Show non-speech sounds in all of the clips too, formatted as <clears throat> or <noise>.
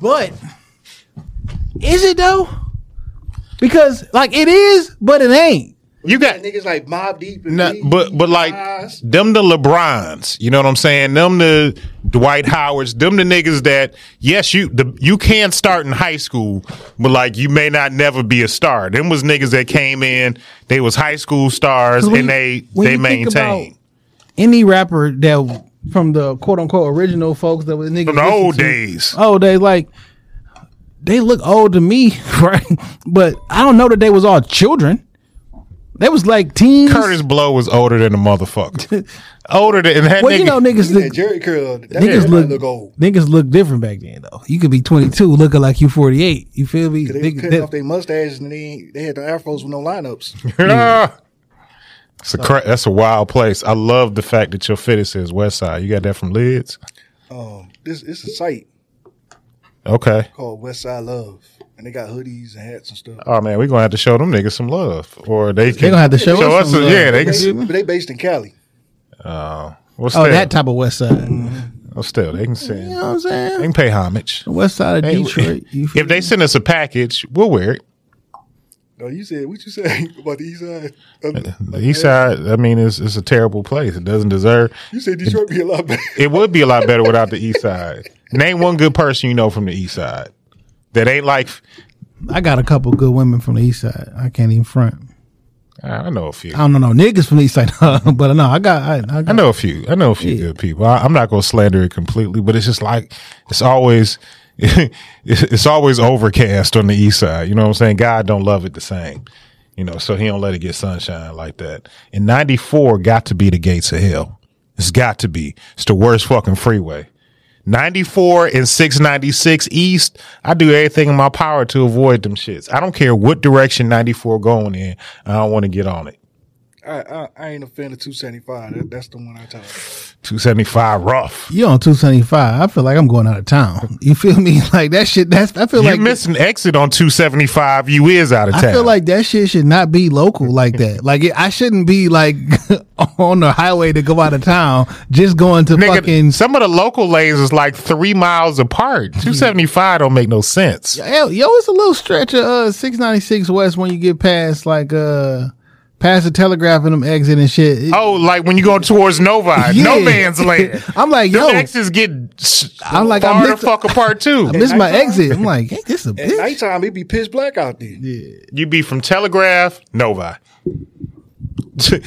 But is it though? Because like it is, but it ain't. You got niggas like Mobb Deep and Big but but like Nas. them the LeBrons, you know what I'm saying? Them the Dwight Howards, them the niggas that yes you the you can start in high school, but like you may not never be a star. Them was niggas that came in, they was high school stars, and you- they they you think about maintained Any rapper that from the quote unquote original folks that was niggas from the old to- days. Oh, they like they look old to me, <laughs> right? But I don't know that they was all children. They was like teens. Kurtis Blow was older than a motherfucker. <laughs> older than that well, nigga. you know, niggas Yeah, look, Jheri curl. That niggas look, look old. niggas look different back then though. You could be 22 looking like you 48. You feel me? They was Niggas- cutting that- off their mustaches and they they had the afros with no lineups. <laughs> Ah. It's a cra- that's a wild place. I love the fact that your fitted says West Side. You got that from Lids? Um, this it's a site Okay. called West Side Love, and they got hoodies and hats and stuff. Oh man, we're gonna have to show them niggas some love, or they can, gonna have to show us some some- love. Yeah, they They, can. but they based in Cali. Uh, what's oh, that? that type of West Side. well, still, they can send. You know what I'm saying? They can pay homage. West Side of Hey, Detroit. <laughs> If they send us a package, we'll wear it. No, you said what you say <laughs> about the East Side? Um, The East Side, I mean, it's it's a terrible place. It doesn't deserve. You said Detroit be a lot better. It would be a lot better without the East <laughs> Side. Name one good person you know from the East Side that ain't like. I got a couple good women from the East Side. I can't even front. I know a few. I don't know no niggas from the East Side, <laughs> but no, I got I, I got I know a few. I know a few good people. I, I'm not going to slander it completely, but it's just like it's always <laughs> it's, always overcast on the east side. You know what I'm saying? God don't love it the same. You know, so he don't let it get sunshine like that. And 94 got to be the gates of hell. It's got to be. It's the worst fucking freeway. 94 and 696 east. I do everything in my power to avoid them shits. I don't care what direction 94 going in. I don't want to get on it. I, I I ain't a fan of 275. That, that's the one I tell. 275 rough. You on two seventy five? I feel like I'm going out of town. You feel me? <laughs> Like that shit. That's I feel You like you missed an exit on 275. You is out of town. I feel like that shit should not be local like that. <laughs> Like it, I shouldn't be like <laughs> on the highway to go out of town, just going to Nigga, fucking. some of the local lanes is like three miles apart. 275 don't make no sense. Yo, yo, it's a little stretch of uh six ninety six west when you get past like uh past the telegraph and them exit and shit. Oh, like when you go towards Novi, no <laughs> Yeah. man's land. <laughs> I'm like, Them yo, exits get I'm like, I far the missed- fuck apart too. I missed my exit. I'm like, hey, this is a At bitch. nighttime, it be pitch black out there. Yeah, You be from Telegraph, Novi. <laughs>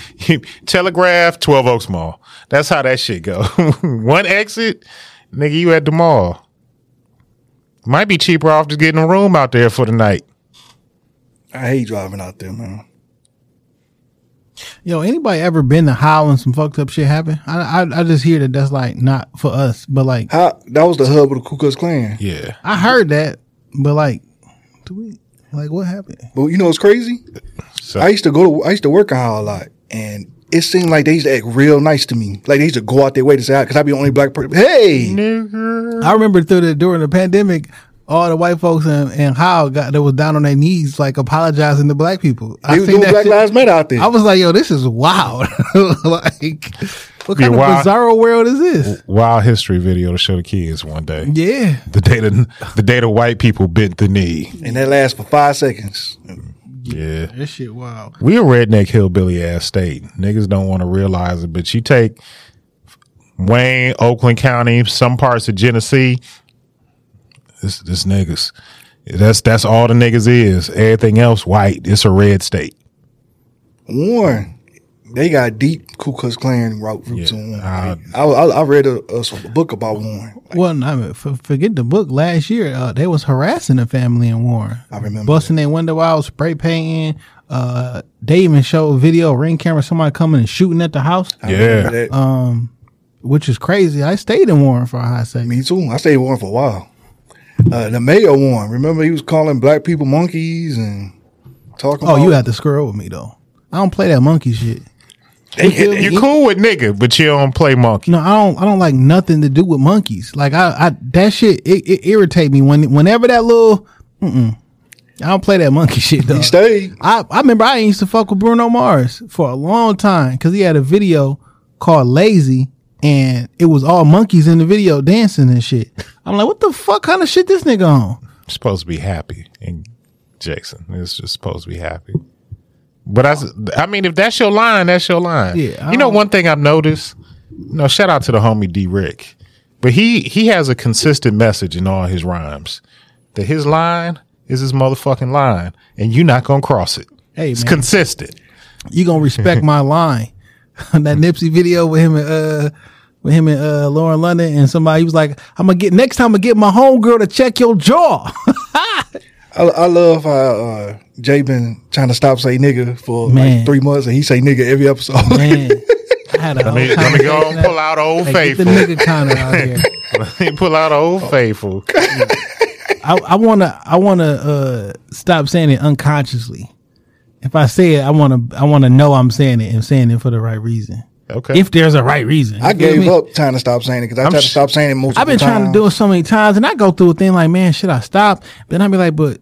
Telegraph, 12 Oaks Mall. That's how that shit go. One exit, nigga, you at the mall. Might be cheaper off just getting a room out there for the night. I hate driving out there, man. Yo, anybody ever been to Howell and some fucked up shit happen? I, I I just hear that that's like not for us, but like How that was the hub of the Ku Klux Klan. Yeah. I heard that, but like, do we like what happened? But you know what's crazy? So, I used to go to I used to work in Howell a lot, and it seemed like they used to act real nice to me. Like they used to go out their way to say, because I'd be the only black person. Hey, I remember through the during the pandemic, all the white folks and and how got that was down on their knees like apologizing to black people. I was seen doing that Black shit. Lives Matter out there. I was like, yo, this is wild. <laughs> like, what kind Yeah, of wild. bizarre world is this? wild history video to show the kids one day. Yeah, The day the, the day the white people bent the knee. and that lasts for five seconds. Yeah. this shit wild. We a redneck hillbilly ass state. Niggas don't want to realize it, but you take Wayne, Oakland County, some parts of Genesee. This this niggas. That's that's all the niggas is. Everything else white. It's a red state. Warren, they got deep Ku Klux Klan route roots Yeah. on Warren. Uh, I, I, I read a, a, a book about Warren. Well, I mean, for, forget the book. Last year, uh, they was harassing the family in Warren. I remember busting their window out, spray painting. Uh, they even showed a video, ring camera, somebody coming and shooting at the house, I Yeah. that. um, which is crazy. I stayed in Warren for a hot second. Me too. I stayed in Warren for a while. Uh, the mayor one. remember he was calling black people monkeys and talking. Oh, about, you had to screw with me though. I don't play that monkey shit. You are cool with nigga, but you don't play monkey. No, I don't. I don't like nothing to do with monkeys. Like I, I that shit it, it irritate me when whenever that little. Mm-mm, I don't play that monkey <laughs> shit though. He stayed. I, I remember I used to fuck with Bruno Mars for a long time because he had a video called Lazy and it was all monkeys in the video dancing and shit. I'm like, what the fuck kind of shit this nigga on? supposed to be happy and Jason. It's just supposed to be happy. But I, I mean, if that's your line, that's your line. Yeah, I You know, one thing I've noticed. No, shout out to the homie D Rick, but he he has a consistent message in all his rhymes. That his line is his motherfucking line, and you're not gonna cross it. Hey, it's man. consistent. You gonna respect <laughs> my line? On <laughs> that Nipsey video with him and uh with him and uh Lauren London and somebody he was like, I'm gonna get next time I'm gonna get my homegirl to check your jaw. <laughs> I, I love how uh, Jay been trying to stop say nigga for Man. like three months, and he say nigga every episode. Man, <laughs> I had a Let me, whole let me go and pull out old faithful. get the nigga counter out here. <laughs> Let me pull out old faithful. I, I wanna I wanna uh stop saying it unconsciously. If I say it, I wanna I wanna know I'm saying it and saying it for the right reason. Okay. If there's a right reason. I You feel gave up trying to stop saying it because I I'm tried to sh- stop saying it most. I've been of the trying to do it so many times, and I go through a thing like, man, should I stop? Then I be like, but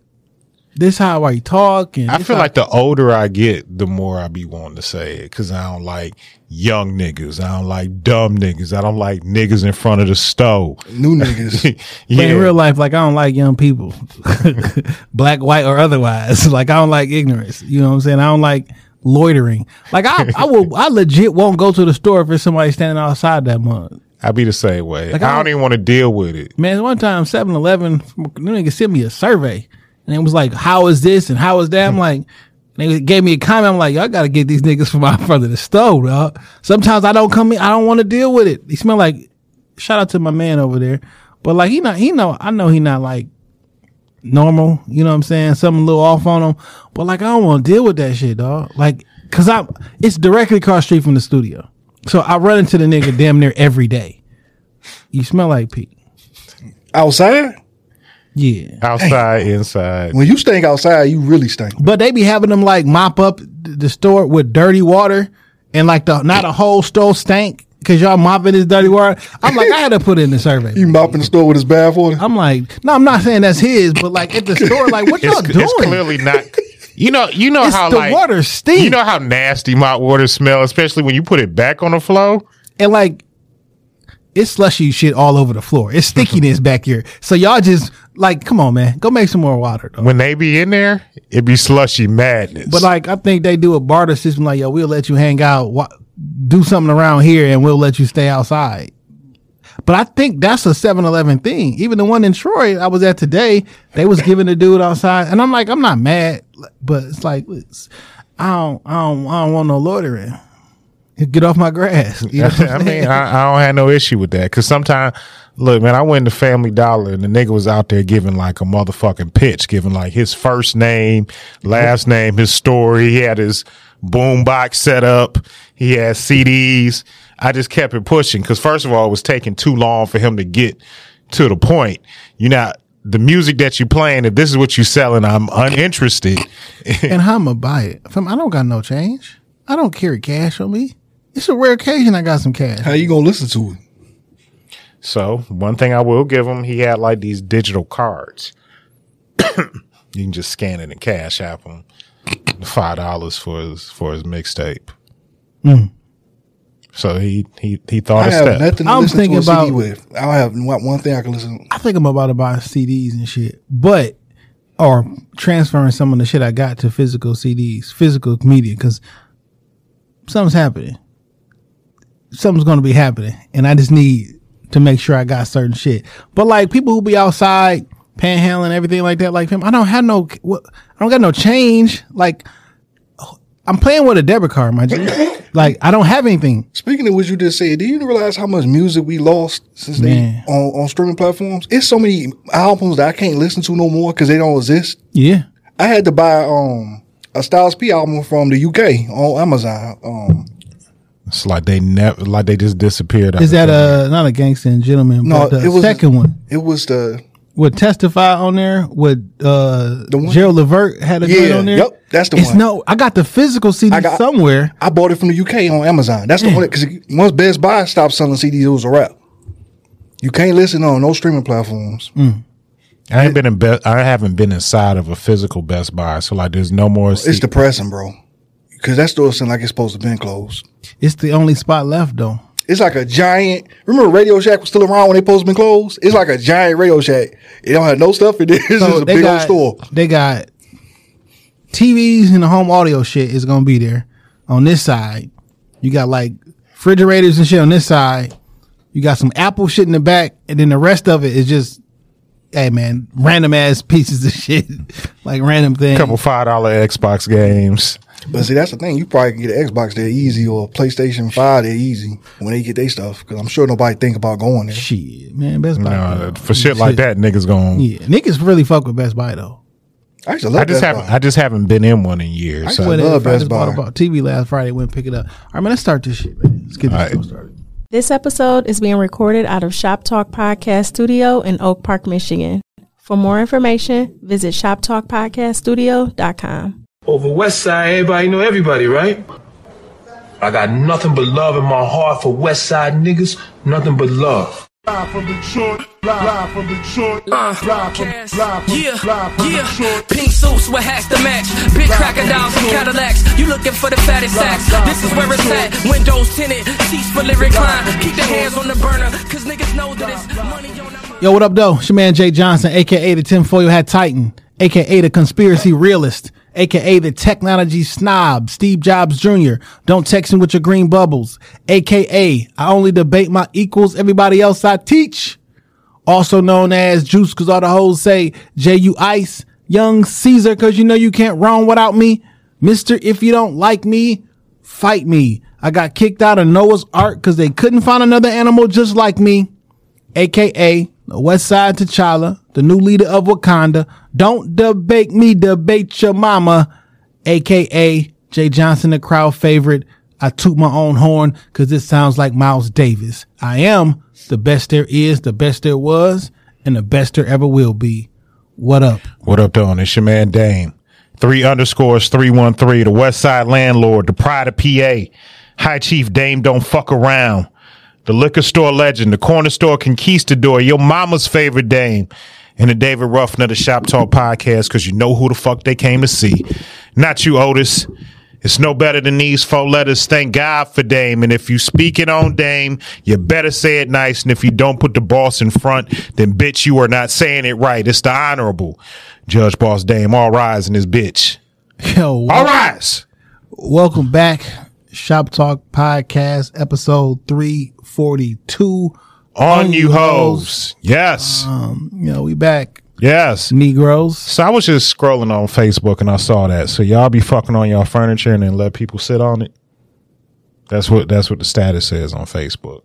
this how I talk, and I feel how- like the older I get, the more I be wanting to say it because I don't like young niggas. I don't like dumb niggas. I don't like niggas in front of the stove. new <laughs> niggas. yeah, But in real life, like I don't like young people, <laughs> black, white, or otherwise. <laughs> Like I don't like ignorance. You know what I'm saying? I don't like loitering. Like I, I will, I legit won't go to the store if there's somebody standing outside that month. I be the same way. Like, I, I don't even want to deal with it. Man, one time 7-Eleven, nigga sent me a survey, and it was like, "How is this and how is that?" I'm like, they gave me a comment. I'm like, "Y'all got to get these niggas from out front of the stove, dog." Sometimes I don't come in, I don't want to deal with it. He smell like. Shout out to my man over there, but like he not, he know, I know he not like normal. You know what I'm saying? Something a little off on them. but like I don't want to deal with that shit, dog. Like, cause I, it's directly across the street from the studio, so I run into the nigga damn near every day. You smell like Pete. outside, Yeah. Outside, inside. when you stink outside, you really stink. But they be having them like mop up the store with dirty water and like the not a whole store stank because y'all mopping this dirty water. I'm like, I had to put it in the survey. You mopping the store with his bath water. I'm like, no, I'm not saying that's his, but like at the store, like what <laughs> y'all It's, doing? it's clearly not. <laughs> You know, you know It's how the like water stink. You know how nasty mop water smell, especially when you put it back on the floor. and like it's slushy shit all over the floor. It's stickiness <laughs> back here. So y'all just like, come on, man, go make some more water. Though. When they be in there, it be slushy madness. But like, I think they do a barter system. Like, yo, we'll let you hang out, wa- do something around here, and we'll let you stay outside. But I think that's a 7-Eleven thing. Even the one in Troy I was at today, they was giving the dude outside, and I'm like, I'm not mad, but it's like, I don't, I don't, I don't want no loitering. Get off my grass. <laughs> You know <laughs> I mean. I, I don't have no issue with that because sometimes, look, man, I went to Family Dollar and the nigga was out there giving like a motherfucking pitch, giving like his first name, last name, his story. He had his boom box set up. He had CDs. I just kept it pushing because first of all, it was taking too long for him to get to the point. You know, the music that you playing, if this is what you selling, I'm uninterested. <laughs> and how I'm gonna buy it? Fam, I don't got no change. I don't carry cash on me. It's a rare occasion I got some cash. How you gonna listen to it? So one thing I will give him, he had like these digital cards. <coughs> you can just scan it and cash app him five dollars for his for his mixtape. Hmm. So he he he thought I a have step. nothing to I'm listen thinking to a CD with. I don't have one, one thing I can listen. I think I'm about to buy CDs and shit, but or transferring some of the shit I got to physical CDs, physical media, because something's happening. Something's going to be happening, and I just need to make sure I got certain shit. But like people who be outside panhandling everything like that, like him, I don't have no, I don't got no change. Like I'm playing with a debit card, my G. <laughs> Like I don't have anything. Speaking of what you just said, do you realize how much music we lost since Man. they on, on streaming platforms? It's so many albums that I can't listen to no more because they don't exist. Yeah. I had to buy um a Styles P album from the UK on Amazon. Um, It's like they never like they just disappeared. Is that a not a gangster and gentleman? No, but the it was- second one. it was the would testify on there. Would uh The one- Gerald Levert had a joint Yeah, on there? yep, that's the it's one. no, I got the physical CD I got- somewhere. I bought it from the UK on Amazon. That's the one because once Best Buy stopped selling CDs, it was a wrap. You can't listen on no streaming platforms. I ain't been in be- I haven't been inside of a physical Best Buy, so like there's no more. It's depressing, bro. Because that store seems like it's supposed to been closed. It's the only spot left though. It's like a giant. Remember, Radio Shack was still around when they supposed been closed. It's like a giant Radio Shack. It don't have no stuff in there. <laughs> It's So just a they big got, old store. They got TVs and the home audio shit is gonna be there on this side. You got like refrigerators and shit on this side. You got some Apple shit in the back, and then the rest of it is just, hey man, random ass pieces of <laughs> shit, like random things. couple five dollar Xbox games. But see, that's the thing. You probably can get an Xbox there easy or a PlayStation Five there easy when they get their stuff. Because I'm sure nobody think about going there. Shit, man, Best Buy. No, for shit like that, niggas going. Yeah, niggas really fuck with Best Buy though. I used to love I just Best haven't. Buy. I just haven't been in one in years. I So. went- But love I Best just bought Buy. a TV last Friday. Went and pick it up. All right, man. Let's start this shit, man. Let's get this All right. show started. This episode is being recorded out of Shop Talk Podcast Studio in Oak Park, Michigan. For more information, visit shoptalkpodcaststudio.com. Over West Side, everybody know everybody, right? I got nothing but love in my heart for West Side niggas, nothing but love. Live from Detroit, live, live from Detroit, live, uh, live from, live from, Yeah, live from yeah. Detroit. Pink suits with hats to match. Big crocodiles and Cadillacs. You looking for the fattest sacks. This is where it's at. Windows tinted, seats fully reclined. Keep the hands on the burner, cause niggas know that it's money on our Yo, what up, though? It's your man Jay Johnson, aka the tinfoil hat titan, aka the conspiracy realist, aka the technology snob, Steve Jobs Jr. Don't text me with your green bubbles, aka I only debate my equals, everybody else I teach. Also known as Juice, cause all the hoes say J U Ice, Young Caesar, cause you know you can't run without me. Mister, if you don't like me, fight me. I got kicked out of Noah's Ark cause they couldn't find another animal just like me aka the West Side T'Challa, the new leader of Wakanda. Don't debate me, debate your mama, aka Jay Johnson, the crowd favorite. I toot my own horn because this sounds like Miles Davis. I am the best there is, the best there was, and the best there ever will be. What up? What up, Don? It's your man Dame. Three underscores three one three. The West Side landlord, the pride of PA. High Chief Dame don't fuck around. The liquor store legend, the corner store conquistador, your mama's favorite Dame, and the David Ruffin of the Shop Talk podcast because you know who the fuck they came to see. Not you, Otis. It's no better than these four letters. Thank God for Dame. And if you speaking on Dame, you better say it nice. And if you don't put the boss in front, then bitch, you are not saying it right. It's the honorable Judge Boss Dame. All rise in this bitch. Yo, All rise. welcome back. Shop Talk Podcast, episode 342. On you hoes. Yes. Um, you know, we back. Yes. Negroes. So I was just scrolling on Facebook and I saw that. So y'all be fucking on y'all furniture and then let people sit on it. That's what that's what the status says on Facebook.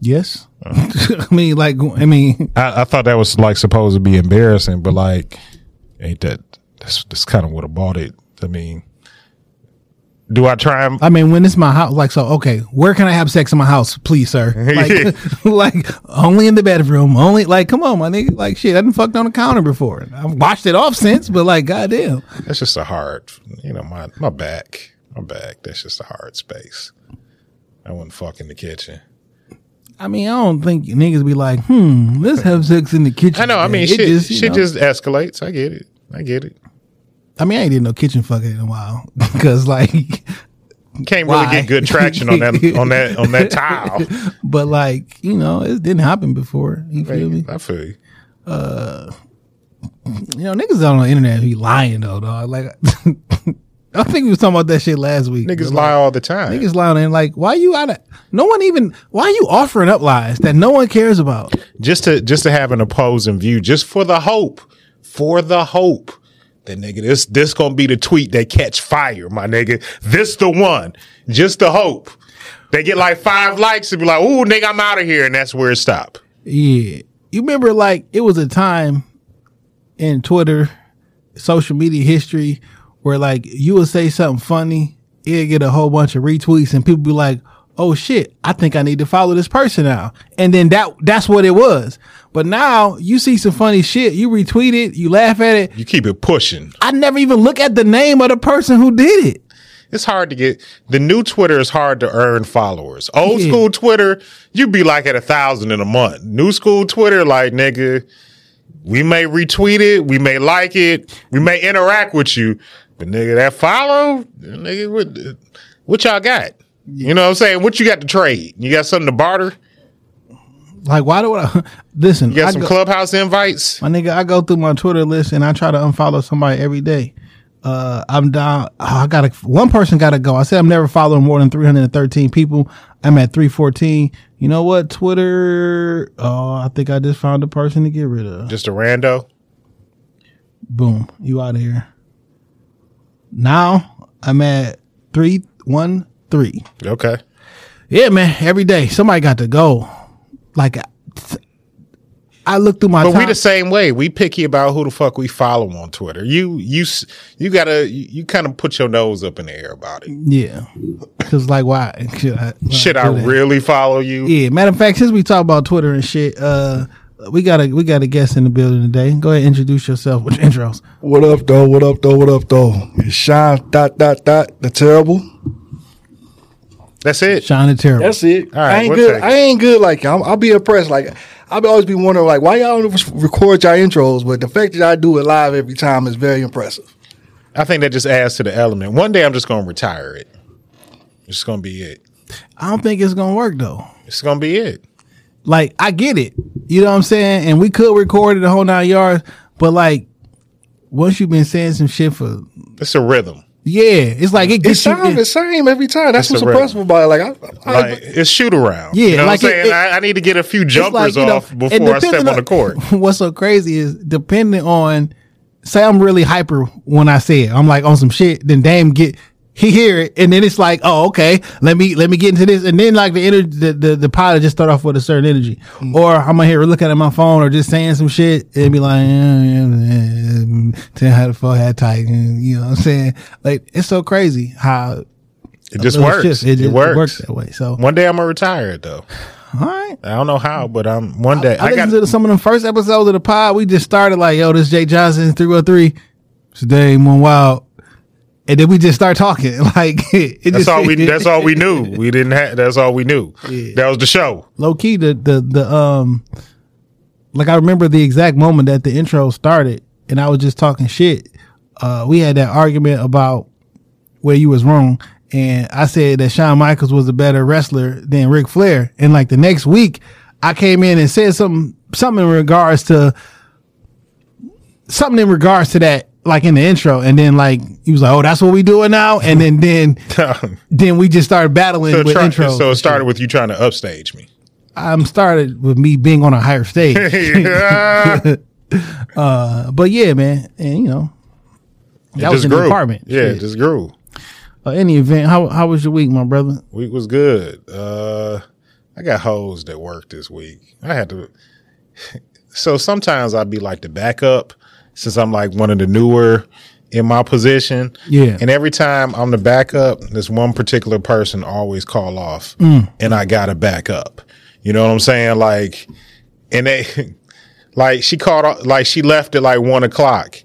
Yes. <laughs> I mean, like, I mean, I, I thought that was like supposed to be embarrassing, but like, ain't that that's that's kind of what about it? I mean, do I try and I mean, when it's my house, like, so, okay, where can I have sex in my house, please, sir? <laughs> Like, <laughs> like only in the bedroom, only, like, come on, my nigga. Like, shit, I didn't fucked on the counter before. I've washed it off since, but like, goddamn. That's just a hard, you know, my my back, my back. That's just a hard space. I wouldn't fuck in the kitchen. I mean, I don't think niggas be like, hmm, let's have sex in the kitchen. I know. I mean, today. shit, It just, shit know. just escalates. I get it. I get it. I mean, I ain't did no kitchen fucking in a while <laughs> because, like, Can't really Why? get good traction on that on that on that <laughs> tile. but like, you know, it didn't happen before. You feel me? I feel you. Uh, you know, niggas on the internet be lying though, dog. Like, <laughs> I think we was talking about that shit last week. Niggas lie like, all the time. Niggas lying and like, why you out of? No one even. Why are you offering up lies that no one cares about? just to just to have an opposing view, just for the hope, for the hope that nigga, this this gonna be the tweet that catch fire, my nigga. This the one, just the hope. They get like five likes and be like, "Ooh, nigga, I'm out of here," and that's where it stop. Yeah, you remember like it was a time in Twitter, social media history where like you would say something funny, it'd get a whole bunch of retweets, and people be like, "Oh shit, I think I need to follow this person now," and then that that's what it was. But now you see some funny shit, you retweet it, you laugh at it. You keep it pushing. I never even look at the name of the person who did it. It's hard to get the new Twitter is hard to earn followers. Old Yeah. school Twitter, you'd be like at a thousand in a month. New school Twitter, like nigga, we may retweet it, we may like it, we may interact with you, but nigga, that follow, nigga, what, what y'all got? You know what I'm saying? What you got to trade? You got something to barter? Like, why do I <laughs> listen? You got I some go- clubhouse invites? My nigga, I go through my Twitter list and I try to unfollow somebody every day. Uh, I'm down. oh, I gotta. One person gotta go. I said I'm never following more than 313 people. I'm at 314. You know what? Twitter. Oh, I think I just found a person to get rid of. Just a rando? Boom. You out of here. Now I'm at three one three. Okay. Yeah, man. Every day somebody got to go. Like I look through my. But we the same way. We picky about who the fuck we follow on Twitter. You you you gotta you, you kind of put your nose up in the air about it. Yeah. Cause like why should I, why Should I do that? really follow you? Yeah, matter of fact, since we talk about Twitter and shit, uh, we got a we got a guest in the building today. Go ahead, and introduce yourself with your intros. What up, though? What up, though? What up, though? It's Sean dot dot dot the terrible. That's it. Sean the Terrible. That's it. All right, I ain't we'll good. take. I ain't good like I'm, I'll be impressed. Like I'll be always be wondering, like why y'all don't record y'all intros, but the fact that I do it live every time is very impressive. I think that just adds to the element. One day I'm just gonna retire it. It's gonna be it. I don't think it's gonna work though. It's gonna be it. Like I get it, you know what I'm saying, and we could record it the whole nine yards, but like once you've been saying some shit for It's a rhythm. Yeah, it's like it It gets you. sounds the same every time. That's what's impressive about it. Like I, I, Like it's shoot around. Yeah, you know like what I'm saying. it- I, I need to get a few jumpers like, you know, off and before I step depending on the court. <laughs> What's so crazy is depending on, say I'm really hyper when I say it. I'm like on some shit. Then Dame get he hear it, and then it's like, oh okay, let me let me get into this, and then like the energy, the the, the pilot just start off with a certain energy, Mm. or I'm gonna hear her looking at my phone or just saying some shit and be like, yeah, yeah, yeah, tell how the fuck had tight, and you know what I'm saying? Like it's so crazy how It just works. shifts, It, just works. that way. So One day I'm gonna retire it though. all right. I don't know how, but I'm one day. I, I, got listened to some of them first episodes of the pod. We just started like, yo, this Jay Johnson 303. Today, one wild, and then we just start talking. <laughs> Like it That's just, all we. <laughs> That's all we knew. We didn't have. That's all we knew. That was the show. low key. The the the um, like I remember the exact moment that the intro started, and I was just talking shit. Uh, we had that argument about where you was wrong, and I said that Shawn Michaels was a better wrestler than Ric Flair. And like the next week, I came in and said something something in regards to something in regards to that, like in the intro, and then like he was like, "Oh, that's what we doing now," and then then <laughs> then we just started battling so, with try- intros. so it started with you trying to upstage me. I'm started with me being on a higher stage. <laughs> yeah. <laughs> Uh, but yeah, man, and you know, that was in the grew. apartment. Yeah, just grew. Uh, any event, how how was your week, my brother? Week was good. Uh, I got hosed at work this week. I had to. So sometimes I'd be like the backup since I'm like one of the newer in my position. Yeah. And every time I'm the backup, this one particular person always call off Mm. and I got to back up. You know what I'm saying? Like, and they, <laughs> like she called, off- like she left at like one o'clock.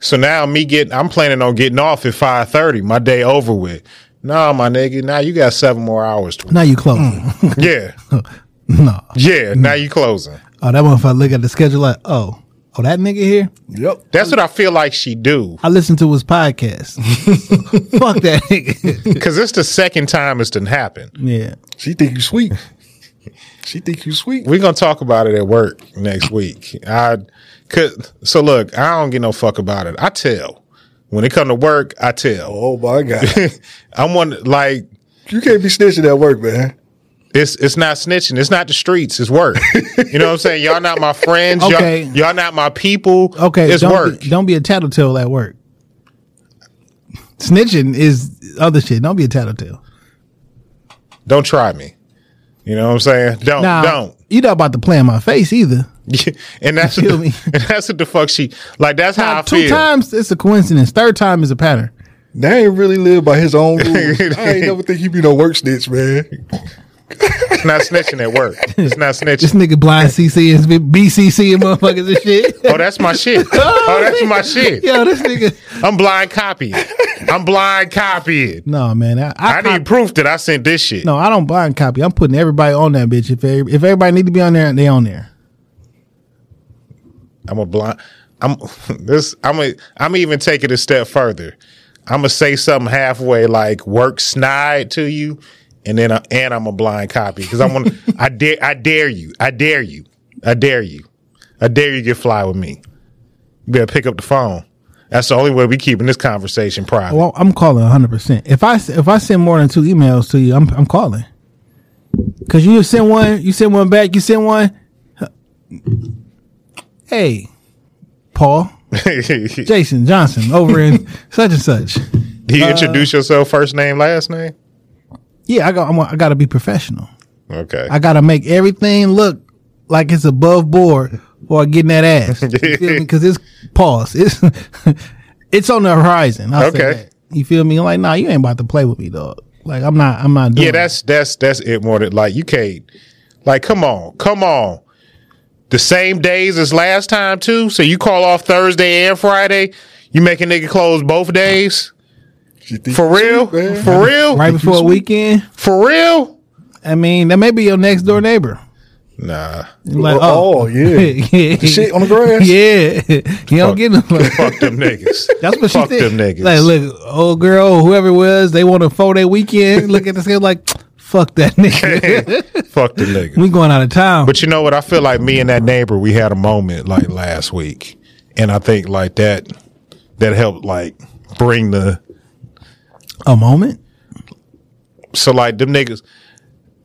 So now me getting, I'm planning on getting off at 5.30, my day over with. No, my nigga, now you got seven more hours to Now you closing. Yeah. <laughs> no. Yeah. Now you closing. Oh, that one if I look at the schedule like, oh, oh, that nigga here. yep. That's what I feel like she do. I listened to his podcast. <laughs> Fuck that nigga. Cause it's the second time it's done happened. yeah. She think you sweet. She think you sweet. We're gonna talk about it at work next week. I could so look, I don't get no fuck about it. I tell. When it come to work, I tell. Oh my god, <laughs> I'm one like you can't be snitching at work, man. It's it's not snitching. It's not the streets. It's work. you know what I'm saying? Y'all not my friends. Okay. Y'all, y'all not my people. Okay. it's don't work. Be, don't be a tattletale at work. Snitching is other shit. Don't be a tattletale. Don't try me. You know what I'm saying? Don't Now, don't. you not about to play in my face either. <laughs> and that's You feel what, <laughs> me? and that's what the fuck she like. That's how I Two feel. times it's a coincidence. Third time is a pattern. They ain't really live by his own <laughs> rules. I ain't never think he be no work snitch, man. It's not snitching at work. It's not snitching. This nigga blind CC and BCC and motherfuckers and shit. Oh, that's my shit. <laughs> Oh, oh, that's my shit. Yo, this nigga. I'm blind copying. I'm blind copying. No, man. I, I, I need proof that I sent this shit. No, I don't blind copy. I'm putting everybody on that bitch. If every- if everybody need to be on there, they on there. I'm a blind. I'm <laughs> this. I'm a. I'm even taking it a step further. I'm gonna say something halfway like work snide to you, and then I, and I'm a blind copy because I want <laughs> I dare I dare you I dare you I dare you I dare you get fly with me. You better pick up the phone. That's the only way we keeping this conversation private. Well, I'm calling 100. percent If I if I send more than two emails to you, I'm I'm calling. Cause you send one, you send one back, you send one. Hey, Paul, <laughs> Jason Johnson over in <laughs> such and such. Do you uh, introduce yourself first name last name? Yeah, I got I'm, I got to be professional. Okay. I got to make everything look like it's above board or getting that ass. Because <laughs> it's pause. It's <laughs> it's on the horizon. I'll say Okay. You feel me? Like, nah, you ain't about to play with me, dog. Like, I'm not. I'm not doing. Yeah, that's that's that's it more than like you can't like come on, come on. The same days as last time too. So you call off Thursday and Friday. You make a nigga close both days? She think For real? sweet, man. For real? right before a weekend. For real? I mean, that may be your next door neighbor. Nah. Like, Oh, oh. oh yeah. <laughs> yeah, shit on the grass? Yeah, <laughs> you don't get no. Fuck them niggas. <laughs> That's what she Fuck think. them niggas. Like, look, old girl, whoever it was, they want a four day weekend. Look at this guy like, fuck that nigga. Fuck them niggas. we going out of town. But you know what? I feel like me and that neighbor, we had a moment like last week, and I think like that that helped like bring the a moment. so like them niggas.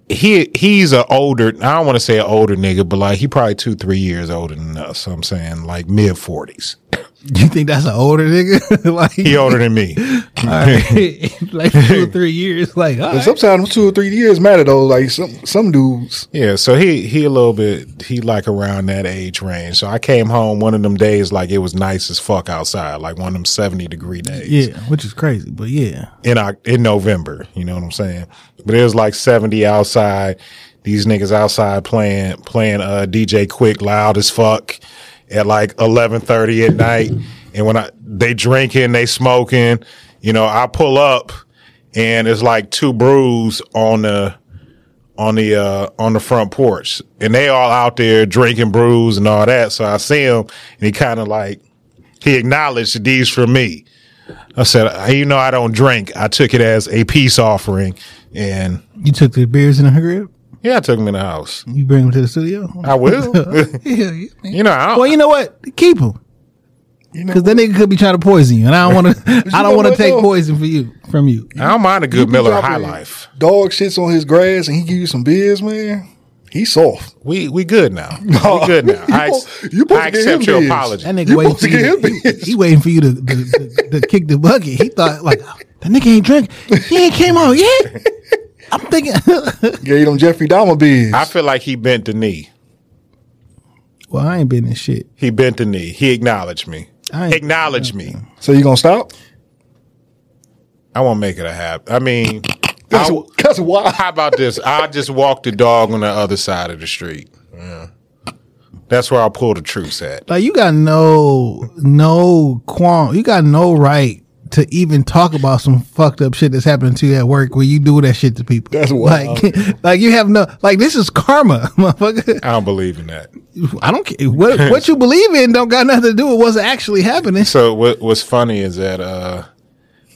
He he's a older. I don't want to say an older nigga, but like he probably two three years older than us. So I'm saying like mid forties. You think that's an older nigga? <laughs> like, He older than me. <laughs> <laughs> all right. <laughs> like two or three years. Like, all right. sometimes two or three years matter though. Like some some dudes. Yeah, so he he a little bit he like around that age range. So I came home one of them days like it was nice as fuck outside, like one of them seventy degree days. yeah, which is crazy, but yeah. in in November. You know what I'm saying? But it was like 70 outside. These niggas outside playing playing uh, DJ Quik loud as fuck at like 11:30 at night. And when I they drinking, they smoking. You know, I pull up and it's like two brews on the on the uh on the front porch, and they all out there drinking brews and all that. So I see him, and he kind of like he acknowledged these for me. I said, you know, I don't drink. I took it as a peace offering, and You took the beers in the crib. yeah, I took them in the house. You bring them to the studio. I will. <laughs> yeah, <laughs> yeah. you know, I Well, you know what? Keep them. Because that nigga could be trying to poison you, and I don't want <laughs> to. I don't want to take though? poison for you from you. I don't mind a good be Miller High Life. Dog shits on his grass and he give you some beers, man. He's soft. We we good now. <laughs> We good now. I, You ex- supposed- you I accept your beers. apology. That nigga You waiting for you. To, he, he waiting for you to, to, to, to kick the bucket. He thought like that nigga ain't drink. He ain't came out yet. I'm thinking. <laughs> Gave them Jeffrey Dahmer beers. I feel like he bent the knee. well, I ain't been in shit. He bent the knee. He acknowledged me. I ain't- Acknowledge me. so you gonna stop? I won't make it a habit. I mean, That's, I'll- that's why. <laughs> how about this? I'll just walk the dog on the other side of the street. Yeah. That's where I'll pull the truce at. Like you got no no qualm. You got no right to even talk about some fucked up shit that's happening to you at work where you do that shit to people. That's wild. Like, <laughs> like you have no like this is karma, <laughs> motherfucker. I don't believe in that. I don't care what what you <laughs> believe in. Don't got nothing to do with what's actually happening. So what what's funny is that uh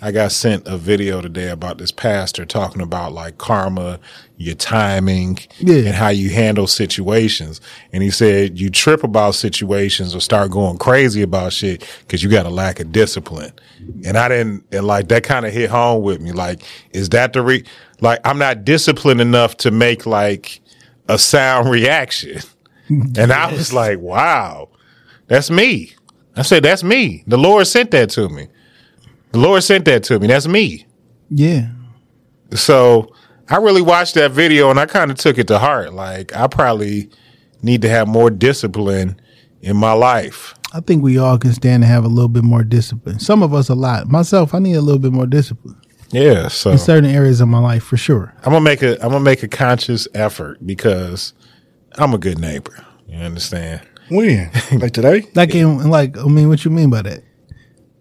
I got sent a video today about this pastor talking about like karma, your timing, Yeah. and how you handle situations. And he said you trip about situations or start going crazy about shit because you got a lack of discipline. And I didn't, and like that kind of hit home with me. Like, is that the re? Like, I'm not disciplined enough to make like a sound <laughs> reaction. And I was like, wow, that's me. I said, that's me. The Lord sent that to me. The Lord sent that to me. That's me. Yeah. So I really watched that video and I kind of took it to heart. Like, I probably need to have more discipline in my life. I think we all can stand to have a little bit more discipline. Some of us a lot. Myself, I need a little bit more discipline Yeah. So in certain areas of my life for sure. I'm gonna make a I'm gonna make a conscious effort because I'm a good neighbor. You understand? When? <laughs> Like today? Like, in, like, I mean, what you mean by that?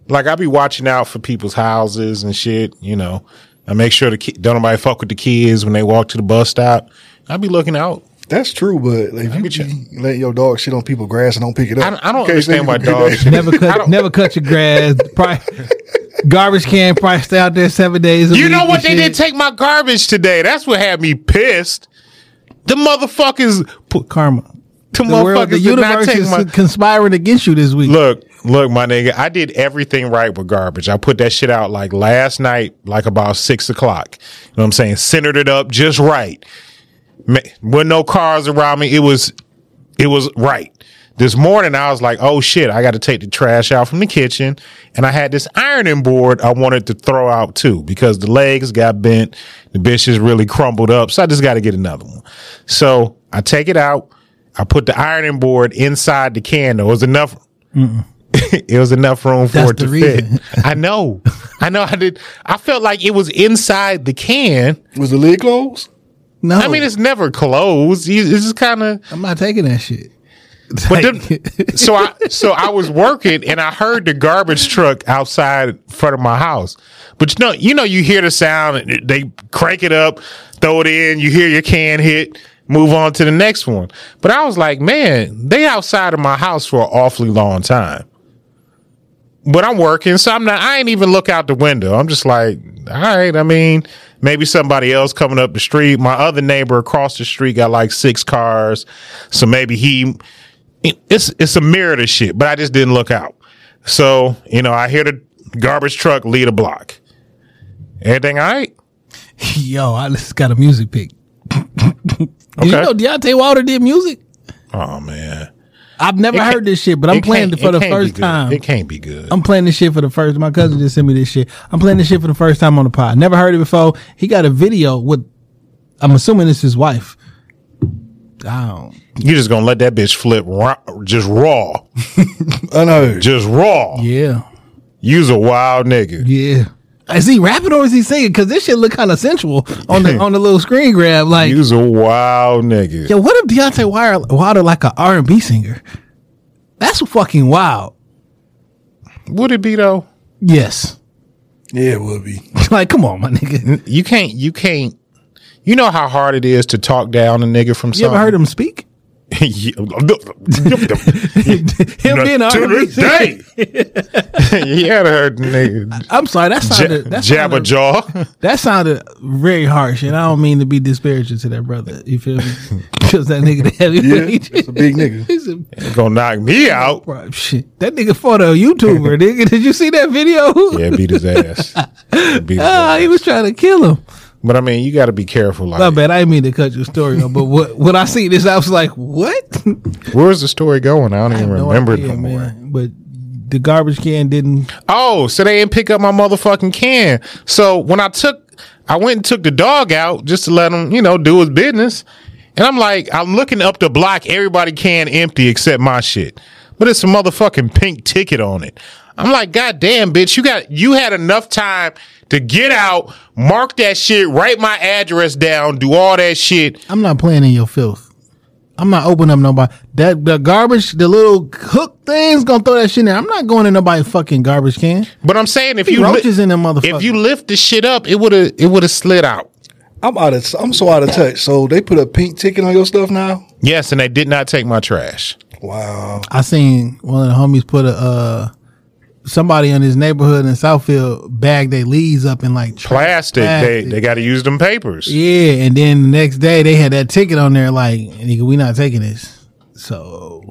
Like I be watching out for people's houses and shit. You know, I make sure the ki- don't nobody fuck with the kids when they walk to the bus stop. I be looking out. That's true, but like, if you get you. be letting your dog shit on people's grass and don't pick it up, don't, I don't you can't say understand why dogs. Never <laughs> cut, never cut your grass. Probably <laughs> Garbage can probably stay out there seven days. A You week know what? They shit. didn't take my garbage today. That's what had me pissed. The motherfuckers, put, karma. the, The, world, the did not universe take is my. conspiring against you this week. Look, look, my nigga. I did everything right with garbage. I put that shit out like last night, like about six o'clock. You know what I'm saying? Centered it up just right. With no cars around me, it was, it was right. This morning, I was like, "Oh shit! I got to take the trash out from the kitchen," and I had this ironing board I wanted to throw out too because the legs got bent, the bitch is really crumbled up, so I just got to get another one. So I take it out. I put the ironing board inside the can. There was enough. <laughs> it was enough room for That's it to reason. fit. I know. <laughs> I know. I did. I felt like it was inside the can. Was the lid closed? no, I mean, it's never closed. It's just kind of. I'm not taking that shit. But then, <laughs> so I so I was working and I heard the garbage truck outside in front of my house. But you know, you know, you hear the sound. and They crank it up, throw it in. You hear your can hit. Move on to the next one. But I was like, man, they outside of my house for an awfully long time. But I'm working, so I'm not. I ain't even look out the window. I'm just like, all right. I mean, maybe somebody else coming up the street. My other neighbor across the street got like six cars, so maybe he. It's it's a mirror to shit, but I just didn't look out. So you know, I hear the garbage truck lead a block. Everything all right? <laughs> Yo, I just got a music pick. <laughs> Okay. you know Deontay Wilder did music? Oh man, I've never heard this shit, but I'm playing can't- it for the first time. It can't be good. I'm playing this shit for the first. My cousin just sent me this shit. I'm playing this shit for the first time on the pod. Never heard it before. He got a video with. I'm assuming it's his wife. I don't. you just gonna let that bitch flip raw, just raw, <laughs> Unheard. just raw. Yeah, You's a wild nigga. yeah. Is he rapping or is he singing? Because this shit look kind of sensual on the <laughs> on the little screen grab. Like, You's a wild nigga. yo, what if Deontay Wilder, Wilder like a R and B singer? That's fucking wild. Would it be though? Yes. Yeah, it would be. <laughs> like, come on, my nigga. You can't. You can't. You know how hard it is to talk down a nigga from You something. ever heard him speak? Him being an to R&B this day. heard the nigga I'm sorry. That sounded. that sounded, jaw. That sounded very harsh, and I don't mean to be disparaging to that brother. You feel me? Because that nigga the <laughs> heavyweight. Yeah, that's a big nigga. <laughs> He's a, Gonna knock me out. bro, shit. That nigga fought a YouTuber. <laughs> nigga, did you see that video? Yeah, beat his ass. Beat his Ah, ass. he was trying to kill him. But I mean, you got to be careful. Like, bad. I didn't mean to cut your story off, but what, when I see this, I was like, "What?" where's the story going? I don't even No remember idea, it no more. man. But the garbage can didn't. Oh, so they didn't pick up my motherfucking can. So when I took, I went and took the dog out just to let him, you know, do his business. And I'm like, I'm looking up the block, everybody can empty except my shit. But it's a motherfucking pink ticket on it. I'm like, God damn, bitch, you got, you had enough time to get out, mark that shit, write my address down, do all that shit. I'm not playing in your filth. I'm not opening up nobody. That the garbage, the little hook thing's gonna throw that shit in there. I'm not going in nobody fucking garbage can. But I'm saying if Be you, li- roaches in them motherfuckers. if you lift the shit up, it would have, it would have slid out. I'm out of. I'm so out of touch. So they put a pink ticket on your stuff now. Yes, and they did not take my trash. Wow. I seen one of the homies put a uh somebody in his neighborhood in Southfield bagged their leaves up in like tra- Plastic, they they got to use them papers. Yeah, and then the next day they had that ticket on there like, nigga, we not taking this. So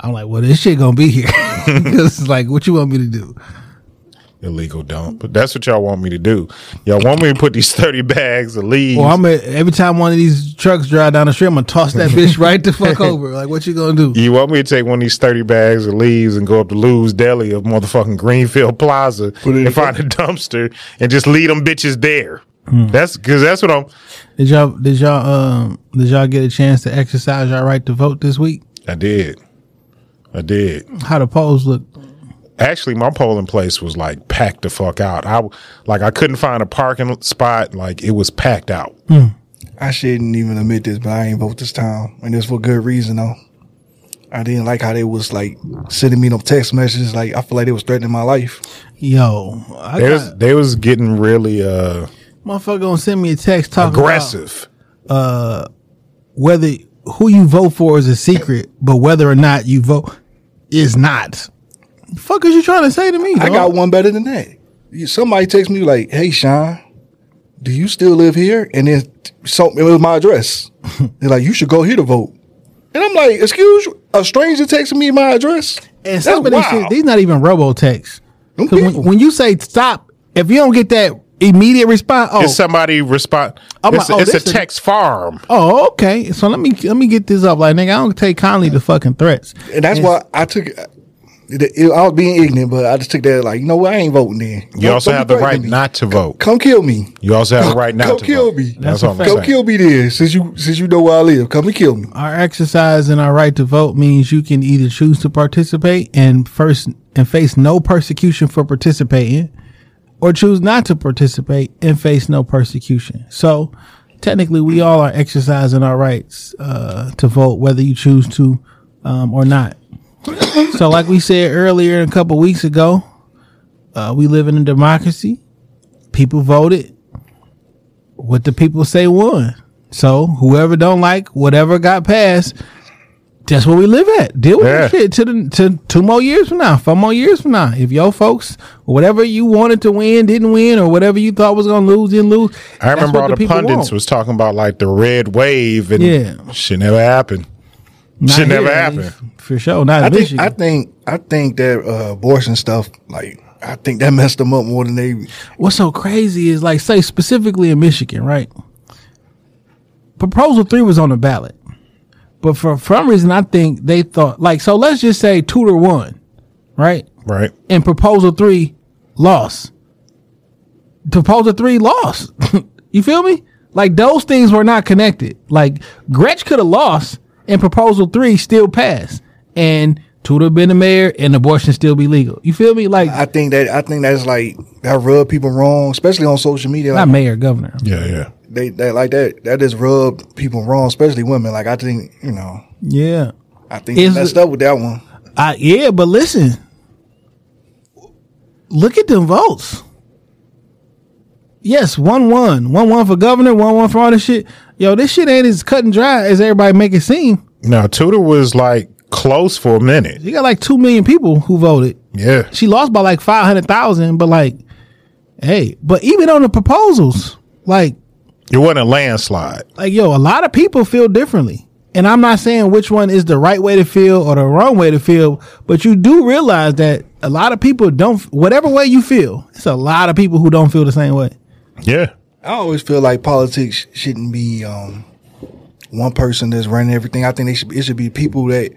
I'm like, well, this shit gonna be here <laughs> because like, what you want me to do? Illegal dump. But that's what y'all want me to do. Y'all want me to put these <laughs> 30 bags of leaves. Well, I'm a, every time one of these trucks drive down the street, I'm gonna toss that <laughs> bitch right the fuck over. Like, what you gonna do? you want me to take one of these 30 bags of leaves and go up to Lou's Deli of motherfucking Greenfield Plaza and the find a <laughs> dumpster and just leave them bitches there. Hmm. That's because that's what I'm. Did y'all did y'all um did y'all get a chance to exercise your right to vote this week? I did. I did. How the polls look? Actually, my polling place was like packed the fuck out. I like I couldn't find a parking spot. Like it was packed out. I shouldn't even admit this, but I ain't vote this time, and it's for good reason though. I didn't like how they was like sending me them text messages. Like I feel like they was threatening my life. Yo, I They got, was they was getting really uh motherfucker gonna send me a text talking aggressive. about whether who you vote for is a secret, but whether or not you vote is not. The fuck is you trying to say to me? I dog? got one better than that. somebody texts me like, "Hey, Sean, do you still live here?" And then so it was my address. <laughs> They're like, "You should go here to vote." And I'm like, "Excuse you, a stranger texting me my address?" And That's some of these wild. shit, these not even robo texts. Them when, when you say stop, if you don't get that immediate response, oh, It's somebody respond. I'm It's, like, oh, it's a this is- text farm. oh, okay. So let me let me get this up. Like, nigga, I don't take kindly to fucking threats. And that's why I took. It, it- I was being ignorant, but I just took that like, you know what? I ain't voting then. You Don't- also don't have the right not to vote. Come kill me. You also have the right not Come to kill vote. me. That's That's a what I'm fact. Come kill me then, since you since you know where I live. Come and kill me. Our exercise and our right to vote means you can either choose to participate and first and face no persecution for participating, or choose not to participate and face no persecution. So technically, we all are exercising our rights uh, to vote, whether you choose to um, or not. <coughs> so, like we said earlier, a couple weeks ago, uh, we live in a democracy. People voted. What the people say won. So whoever don't like whatever got passed, that's where we live at. Deal with Yeah. that shit to the to two more years from now, four more years from now. If your folks, whatever you wanted to win, didn't win, or whatever you thought was gonna lose, didn't lose. I remember all the, people pundits want. was talking about like the red wave and Yeah. shit never happened. Not shit never happened. Least, for sure. Not I think Michigan. I think I think that uh, abortion stuff, like I think that <laughs> messed them up more than they. What's so crazy is like say specifically in Michigan, right? Proposal three was on the ballot, but for some reason I think they thought like so. Let's just say Tudor won, right? Right. and proposal three lost. Proposal three lost. <laughs> you feel me? Like those things were not connected. Like Gretch could have lost and proposal three still passed. And Tudor been the mayor and abortion still be legal. You feel me? Like I think that I think that's like that rub people wrong, especially on social media. not Like mayor, governor. Yeah, yeah. they, they like that that just rub people wrong, especially women. Like I think you know, Yeah. I think Is they messed up with that one. I yeah, but listen. Look at them votes. Yes, one one. One one for governor, one one for all this shit. Yo, this shit ain't as cut and dry as everybody make it seem. Now Tudor was like close for a minute. You got like two million people who voted. Yeah. She lost by like five hundred thousand, but like, hey, but even on the proposals, like, It wasn't a landslide. like yo, a lot of people feel differently. And I'm not saying which one is the right way to feel or the wrong way to feel, but you do realize that a lot of people don't. Whatever way you feel, it's a lot of people who don't feel the same way. Yeah. I always feel like politics shouldn't be um, one person that's running everything. I think they should. It should be people that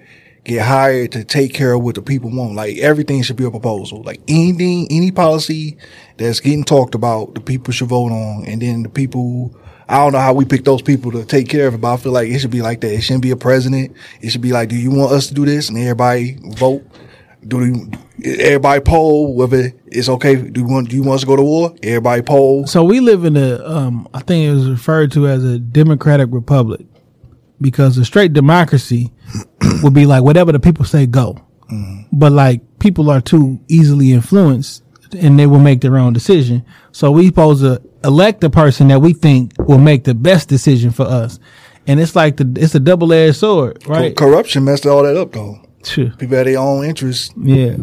get hired to take care of what the people want. Like everything should be a proposal. Like anything, any policy that's getting talked about, the people should vote on, and then the people. I don't know how we pick those people to take care of it, but I feel like it should be like that. It shouldn't be a president. It should be like, do you want us to do this? And everybody vote. Do you, everybody poll whether it's okay? Do you want do you want us to go to war? Everybody poll. So we live in a, um, I think it was referred to as a democratic republic because a straight democracy <clears throat> would be like whatever the people say go. But like people are too easily influenced and they will make their own decision. So we supposed to elect the person that we think will make the best decision for us. And it's like the, it's a double edged sword, right? Corruption messed all that up though. Sure. People had their own interests. Yeah.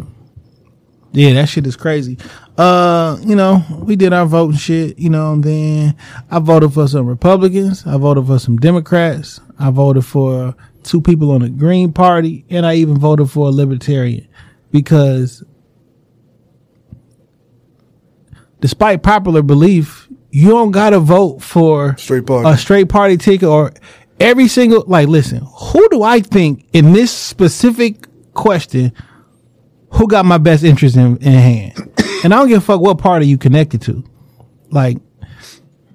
Yeah, that shit is crazy. Uh, you know, we did our voting shit, you know, and then I voted for some Republicans, I voted for some Democrats, I voted for two people on the Green Party, and I even voted for a libertarian because despite popular belief, you don't gotta vote for Straight party. a straight party ticket or every single like listen, who do I think in this specific question who got my best interest in, in hand? <coughs> and I don't give a fuck what party you connected to. Like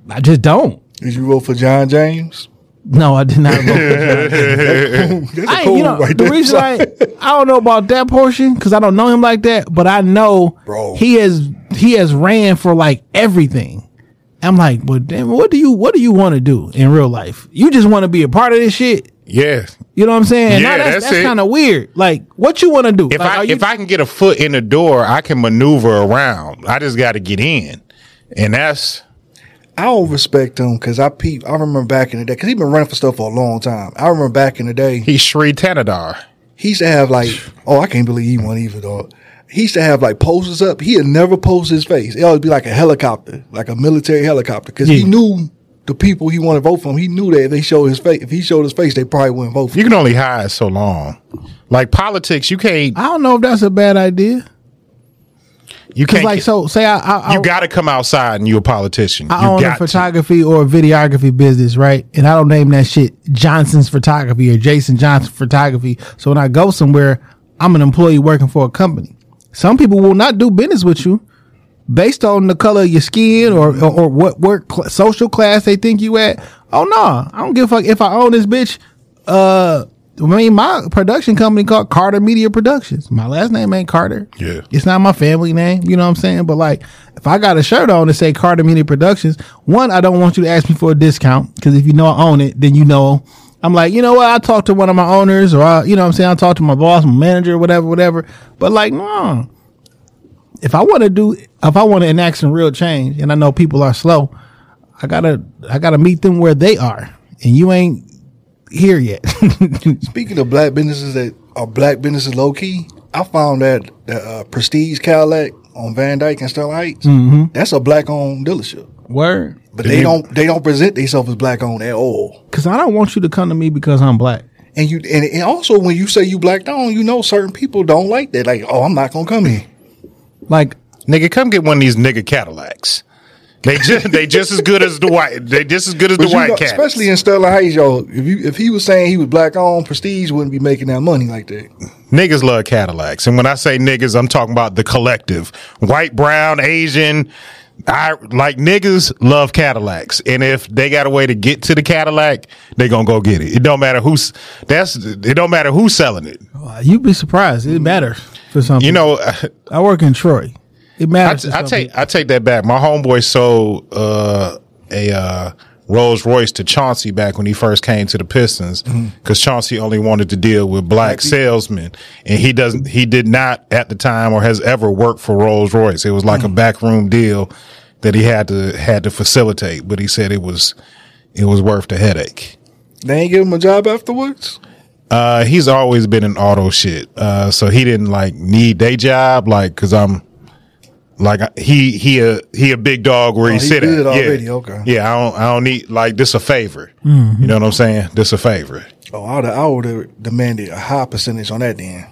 I just don't. Did you vote for John James? No, I did not vote for John. <laughs> That's a I, cool you know, right the there. reason I I don't know about that portion because I don't know him like that, but I know Bro. he has he has ran for like everything. I'm like, but damn, what do you what do you want to do in real life? You just want to be a part of this shit. Yeah. You know what I'm saying? Yeah, now that's, that's that's kind of weird. Like, what you want to do? If Like, I if I can get a foot in the door, I can maneuver around. I just got to get in, and that's I don't respect him because I peep. I remember back in the day because he's been running for stuff for a long time. I remember back in the day he's Shri Thanedar. he used to have like, oh, I can't believe he won either though. he used to have like posters up. He'd never post his face. It always be like a helicopter, like a military helicopter, because he knew the people he wanted to vote for him. He knew that if they showed his face, if he showed his face, they probably wouldn't vote for You him. can only hide so long. Like politics, you can't. I don't know if that's a bad idea. You can't. like so, say I I, you got to come outside and you're a politician. I you own a got to. photography or a videography business, right? And I don't name that shit Johnson's Photography or Jason Johnson Photography. So when I go somewhere, I'm an employee working for a company. Some people will not do business with you based on the color of your skin or or, or what work cl- social class they think you at. Oh no, I don't give a fuck if I own this bitch. Uh, I mean, my production company called Carter Media Productions. My last name ain't Carter. Yeah. It's not my family name, you know what I'm saying? But like, if I got a shirt on to say Carter Media Productions, one, I don't want you to ask me for a discount because if you know I own it, then you know. I'm like, you know what? I talked to one of my owners, or I, you know what I'm saying? I talked to my boss, my manager, whatever, whatever. But like, no. If I want to do, if I want to enact some real change, and I know people are slow, I gotta, I gotta meet them where they are, and you ain't here yet. <laughs> Speaking of black businesses that are black businesses low key, I found that the uh, Prestige Cadillac on Van Dyke and Sterling Heights, that's a black owned dealership. Word. But they don't they don't present themselves as black owned at all. Because I don't want you to come to me because I'm black. And you and, and also when you say you black owned, you know certain people don't like that. Like, oh, I'm not gonna come here. Like, Nigga, come get one of these nigga Cadillacs. They just <laughs> they just as good as the white. They just as good as But the white know, cats. especially in Sterling Heights, yo, if you if he was saying he was black owned, Prestige wouldn't be making that money like that. niggas love Cadillacs, and when I say niggas, I'm talking about the collective: white, brown, Asian. I like niggas love Cadillacs, and if they got a way to get to the Cadillac, they gonna go get it. It don't matter who's that's. It don't matter who's selling it. you'd be surprised. It matters for some You know, I work in Troy. It I, matters. I take. I take that back. My homeboy sold uh, a uh, Rolls Royce to Chauncey back when he first came to the Pistons because Chauncey only wanted to deal with black salesmen, and he doesn't. He did not at the time or has ever worked for Rolls Royce. It was like a backroom deal that he had to had to facilitate, but he said it was it was worth the headache. They ain't give him a job afterwards. Uh, he's always been in auto shit. Uh, so he didn't like need day job, like, cause I'm like, he, he a, he a big dog where Oh, he he sit good at. already, Yeah. okay. Yeah. I don't, I don't need like this a favor. Mm-hmm. You know what I'm saying? This a favor. Oh, I would I would have demanded a high percentage on that then.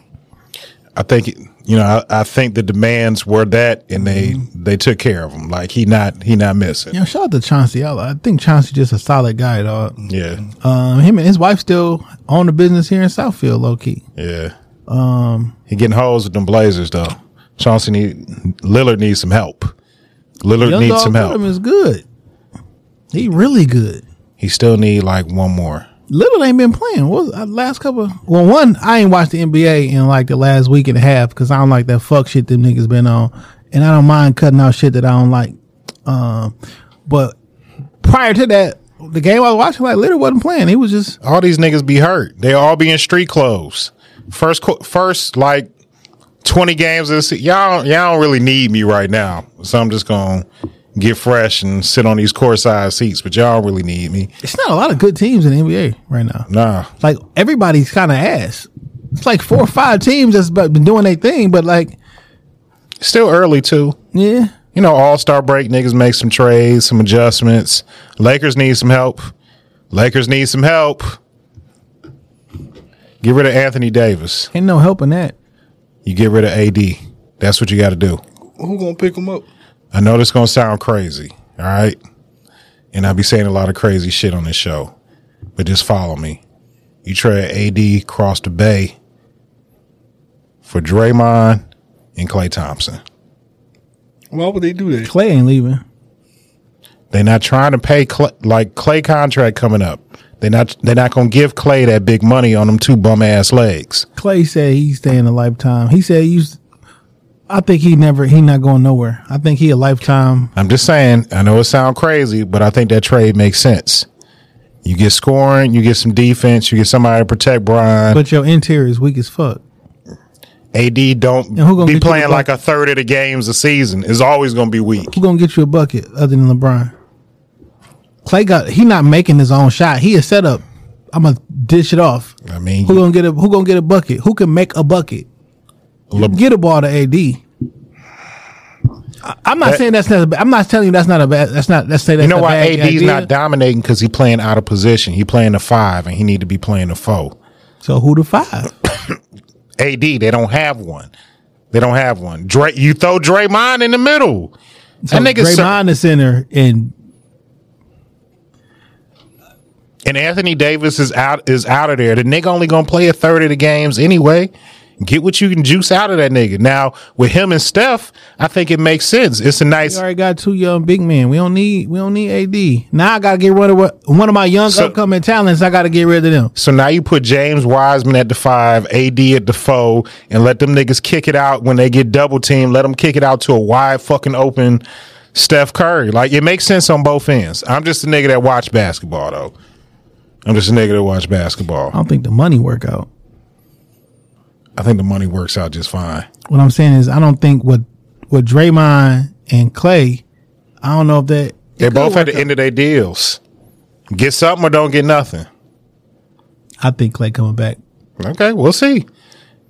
I think, you know, I, I think the demands were that and they, Mm-hmm. they took care of him. Like he not, he not missing. You know, shout out to Chauncey. I, I think Chauncey just a solid guy, dog. Yeah. Um, him and his wife still own the business here in Southfield, low key. Yeah. Um, he getting hoes with them Blazers though. Chauncey need, Lillard needs some help. Lillard Young needs some help. Is good. He really good. He still need like one more. Lillard ain't been playing. What was uh, last couple? Well, one I ain't watched the NBA in like the last week and a half because I don't like that fuck shit them niggas been on, and I don't mind cutting out shit that I don't like. Um, but prior to that, the game I was watching, like Lillard wasn't playing. He was just all these niggas be hurt. They all be in street clothes. First, first like twenty games this. Y'all, y'all don't really need me right now, so I'm just gonna get fresh and sit on these core courtside seats. But y'all don't really need me. it's not a lot of good teams in the NBA right now. Nah, Like everybody's kind of ass. It's like four or five teams that's been doing their thing, but like still early too. yeah, You know, All Star break niggas make some trades, some adjustments. Lakers need some help. Lakers need some help. Get rid of Anthony Davis. ain't no helping that. You get rid of AD. That's what you got to do. Who gonna pick him up? I know this gonna sound crazy, all right? And I'll be saying a lot of crazy shit on this show, but just follow me. You trade AD across the bay for Draymond and Klay Thompson. Why would they do that? Klay ain't leaving. They're not trying to pay Klay, like Klay contract coming up. They're not. They're not gonna give Klay that big money on them two bum ass legs. Klay said he's staying a lifetime. He said he's. I think he never. He not going nowhere. I think he a lifetime. I'm just saying. I know it sounds crazy, but I think that trade makes sense. You get scoring, you get some defense, you get somebody to protect Bron. But your interior is weak as fuck. AD don't be playing like a third of the games a season. Is always going to be weak. Who gonna get you a bucket other than LeBron? Klay got. He not making his own shot. He is set up. I'm gonna dish it off. I mean, Who gonna get a Who gonna get a bucket? Who can make a bucket? Le- Get a ball to AD. I- I'm not That- saying that's not. A, I'm not telling you that's not a bad. That's not. Let's say that's you know a why AD's idea. not dominating because he playing out of position. He playing the five, and he need to be playing the four. So who the five? <coughs> AD, they don't have one. They don't have one. Dre, you throw Draymond in the middle. So that nigga Draymond the center and and Anthony Davis is out is out of there. The nigga only gonna play a third of the games anyway. Get what you can juice out of that nigga. Now with him and Steph, I think it makes sense. It's a nice. we already got two young big men. We don't need. We don't need AD. Now I gotta get rid of what, one of my young So- upcoming talents. I gotta get rid of them. So now you put James Wiseman at the five, AD at the four, and let them niggas kick it out when they get double teamed. Let them kick it out to a wide fucking open Steph Curry. Like it makes sense on both ends. I'm just a nigga that watch basketball though. I'm just a nigga that watch basketball. I don't think the money work out. I think the money works out just fine. What I'm saying is, I don't think what what Draymond and Klay. I don't know if that They're both at the end of their deals. Get something or don't get nothing. I think Klay coming back. Okay, we'll see.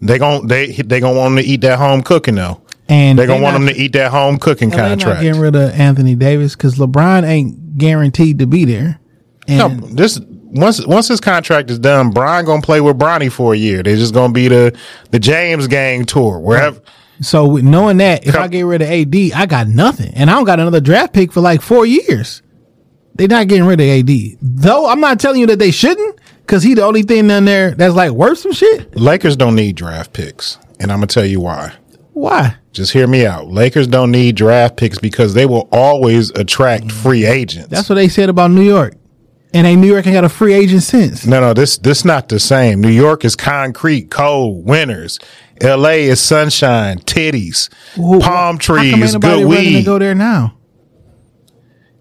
They gon' they they gonna want them to eat that home cooking though. And They gonna want not- them to eat that home cooking LA not contract. getting rid of Anthony Davis because LeBron ain't guaranteed to be there. No, And this once once his contract is done, Bron gonna play with Bronny for a year. They're just gonna be the the James Gang tour wherever. so knowing that, if I get rid of AD, I got nothing, and I don't got another draft pick for like four years. They're not getting rid of AD, though. I'm not telling you that they shouldn't, because he the only thing down there that's like worth some shit. Lakers don't need draft picks, and I'm gonna tell you why. Why? Just hear me out. Lakers don't need draft picks because they will always attract mm. free agents. That's what they said about New York, and ain't New York ain't got a free agent since. No, no, this this not the same. New York is concrete, cold, winters. L.A. is sunshine, titties, palm how come ain't trees, good ready to weed. go there now?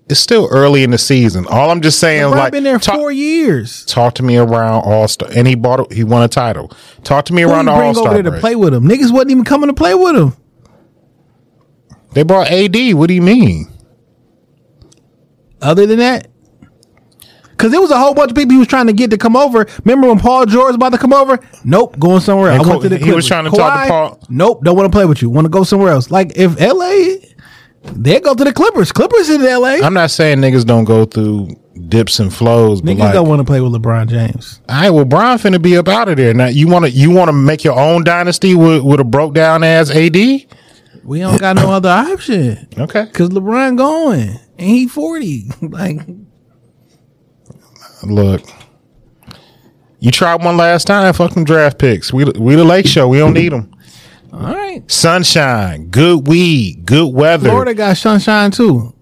It's still early in the season. All I'm just saying, LeBron like, been there talk, four years. talk to me around All Star, and he bought, a, he won a title. Talk to me Who around you the bring All Star there to play with him? Niggas wasn't even coming to play with him. They brought AD. What do you mean? Other than that, because there was a whole bunch of people he was trying to get to come over. Remember when Paul George was about to come over? Nope, going somewhere else. I went to the he was trying to talk to Paul- Nope, don't want to play with you. Want to go somewhere else. Like if LA, they go to the Clippers. Clippers in LA. I'm not saying niggas don't go through dips and flows, but Niggas like, don't want to play with LeBron James. all right, well, Bron finna be up out of there. Now, you want to you want to make your own dynasty with, with a broke down ass AD? We don't got no <coughs> other option Okay, because LeBron going and he forty. <laughs> like look, you tried one last time. Fuck them draft picks. We we the Lake Show. We don't need them. all right, Sunshine, good weed, good weather. Florida got sunshine too.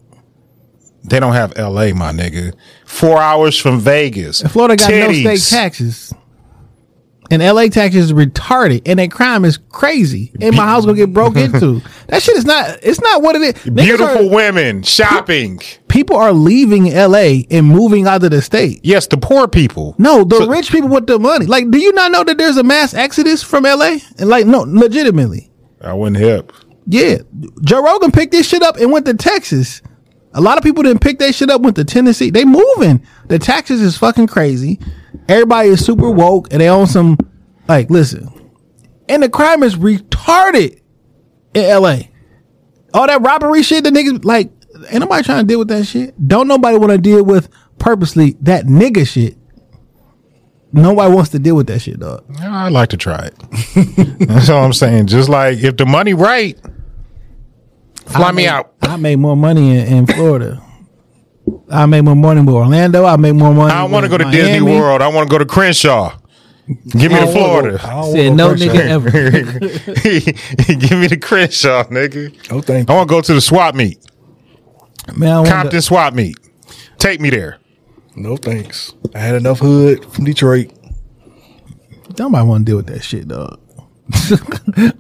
They don't have L.A., my nigga. Four hours from Vegas. And Florida got no state taxes. And LA taxes is retarded, and that crime is crazy. And my house gonna get broke into. <laughs> That shit is not. It's not what it is. Beautiful are- women shopping. people are leaving LA and moving out of the state. Yes, the poor people. No, the So- rich people with the money. Like, do you not know that there's a mass exodus from LA? And like, no, legitimately. I wouldn't help. Yeah, Joe Rogan picked this shit up and went to Texas. A lot of people didn't pick that shit up. Went to Tennessee. They moving. The taxes is fucking crazy. Everybody is super woke and they own some. Like, listen, and the crime is retarded in L.A. All that robbery shit. The niggas like, ain't nobody trying to deal with that shit. Don't nobody want to deal with purposely that nigga shit. Nobody wants to deal with that shit, dog. I'd like to try it. <laughs> That's all I'm saying. Just like if the money right, fly I me made- out. I made more money in, in Florida. I make more money with Orlando. I make more money. I don't want to go to Disney World. I want to go to Crenshaw. Give me the wanna Florida. go- I don't Said wanna no go nigga ever. <laughs> Give me the Crenshaw, nigga. No thank I want to go to the swap meet, Man, I wanna- Compton swap meet. Take me there. No thanks. I had enough hood from Detroit. Nobody want to deal with that shit, dog. <laughs>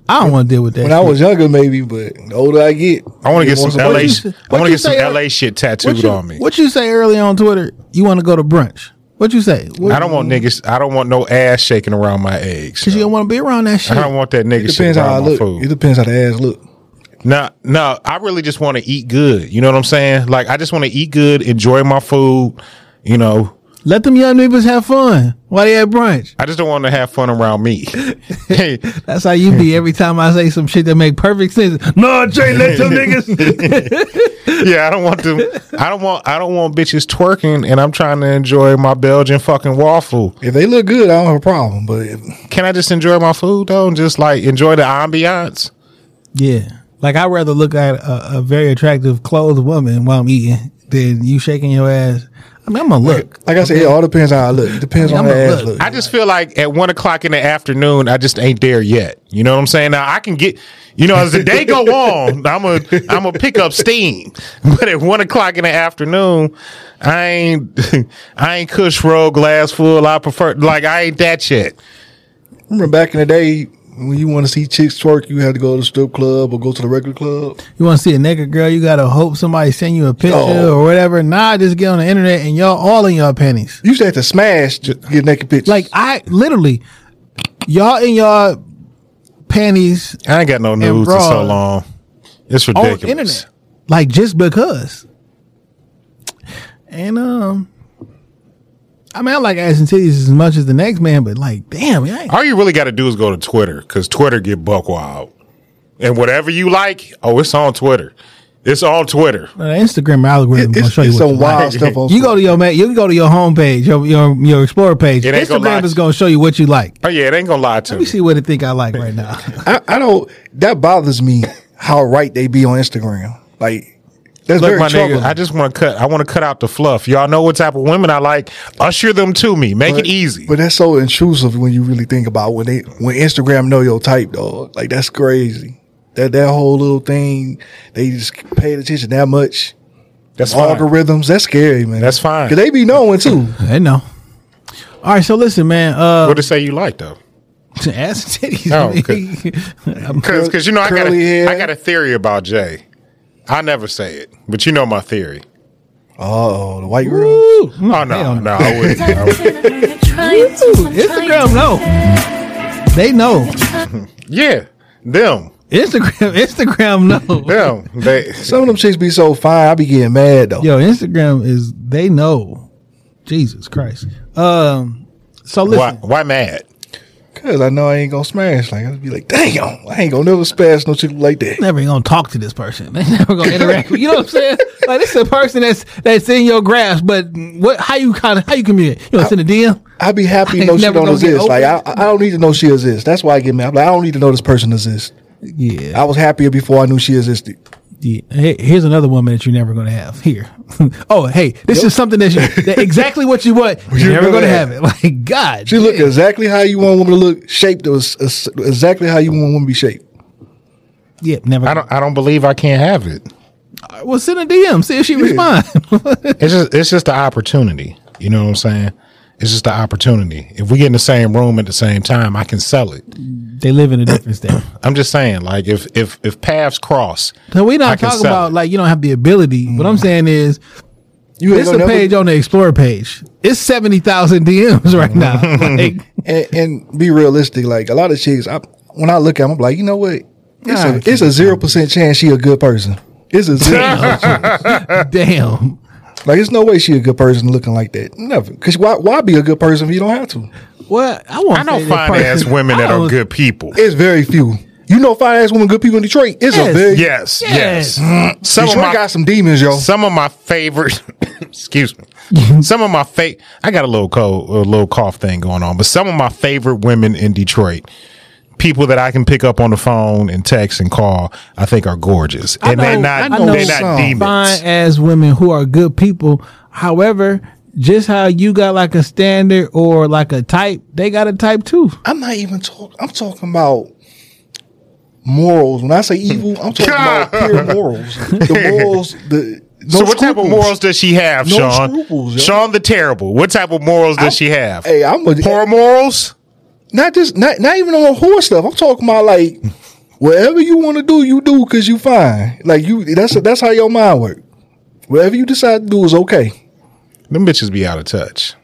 I don't want to deal with that. When shit. I was younger, maybe, but the older I get, I want to get some LA. you sh- I want to get some say, uh, LA shit what tattooed you, on me. what you say early on Twitter? You want to go to brunch? What you say? I don't want niggas. I don't want no ass shaking around my eggs. because you don't want to be around that shit. I don't want that It nigga shit depends how I my look. food. It depends how the ass look. No, no, I really just want to eat good. You know what I'm saying? Like I just want to eat good, enjoy my food. You know, Let them young niggas have fun while they at brunch. I just don't want to have fun around me. hey, <laughs> That's how you be every time I say some shit that make perfect sense. No, Jay, let them niggas. <laughs> yeah, I don't want to. I don't want. I don't want bitches twerking, and I'm trying to enjoy my Belgian fucking waffle. If they look good, I don't have a problem. But if, Can I just enjoy my food though, and just like enjoy the ambiance? yeah. Like I'd rather look at a, a very attractive clothed woman while I'm eating than you shaking your ass. I mean, I'm gonna look. like I said, it all depends on how I look. It depends I on how I'm the a ass look. look. I just feel like at one o'clock in the afternoon, I just ain't there yet. You know what I'm saying? Now I can get, you know, as the day go <laughs> on, I'm a, I'm a pick up steam. <laughs> But at one o'clock in the afternoon, I ain't, <laughs> I ain't Kush roll glass full. I prefer like I ain't that shit. Remember back in the day when you want to see chicks twerk, you had to go to the strip club or go to the regular club. You want to see a naked girl? You gotta hope somebody send you a picture Oh. or whatever. Nah, just get on the internet and y'all all in y'all panties. You used to have to smash to get naked pictures. Like I literally, y'all in y'all panties I ain't got no news in so long. It's on ridiculous. the internet, like just because. And um, I mean, I like ass and titties as much as the next man, but like, damn, I ain't- All you really got to do is go to Twitter because Twitter get buck wild, and whatever you like, oh, it's on Twitter. It's on Twitter. the Instagram algorithm It- gonna it's, show you it's some wild like. stuff on. You go to your man, you go to your homepage, your your your Explorer page. It ain't gonna lie Instagram is gonna show you what you like. Oh yeah, it ain't gonna lie to Let me. me see what it think I like right now. <laughs> I, I don't. That bothers me. How right they be on Instagram. Like that's Look, very my troubling. nigga, I just want to cut. I want to cut out the fluff. Y'all know what type of women I like. Usher them to me. Make it easy. But that's so intrusive when you really think about when they when Instagram know your type, dog. Like that's crazy. That that whole little thing, they just pay attention that much. That's fine. Algorithms, that's scary, man. That's fine. Cause they be knowing too. <laughs> I know. All right, so listen, man. Uh, What to say you like though? <laughs> ass and titties. Oh. Because <laughs> you know I got curly a, hair. I got a theory about Jay. I never say it, but you know my theory. Oh, the white girl. Ooh, Oh no, no, I wouldn't. I wouldn't. Instagram, no. They know. <laughs> Yeah, them, Instagram, <laughs> Instagram, no. them. They. <laughs> Some of them chicks be so fine, I be getting mad though. Yo, Instagram is they know. Jesus Christ. Um. So Why? listen, Why mad? Cause I know I ain't gonna smash. Like I'd be like, damn, I ain't gonna never smash no chick like that. never gonna talk to this person. <laughs> They never gonna interact. with You know what I'm saying? Like this is a person that's that's in your grasp. But what? How you kind of how you communicate? You know, send a DM. I'd be happy I to know she don't exist. Like I, I don't need to know she exists. That's why I get mad. I'm like, I don't need to know this person exists. Yeah. I was happier before I knew she existed. Yeah. Hey, here's another woman that you're never going to have. Here. <laughs> oh, hey, this is something that, you, <laughs> that exactly what you want. You're, You're never gonna have. have it. <laughs> Like God. She look exactly how you want a woman to look, shaped was exactly how you want a woman to be shaped. Yeah, never. I don't. I don't believe I can't have it. Uh, well, send a DM. See if she responds. It's just. It's just the opportunity. You know what I'm saying? It's just the opportunity. If we get in the same room at the same time, I can sell it. they live in a different state. <clears throat> I'm just saying, like if if if paths cross, So we I not can talking about it. like you don't have the ability. What I'm mm-hmm. saying is, You it's a gonna never- page on the Explorer page. It's seventy thousand <laughs> DMs right mm-hmm. now. <laughs> like, <laughs> and, and be realistic. Like a lot of chicks, I, when I look at them, I'm like, you know what? It's Nah, a it's a zero percent chance she a good person. It's a zero. damn. Like it's no way she a good person looking like that. Never. Cause why why be a good person if you don't have to? Well, I want. I know fine ass women that are good people. It's very few. You know, fine ass women, good people in Detroit. It's Yes. a very Yes, Yes. yes. Mm-hmm. Some of my got some demons, yo. some of my favorite. <coughs> excuse me. <laughs> Some of my fa- I got a little cold, a little cough thing going on, but some of my favorite women in Detroit, people that I can pick up on the phone and text and call, I think are gorgeous, I and they're not I know they're not some demons. fine as women who are good people. However, just how you got like a standard or like a type, they got a type too. I'm not even talking. I'm talking about morals. When I say evil, I'm talking <laughs> about pure morals. The <laughs> morals. The no so what type of morals does she have, No Sean? scruples, yo. Sean the terrible. What type of morals does I'm- she have? Hey, I'm a Poor morals. Not just not not even on horse stuff. I'm talking about like whatever you want to do, you do because you fine. Like you, that's that's how your mind work. Whatever you decide to do is okay. Them bitches be out of touch.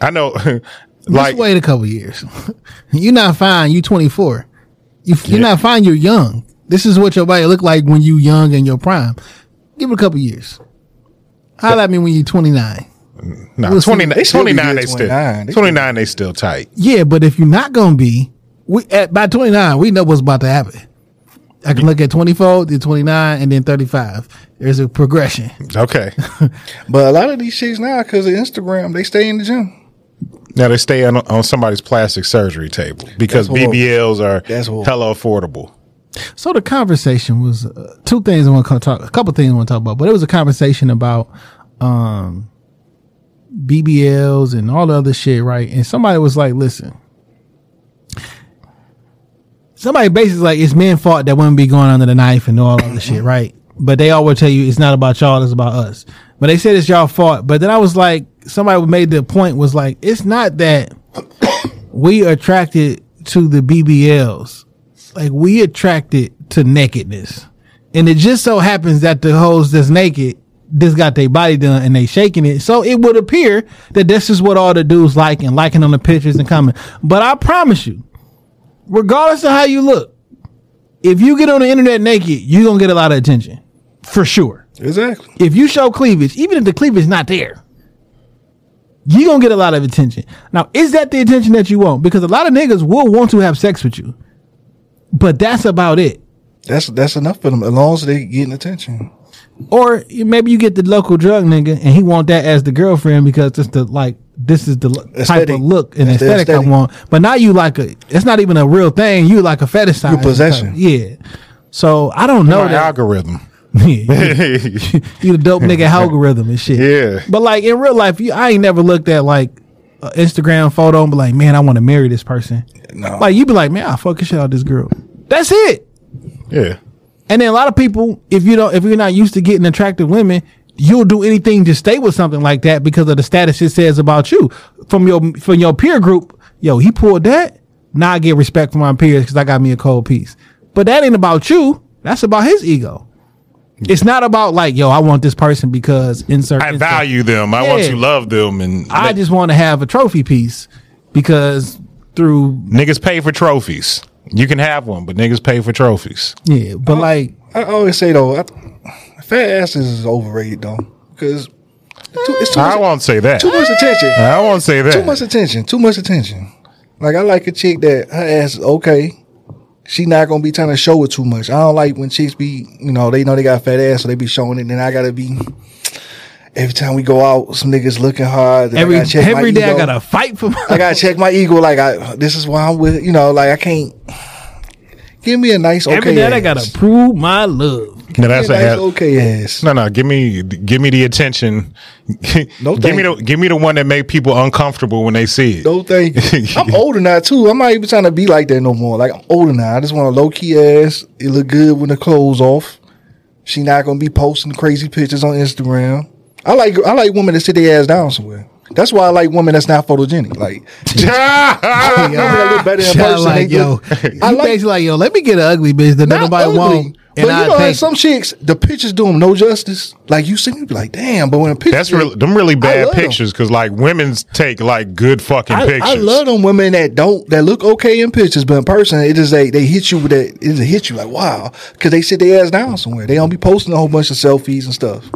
I know. <laughs> Like, like Just wait a couple years. <laughs> you're not fine. You 24. You, you're not fine. You're young. This is what your body look like when you young in your prime. Give it a couple years. Holla at me when you're 29. No, We'll see. 29, They still 29 they still 29. They 29 still tight. Yeah, but if you're not gonna be, we at by 29, we know what's about to happen. I can look at 24, then 29, and then 35. There's a progression. Okay. <laughs> But a lot of these chicks now, because of Instagram, they stay in the gym. now they stay on, on somebody's plastic surgery table because. BBLs are hella affordable. So the conversation was uh, two things I want to talk. A couple things I want to talk about, but it was a conversation about um, BBLs and all the other shit, right? And somebody was like, "Listen." Somebody basically like it's men fault that women be going under the knife and all other shit, right? But they always tell you it's not about y'all, it's about us. But they said it's y'all fault. But then I was like, somebody made the point was like, it's not that <coughs> we attracted to the BBLs like we attracted to nakedness. And it just so happens that the hoes that's naked just got their body done and they shaking it. So it would appear that this is what all the dudes like and liking on the pictures and comment. But I promise you, regardless of how you look, if you get on the internet naked, you're gonna get a lot of attention. For sure. Exactly. If you show cleavage, even if the cleavage is not there, you're gonna get a lot of attention. Now, is that the attention that you want? Because a lot of niggas will want to have sex with you. But that's about it. That's that's enough for them, as long as they getting attention. Or maybe you get the local drug nigga and he want that as the girlfriend because it's the like this is the lo- type of look and That's aesthetic, I want. But now you like a it's not even a real thing. You like a fetish You possession. Yeah. So I don't know My that. algorithm. <laughs> Yeah, you, <laughs> you the dope nigga algorithm and shit. Yeah. But like in real life, you, I ain't never looked at like an Instagram photo and be like, man, I want to marry this person. No. Like you be like, man, I fucking shit out this girl. That's it. Yeah. And then a lot of people, if you don't, if you're not used to getting attractive women, you'll do anything to stay with something like that because of the status it says about you from your from your peer group. Yo, he pulled that. Now I get respect from my peers because I got me a cold piece. But that ain't about you. That's about his ego. Mm. It's not about like, yo, I want this person because insert. I insert. value them. I want Yeah. to love them. And I just want to have a trophy piece because through niggas pay for trophies. You can have one, but niggas pay for trophies. yeah. But like, I always say though, I, fat asses is overrated though, because too, it's too I won't say that. too much attention. I won't say that. Too much attention. Too much attention. Like I like a chick that her ass is okay. She not gonna be trying to show it too much. I don't like when chicks be, you know, they know they got fat ass, so they be showing it. And then I gotta be. Every time we go out, some niggas looking hard. then I every gotta check every day I gotta fight for my. I gotta <laughs> check my ego. Like I, this is why I'm with. You know, like I can't. Give me a nice okay. every day I ass. gotta prove my love. No, that's a me a nice ass. okay ass. No, no. Give me, give me the attention. <laughs> No, give me the, give me the one that make people uncomfortable when they see it. No thank you. <laughs> I'm older now too. I'm not even trying to be like that no more. Like I'm older now. I just want a low key ass. It look good when the clothes off. She not gonna be posting crazy pictures on Instagram. I like I like women that sit their ass down somewhere. That's why I like women that's not photogenic. Like I like women that look better in Shout person. like, yo, <laughs> you I like basically like, yo, let me get an ugly bitch that nobody ugly, want, But and you I know, how take. some chicks, the pictures do them no justice. Like you see me, be like, damn. But when a picture, That's really them really bad pictures because like women's take like good fucking I, pictures. I love them women that don't that look okay in pictures, but in person it is they they hit you with that it just hit you like wow because they sit their ass down somewhere. They don't be posting a whole bunch of selfies and stuff.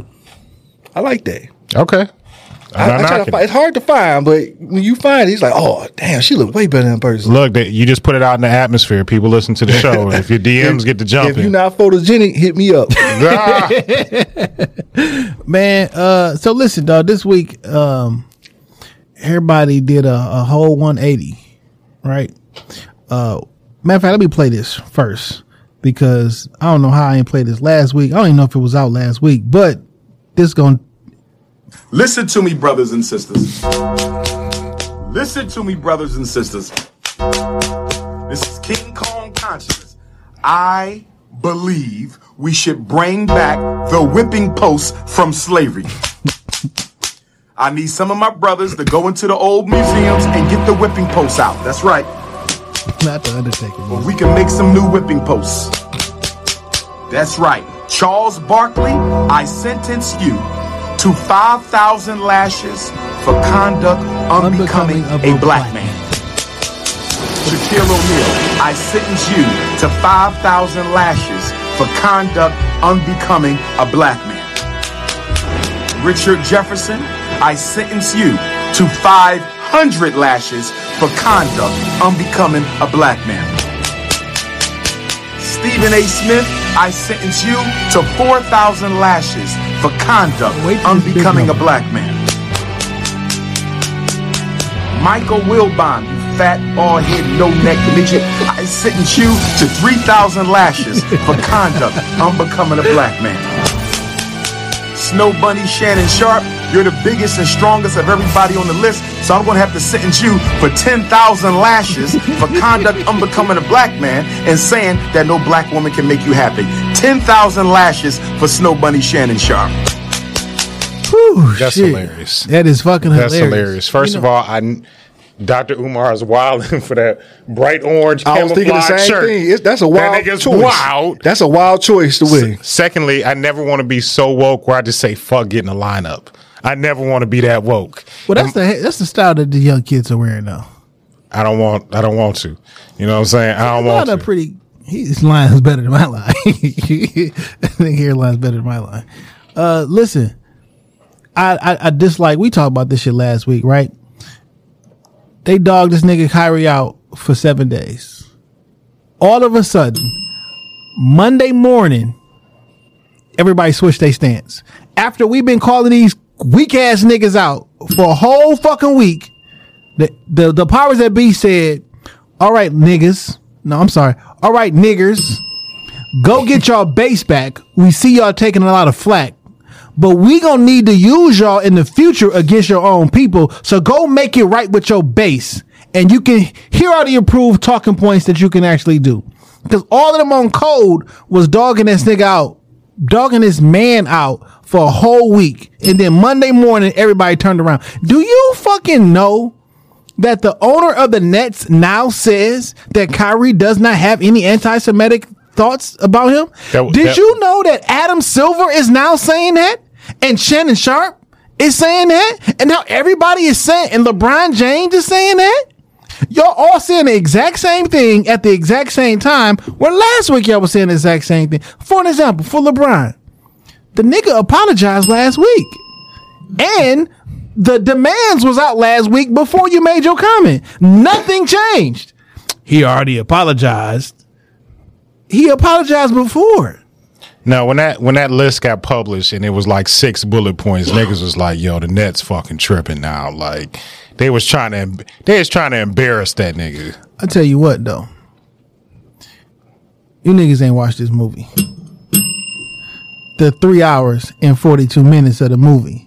I like that. Okay. I, I'm not try to find, it's hard to find, but when you find it, it's like oh damn, she look way better in person. Look, that you just put it out in the atmosphere. People listen to the show. and <laughs> if your DMs get to jumping, If you're not photogenic, hit me up. <laughs> <laughs> Man, uh, so listen, dog. This week, um, everybody did a, a whole 180, right? Uh, matter of fact, let me play this first because I don't know how I ain't played this last week. I don't even know if it was out last week, but this going Listen to me, brothers and sisters. Listen to me, brothers and sisters. This is King Kong consciousness. I believe we should bring back the whipping post from slavery. I need some of my brothers to go into the old museums and get the whipping posts out. That's right. not the Undertaker. We can make some new whipping posts. That's right. Charles Barkley, I sentence you to 5,000 lashes for conduct unbecoming Unbecoming a a black black man. Shaquille O'Neal, I sentence you to 5,000 lashes for conduct unbecoming a black man. Richard Jefferson, I sentence you to 500 lashes for conduct unbecoming a black man. Stephen A. Smith, I sentence you to 4,000 lashes for conduct Wait for this unbecoming a black man. Michael Wilbon, you fat, bald head, no neck midget, I sentence you to 3,000 lashes for conduct unbecoming a black man. Snow Bunny Shannon Sharpe, you're the biggest and strongest of everybody on the list, so I'm gonna have to sentence you for 10,000 lashes for <laughs> conduct unbecoming a black man and saying that no black woman can make you happy. 10,000 lashes for Snow Bunny Shannon Sharpe. Whew, That's shit. hilarious. That is fucking hilarious. That's hilarious. hilarious. First You of all, I Dr. Umar is wilding <laughs> for that bright orange I was thinking the same shirt. thing. It's, that's a wild that choice. wild. That's a wild choice to win. Secondly, I never want to be so woke where I just say fuck getting a lineup. I never want to be that woke. well, that's the that's the style that the young kids are wearing now. I don't want. I don't want to. You know what I'm saying? I don't want to. pretty. His line is better than my line. <laughs> I think your line's better than my line. Uh, listen, I, I I dislike. We talked about this shit last week, right? They dogged this nigga Kyrie out for seven days. All of a sudden, Monday morning, everybody switched their stance. After we've been calling these weak ass niggas out for a whole fucking week, the, the the powers that be said, "All right, niggas. No, I'm sorry. All right, niggers, go get y'all base back. We see y'all taking a lot of flack, but we gonna need to use y'all in the future against your own people. So go make it right with your base, and you can here are the improved talking points that you can actually do. Because all of them on code was dogging this nigga out, dogging this man out for a whole week, and then Monday morning everybody turned around. Do you fucking know? that the owner of the Nets now says that Kyrie does not have any anti-Semitic thoughts about him. That- Did that- you know that Adam Silver is now saying that, and Shannon Sharpe is saying that, and now everybody is saying, and LeBron James is saying that? Y'all all saying the exact same thing at the exact same time. Where last week y'all was saying the exact same thing. For an example, for LeBron, the nigga apologized last week, and the demands was out last week before you made your comment. Nothing changed. He already apologized. He apologized before. No, when that when that list got published and it was like six bullet points, niggas was like, "Yo, the Nets fucking tripping now." Like they was trying to they was trying to embarrass that nigga. I tell you what though, you niggas ain't watched this movie. The three hours and forty two minutes of the movie.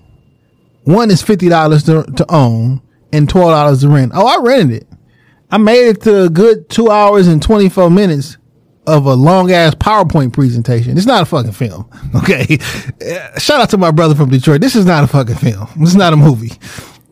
One is fifty dollars to, to own and twelve dollars to rent. Oh, I rented it. I made it to a good two hours and twenty four minutes of a long ass PowerPoint presentation. It's not a fucking film. <laughs> Okay. Uh, Shout out to my brother from Detroit. This is not a fucking film. This is not a movie.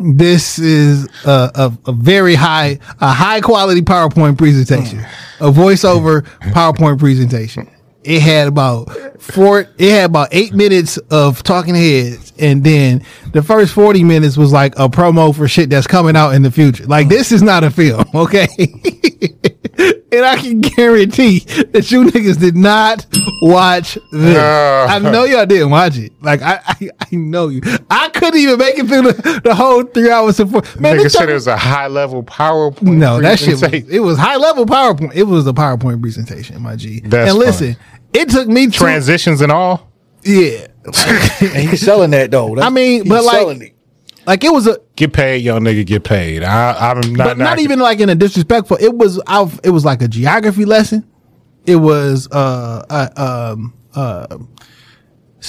This is a, a, a very high, a high quality PowerPoint presentation, a voiceover <laughs> PowerPoint presentation. It had about four, it had about eight minutes of talking heads. And then the first 40 minutes was like a promo for shit that's coming out in the future. Like this is not a film. <laughs> Okay. <laughs> <laughs> and I can guarantee that you niggas did not watch this. Uh. I know y'all didn't watch it. Like I, I, I know you. I couldn't even make it through the, the whole three hours of four. Man, Nigga said it was a high level PowerPoint. no, that shit was, it was high level PowerPoint. It was a PowerPoint presentation, my G. That's and listen, it took me two, transitions and all. yeah. <laughs> And he's selling that though. That's- I mean, he's but like- it. Like it was a Get paid, young nigga. Get paid. I, I'm not. but not even like in a disrespectful. It was out. It was like a geography lesson. It was uh, uh um uh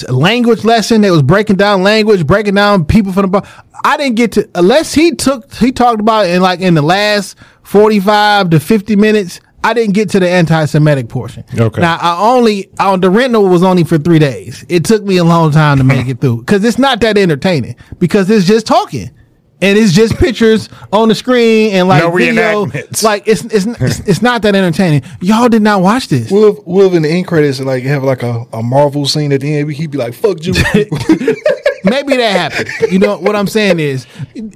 a language lesson. That was breaking down language, breaking down people from the. bar. I didn't get to unless he took he talked about it in like in the last forty five to fifty minutes. I didn't get to the anti-Semitic portion. Okay. Now I only on the rental was only for three days. It took me a long time to make it through because it's not that entertaining because it's just talking and it's just pictures on the screen and like No video. reenactments. Like it's it's it's, it's not that entertaining. Y'all did not watch this. We'll have, we'll in the end credits and like have like a, a Marvel scene at the end. He'd be like, "Fuck you." <laughs> <laughs> Maybe that happened. You know what I'm saying is,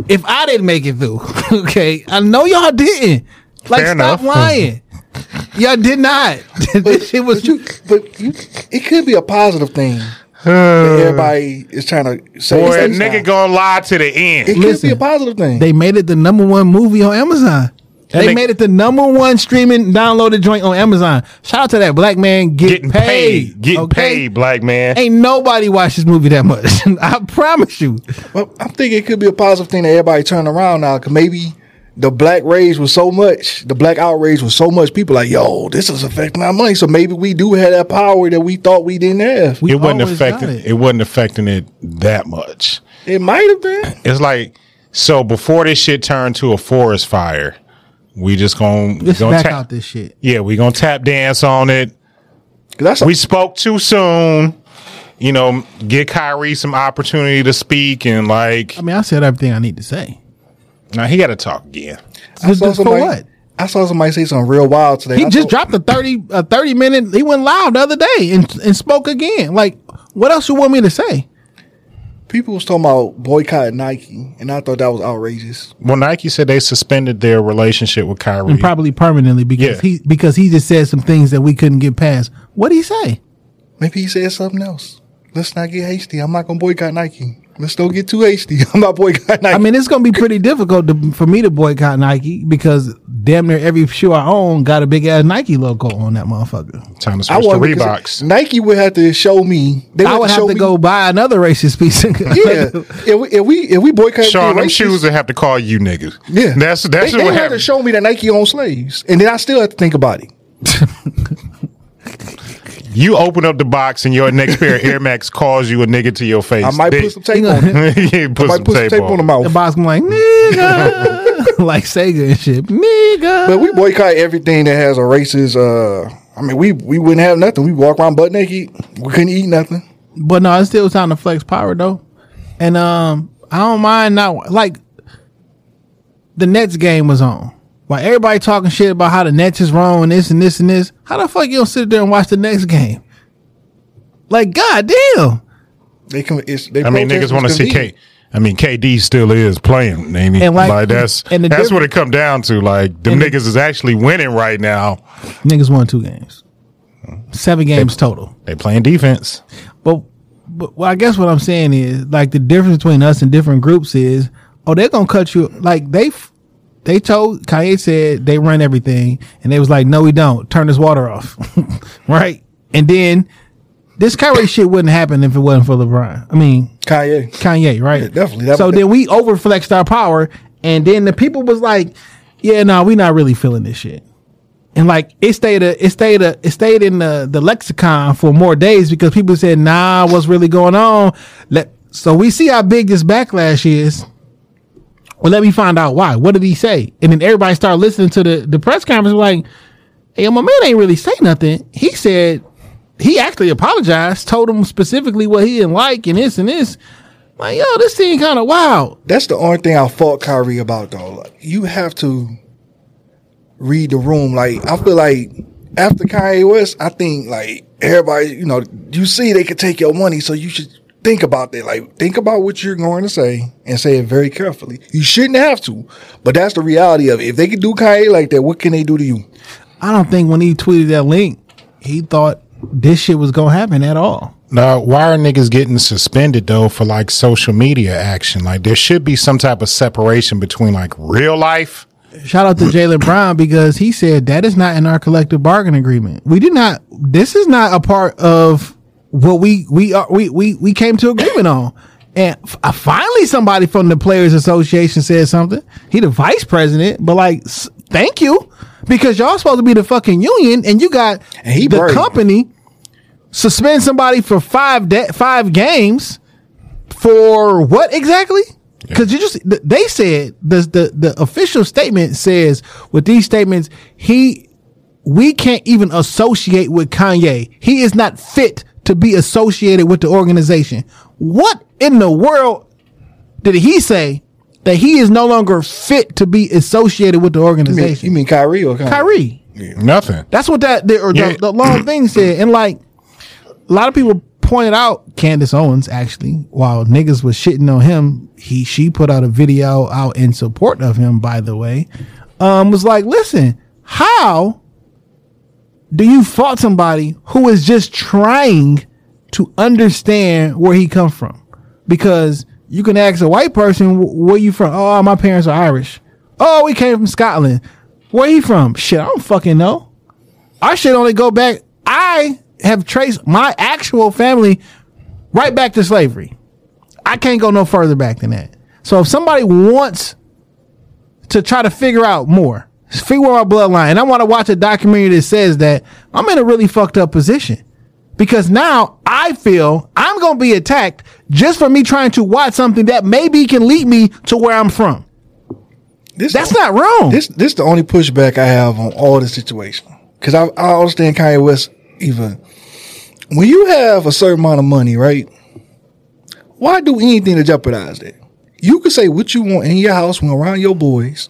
if I didn't make it through, <laughs> okay, I know y'all didn't. Like, Fair stop enough. lying. Y'all did not. this <laughs> shit was. but you, but you, it could be a positive thing that <sighs> everybody is trying to say. Boy, a nigga not. gonna lie to the end. It could Listen, be a positive thing. They made it the number one movie on Amazon. And they they- made it the number one streaming downloaded joint on Amazon. Shout out to that black man get Getting paid. paid. Getting okay? paid, black man. Ain't nobody watched this movie that much. <laughs> I promise you. Well, I'm thinking it could be a positive thing that everybody turn around now. Cause maybe the black rage was so much, the black outrage was so much. People like, yo, this is affecting our money. So maybe we do have that power that we thought we didn't have. We it wasn't affecting it. it. wasn't affecting it that much. It might have been. <clears throat> It's like so before this shit turned to a forest fire, we just gonna Let's gonna back tap, out this shit. Yeah, we gonna tap dance on it. that's a, We spoke too soon. You know, get Kyrie some opportunity to speak and like I mean, I said everything I need to say. Now he gotta talk again. I saw Just for somebody, what? I saw somebody say something real wild today. He I just thought- dropped a thirty a thirty minute. He went live the other day and and spoke again. Like, what else you want me to say? people was talking about boycotting Nike, and I thought that was outrageous. Well, Nike said they suspended their relationship with Kyrie. And probably permanently because Yeah. he because he just said some things that we couldn't get past. What did he say? Maybe he said something else. Let's not get hasty. I'm not gonna boycott Nike. Let's don't get too hasty. <laughs> I'm not boycotting Nike. I mean, it's gonna be pretty difficult to, for me to boycott Nike because damn near every shoe I own got a big ass Nike logo on that motherfucker. Time to I switch to Reeboks. Nike would have to show me. They I would have show to me- go buy another racist piece. Of, Yeah, if we if we if we boycott Sean, the them racist- shoes that have to call you niggas. Yeah, That's that's they, what they had to show me that Nike owns slaves, and then I still have to think about it. <laughs> You open up the box and your next pair of Air Max calls you a nigga to your face. I might They- put some tape on it. <laughs> yeah, put I some might put some tape, tape on. on the the mouth. boss gonna like nigga, <laughs> like Sega and shit, nigga. But we boycott everything that has a racist. Uh, I mean, we we wouldn't have nothing. We walk around butt naked. We couldn't eat nothing. But no, it's still time to flex power though. And um I don't mind not like the Nets game was on. While everybody talking shit about how the Nets is wrong and this and this and this, how the fuck you don't sit there and watch the next game? Like, goddamn. They come. It's, they I mean, niggas want to see K. I mean, KD still is playing, ain't he? And like, like- that's and the that's what it come down to. Like, them And the- niggas is actually winning right now. Niggas won two games. Seven games total. They playing defense. But, but well, I guess what I'm saying is like the difference between us and different groups is, oh, they're gonna cut you. Like they, f- they told Kanye said they run everything, and they was like, no, we don't. Turn this water off, <laughs> right? And then this Kyrie shit wouldn't happen if it wasn't for LeBron. I mean, Kanye. Kanye, right? Yeah, definitely. That- so then we overflexed our power, and then the people was like, "Yeah, no, we not really feeling this shit." And like it stayed, a, it stayed, a, it stayed in the, the lexicon for more days because people said, "Nah, what's really going on?" Let so we see how big this backlash is. Well, let me find out why. What did he say? And then everybody started listening to the the press conference. Like, hey, my man ain't really say nothing. He said he actually apologized, told him specifically what he didn't like and this and this. Like, yo, this thing kind of wild. That's the only thing I fought Kyrie about though. Like, you have to read the room. Like I feel like after Kanye West, I think like everybody, you know, you see they could take your money, so you should think about that. Like think about what you're going to say and say it very carefully. You shouldn't have to, but that's the reality of it. If they could do Kanye like that, what can they do to you? I don't think when he tweeted that link, he thought this shit was gonna happen at all. Now, why are niggas getting suspended though for like social media action? Like, there should be some type of separation between like real life. Shout out to Jaylen Brown because he said that is not in our collective bargain agreement. We did not. This is not a part of what we we are we we we came to agreement on. And f- uh, finally, somebody from the Players Association said something. He the vice president, but like, s- thank you because y'all supposed to be the fucking union, and you got And he the brave. company suspend somebody for five de- five games for what exactly? Because you just th- they said the, the the official statement says with these statements he we can't even associate with Kanye. He is not fit to be associated with the organization. What in the world did he say that he is no longer fit to be associated with the You mean, organization? you mean Kyrie or Kanye? Kyrie. Nothing. That's what that the, or Yeah. the, the long thing said. And like a lot of people pointed out Candace Owens actually, while niggas was shitting on him, he she put out a video out in support of him, by the way. Um, was like, listen, how do you fault somebody who is just trying to understand where he come from. Because you can ask a white person, where you from? Oh, my parents are Irish. Oh, we came from Scotland. Where you from? Shit, I don't fucking know. I should only go back. I have traced my actual family right back to slavery. I can't go no further back than that. So if somebody wants to try to figure out more, figure out my bloodline, and I want to watch a documentary that says that I'm in a really fucked up position because now I feel I'm going to be attacked just for me trying to watch something that maybe can lead me to where I'm from. This That's not wrong. This this the only pushback I have on all the situation because I, I understand Kanye West even when you have a certain amount of money, right? Why do anything to jeopardize that? You can say what you want in your house when around your boys,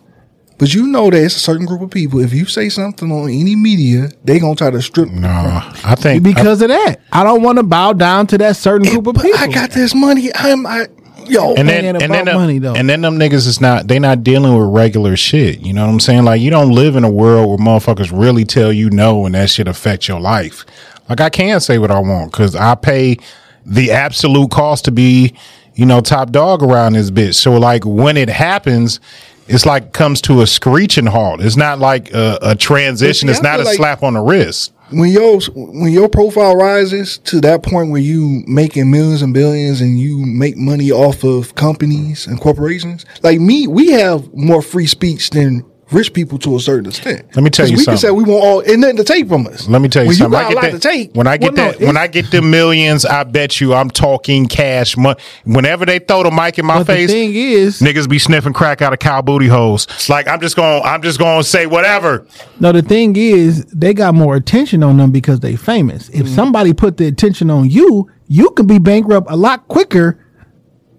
but you know that it's a certain group of people. If you say something on any media, they gonna try to strip. No, I think because of that, I don't want to bow down to that certain group of people. I got this money. I'm I yo. and ain't then and about then them, money, though. and then them niggas is not they not dealing with regular shit. You know what I'm saying? Like you don't live in a world where motherfuckers really tell you no and that shit affect your life. Like I can say what I want because I pay the absolute cost to be you know top dog around this bitch. So like when it happens. It's like comes to a screeching halt. It's not like a, a transition. But It's not a like- slap on the wrist. when your when your profile rises to that point where you making millions and billions and you make money off of companies and corporations, like me, we have more free speech than rich people to a certain extent. Let me tell you we something. can say we want all and nothing to take from us. Let me tell you when something. You got I a lot get to take. when I get Well, no, that, when I get the millions, I bet you I'm talking cash money. Whenever they throw the mic in my but face, the thing is, niggas be sniffing crack out of cow booty holes. Like I'm just going, to I'm just going to say whatever. No, the thing is, they got more attention on them because they famous. If mm. somebody put the attention on you, you can be bankrupt a lot quicker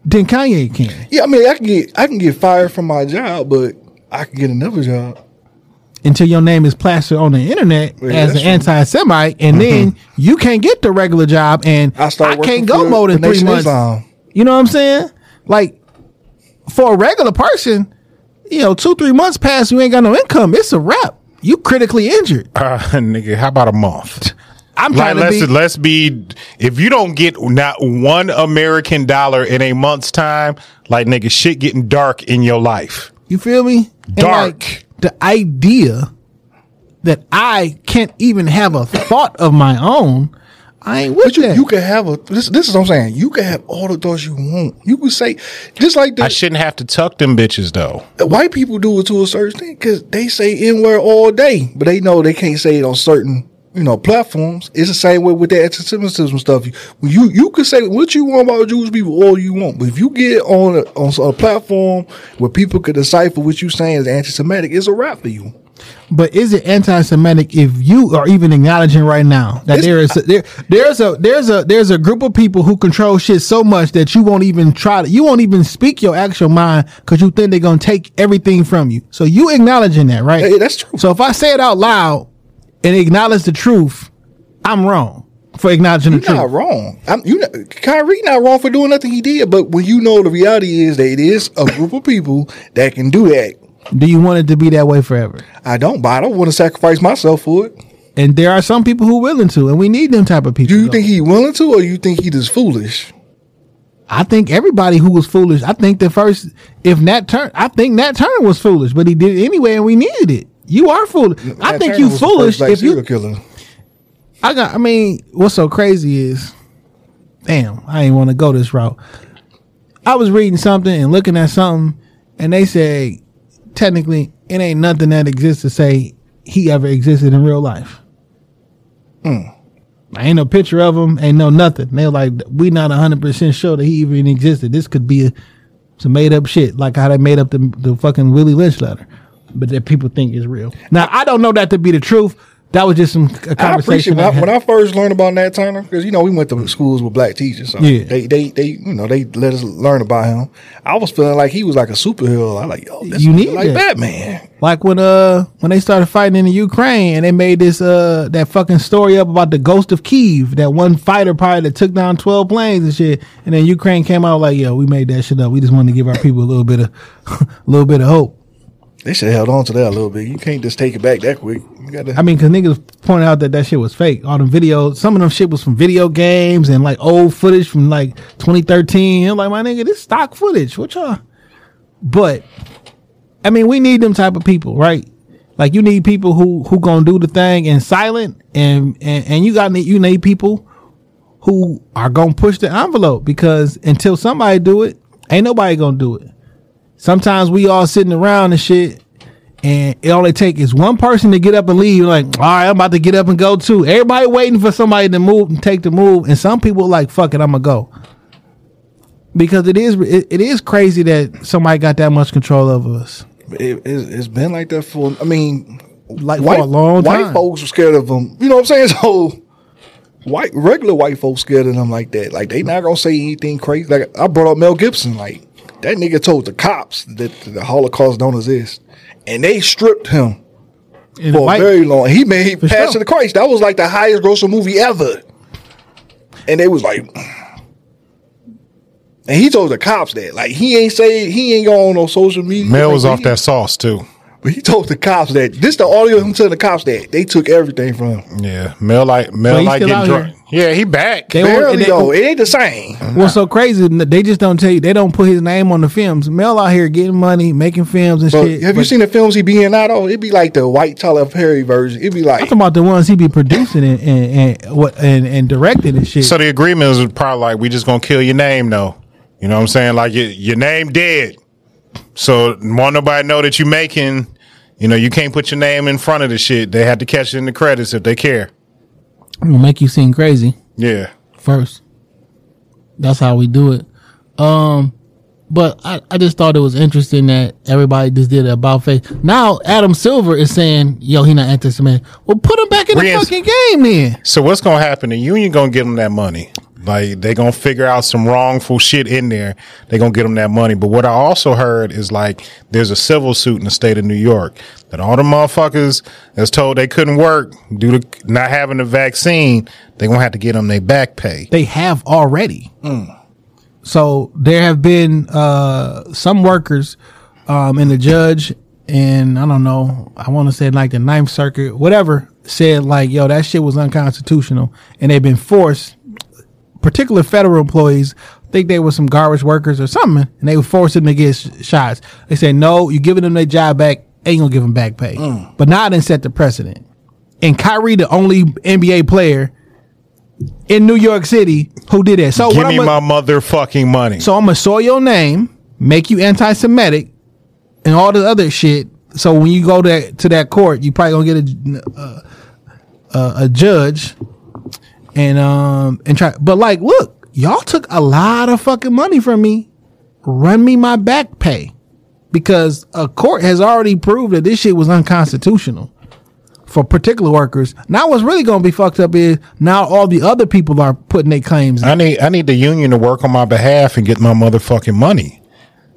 than Kanye can. Yeah, I mean, I can get I can get fired from my job, but I can get another job. Until your name is plastered on the internet Yeah, as an anti-Semite, and then you can't get the regular job, and I I, start working can't go more than three months. Islam. You know what I'm saying? Like for a regular person, you know, two three months pass, you ain't got no income. It's a wrap. You critically injured. Uh, <laughs> nigga, how about a month? <laughs> I'm Like, trying to let's be. let's be. If you don't get not one American dollar in a month's time, like nigga, shit getting dark in your life. You feel me? And, Dark. like, the idea that I can't even have a thought of my own, I ain't with But you, that. you can have a this. This is what I'm saying. You can have all the thoughts you want. You can say just like the I shouldn't have to tuck them bitches though. white people do it to a certain thing because they say N word all day, but they know they can't say it on certain you know platforms. It's the same way with the anti-Semitism stuff. You you, you can say what you want about Jewish people all you want, but if you get on a, on a platform where people could decipher what you're saying is anti-Semitic, it's a wrap for you. but is it anti-Semitic if you are even acknowledging right now that This- there is a, there there's a there's a there's a group of people who control shit so much that you won't even try to you won't even speak your actual mind because you think they're gonna take everything from you. So you acknowledging that, right? That's true. So if I say it out loud and acknowledge the truth, I'm wrong for acknowledging the You're truth. not wrong. I'm, you know, Kyrie not wrong for doing nothing he did, but when you know the reality is that it is a group of people that can do that, Do you want it to be that way forever? I don't. But I don't want to sacrifice myself for it. And there are some people who are willing to, and we need them type of people. Do you though. think he willing to, or you think he just foolish? I think everybody who was foolish. I think the first, if Nat Turner, I think Nat Turner was foolish, but he did it anyway, and we needed it. You are foolish. I think Turner you foolish if you. killer. I got. I mean, what's so crazy is, damn, I ain't want to go this route. I was reading something and looking at something, and they say technically it ain't nothing that exists to say he ever existed in real life. I ain't no picture of him, ain't no nothing. They're like, we not hundred percent sure that he even existed. This could be a, some made up shit, like how they made up the the fucking Willie Lynch letter, but that people think is real. Now I don't know that to be the truth. That was just some a I appreciate conversation. when I, when I first learned about Nat Turner because you know we went to schools with black teachers. So Yeah. they they they you know they let us learn about him. I was feeling like he was like a superhero. I like yo, this You need like that. Batman. Like when uh when they started fighting in the Ukraine and they made this uh that fucking story up about the ghost of Kiev, that one fighter pilot that took down twelve planes and shit, and then Ukraine came out like, yo, we made that shit up. We just wanted to give our people a little bit of <laughs> a little bit of hope. They should have held on to that a little bit. You can't just take it back that quick. You gotta. I mean, because niggas pointed out that that shit was fake. All the videos, some of them shit was from video games and like old footage from like 2013. I'm like, my nigga, this stock footage. What y'all? But I mean, we need them type of people, right? Like you need people who who gonna do the thing in silent, and and and you got you need people who are gonna push the envelope because until somebody do it, ain't nobody gonna do it. Sometimes we all sitting around and shit, and it only take is one person to get up and leave. Like, all right, I'm about to get up and go too. Everybody waiting for somebody to move and take the move, and some people like, fuck it, I'm gonna go. Because it is it, it is crazy that somebody got that much control over us. It, it's, it's been like that for. I mean, Like white for a long time. white folks were scared of them. You know what I'm saying? <laughs> So white regular white folks scared of them like that. Like they not gonna say anything crazy. Like I brought up Mel Gibson. Like that nigga told the cops that the Holocaust don't exist, and they stripped him And for white- a very long. He made For Passion sure. of the Christ. That was like the highest grossing movie ever, and they was like. And he told the cops that, like, he ain't say he ain't going on no social media. Mel Like, was off he- that sauce too. But he told the cops that this the audio of him telling the cops that they took everything from him. Yeah, Mel like Mel But he like still getting out drunk. Yeah, he back. They were- Barely they- though, it ain't the same. Mm-hmm. What's so crazy? They just don't tell you. They don't put his name on the films. Mel out here getting money, making films and But shit. have you but seen the films he be in now though? It'd be like the white Tyler Perry version. It'd be I'm like talking about the ones he be producing and and and, what, and, and directing and shit. So the agreement is probably like we just gonna kill your name though. You know what I'm saying? Like your your name dead. So want nobody know that you making. You know you can't put your name in front of the shit. They have to catch it in the credits if they care. Gonna make you seem crazy Yeah. first. That's how we do it. Um, but I, I just thought it was interesting that everybody just did it about face. Now Adam Silver is saying, "Yo, he not anti-Semitic." Well, put him back in the fucking game then. So what's gonna happen? The union gonna give him that money. Like they gonna figure out some wrongful shit in there. They gonna get them that money. But what I also heard is like there's a civil suit in the state of New York that all the motherfuckers that's told they couldn't work due to not having the vaccine. They gonna have to get them their back pay. They have already. So there have been uh, some workers um, and the judge and I don't know, I want to say like the Ninth Circuit, whatever, said like, yo, that shit was unconstitutional, and they've been forced. Particular federal employees, think they were some garbage workers or something, and they were forced them to get sh- shots. They said, no, you're giving them their job back, ain't gonna give them back pay. But now they set the precedent. And Kyrie, the only NBA player in New York City who did that. So Give what me my motherfucking money. so I'm gonna soil your name, make you anti-Semitic, and all the other shit. So when you go to to that court, you probably gonna get a uh, a, a judge, and um and try. But like, look, y'all took a lot of fucking money from me. Run me my back pay because a court has already proved that this shit was unconstitutional for particular workers. Now what's really gonna be fucked up is now all the other people are putting their claims. in. I need I need the union to work on my behalf and get my motherfucking money.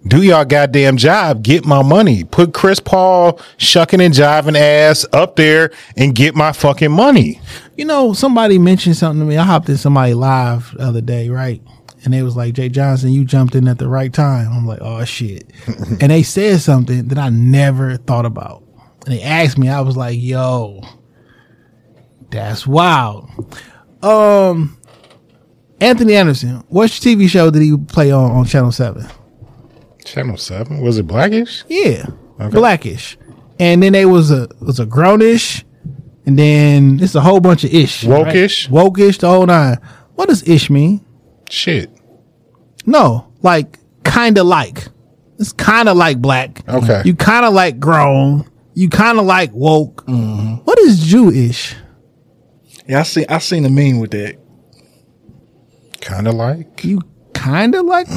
Do y'all goddamn job. Get my money. Put Chris Paul shucking and jiving ass up there and get my fucking money. You know, somebody mentioned something to me. I hopped in somebody live the other day, right? And they was like, Jay Johnson, you jumped in at the right time. I'm like, oh shit. <laughs> and they said something that I never thought about. And they asked me, I was like, yo, that's wild. Um, Anthony Anderson, what TV show did he play on on Channel 7? Channel seven was it Blackish? Yeah, Okay. blackish. And then they was a was a grownish, and then it's a whole bunch of ish, right? Woke-ish? wokish, the whole nine. What does ish mean? Shit. No, like kind of like. It's kind of like black. Okay. You kind of like grown. You kind of like woke. Mm-hmm. What is Jewish? yeah, I see. I seen a meme with that. Kind of like. You kind of like.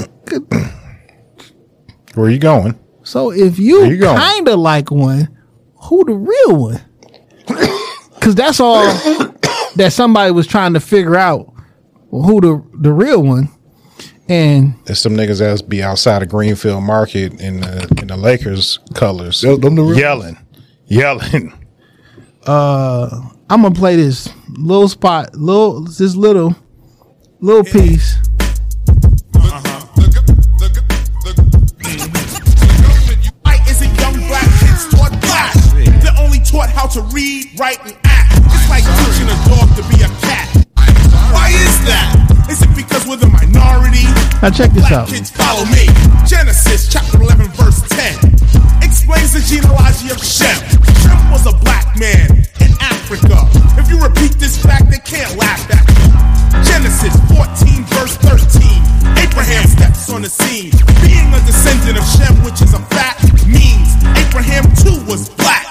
Where are you going? So if you, you kind of like one, who the real one? <coughs> Because that's all <coughs> that somebody was trying to figure out who the the real one. And There's some niggas that's be outside of Greenfield Market in the in the Lakers colors, Them- them the real yelling, yelling. <laughs> Uh, I'm gonna play this little spot, little this little little piece. To read, write, and act. It's like teaching a dog to be a cat. Why is that? Is it because we're the minority? Now check this Black out. kids follow me. Genesis chapter 11 verse 10 explains the genealogy of Shem. Shem was a black man in Africa. If you repeat this fact, they can't laugh at you. Genesis 14 verse 13. Abraham steps on the scene. Being a descendant of Shem, which is a fact, means Abraham too was black.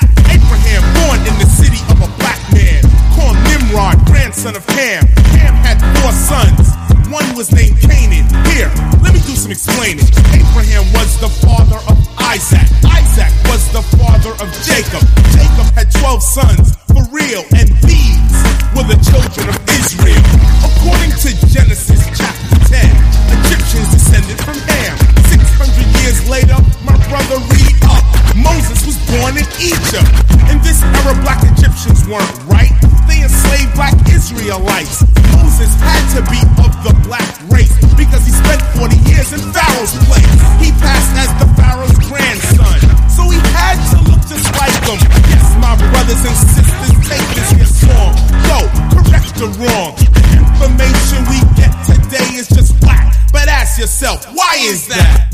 City of a black man called Nimrod, grandson of Ham. Ham had four sons. One was named Canaan. Here, let me do some explaining. Abraham was the father of Isaac. Isaac was the father of Jacob. Jacob had 12 sons for real, and these were the children of Israel. According to Genesis chapter 10, Egyptians descended from Ham. 600 years later, my brother read up. Moses was born in Egypt. In this era, black Egyptians weren't right. They enslaved black Israelites. Moses had to be of the black race because he spent 40 years in Pharaoh's place. He passed as the Pharaoh's grandson, so he had to look just like him. Yes, my brothers and sisters, take this here song. Yo, correct the wrong. The information we get today is just whack. But ask yourself, why is that?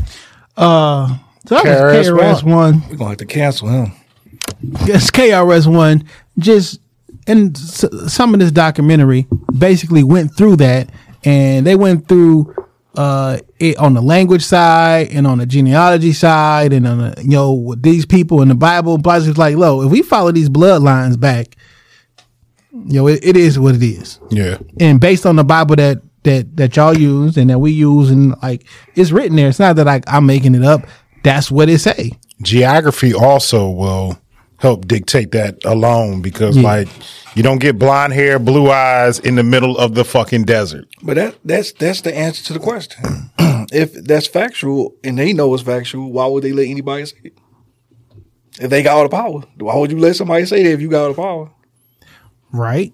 Uh, so that was KRS KRS One. We're gonna have to cancel him. Yes, KRS One. Just and s- some of this documentary basically went through that, and they went through uh it on the language side and on the genealogy side and on the you know with these people in the Bible. But it's like, low if we follow these bloodlines back, you know, it, it is what it is. Yeah. and based on the Bible that that that y'all use and that we use, and like it's written there. It's not that like I'm making it up. That's what it say. Geography also will help dictate that alone because Yeah. like you don't get blonde hair, blue eyes in the middle of the fucking desert. But that that's that's the answer to the question. <clears throat> if that's factual and they know it's factual, why would they let anybody say it? If they got all the power, why would you let somebody say that if you got all the power? right?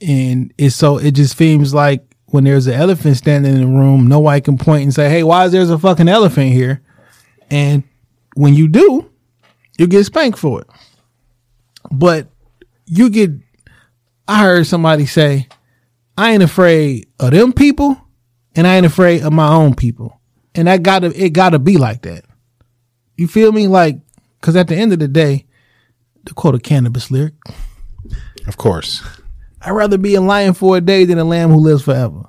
And it's so it just seems like when there's an elephant standing in the room, nobody can point and say, "Hey, why is there a fucking elephant here?" And when you do, you get spanked for it. But you get, I heard somebody say, "I ain't afraid of them people, and I ain't afraid of my own people," and that gotta it gotta be like that. You feel me? Like, because at the end of the day, to quote a Canibus lyric. Of course. I'd rather be a lion for a day than a lamb who lives forever.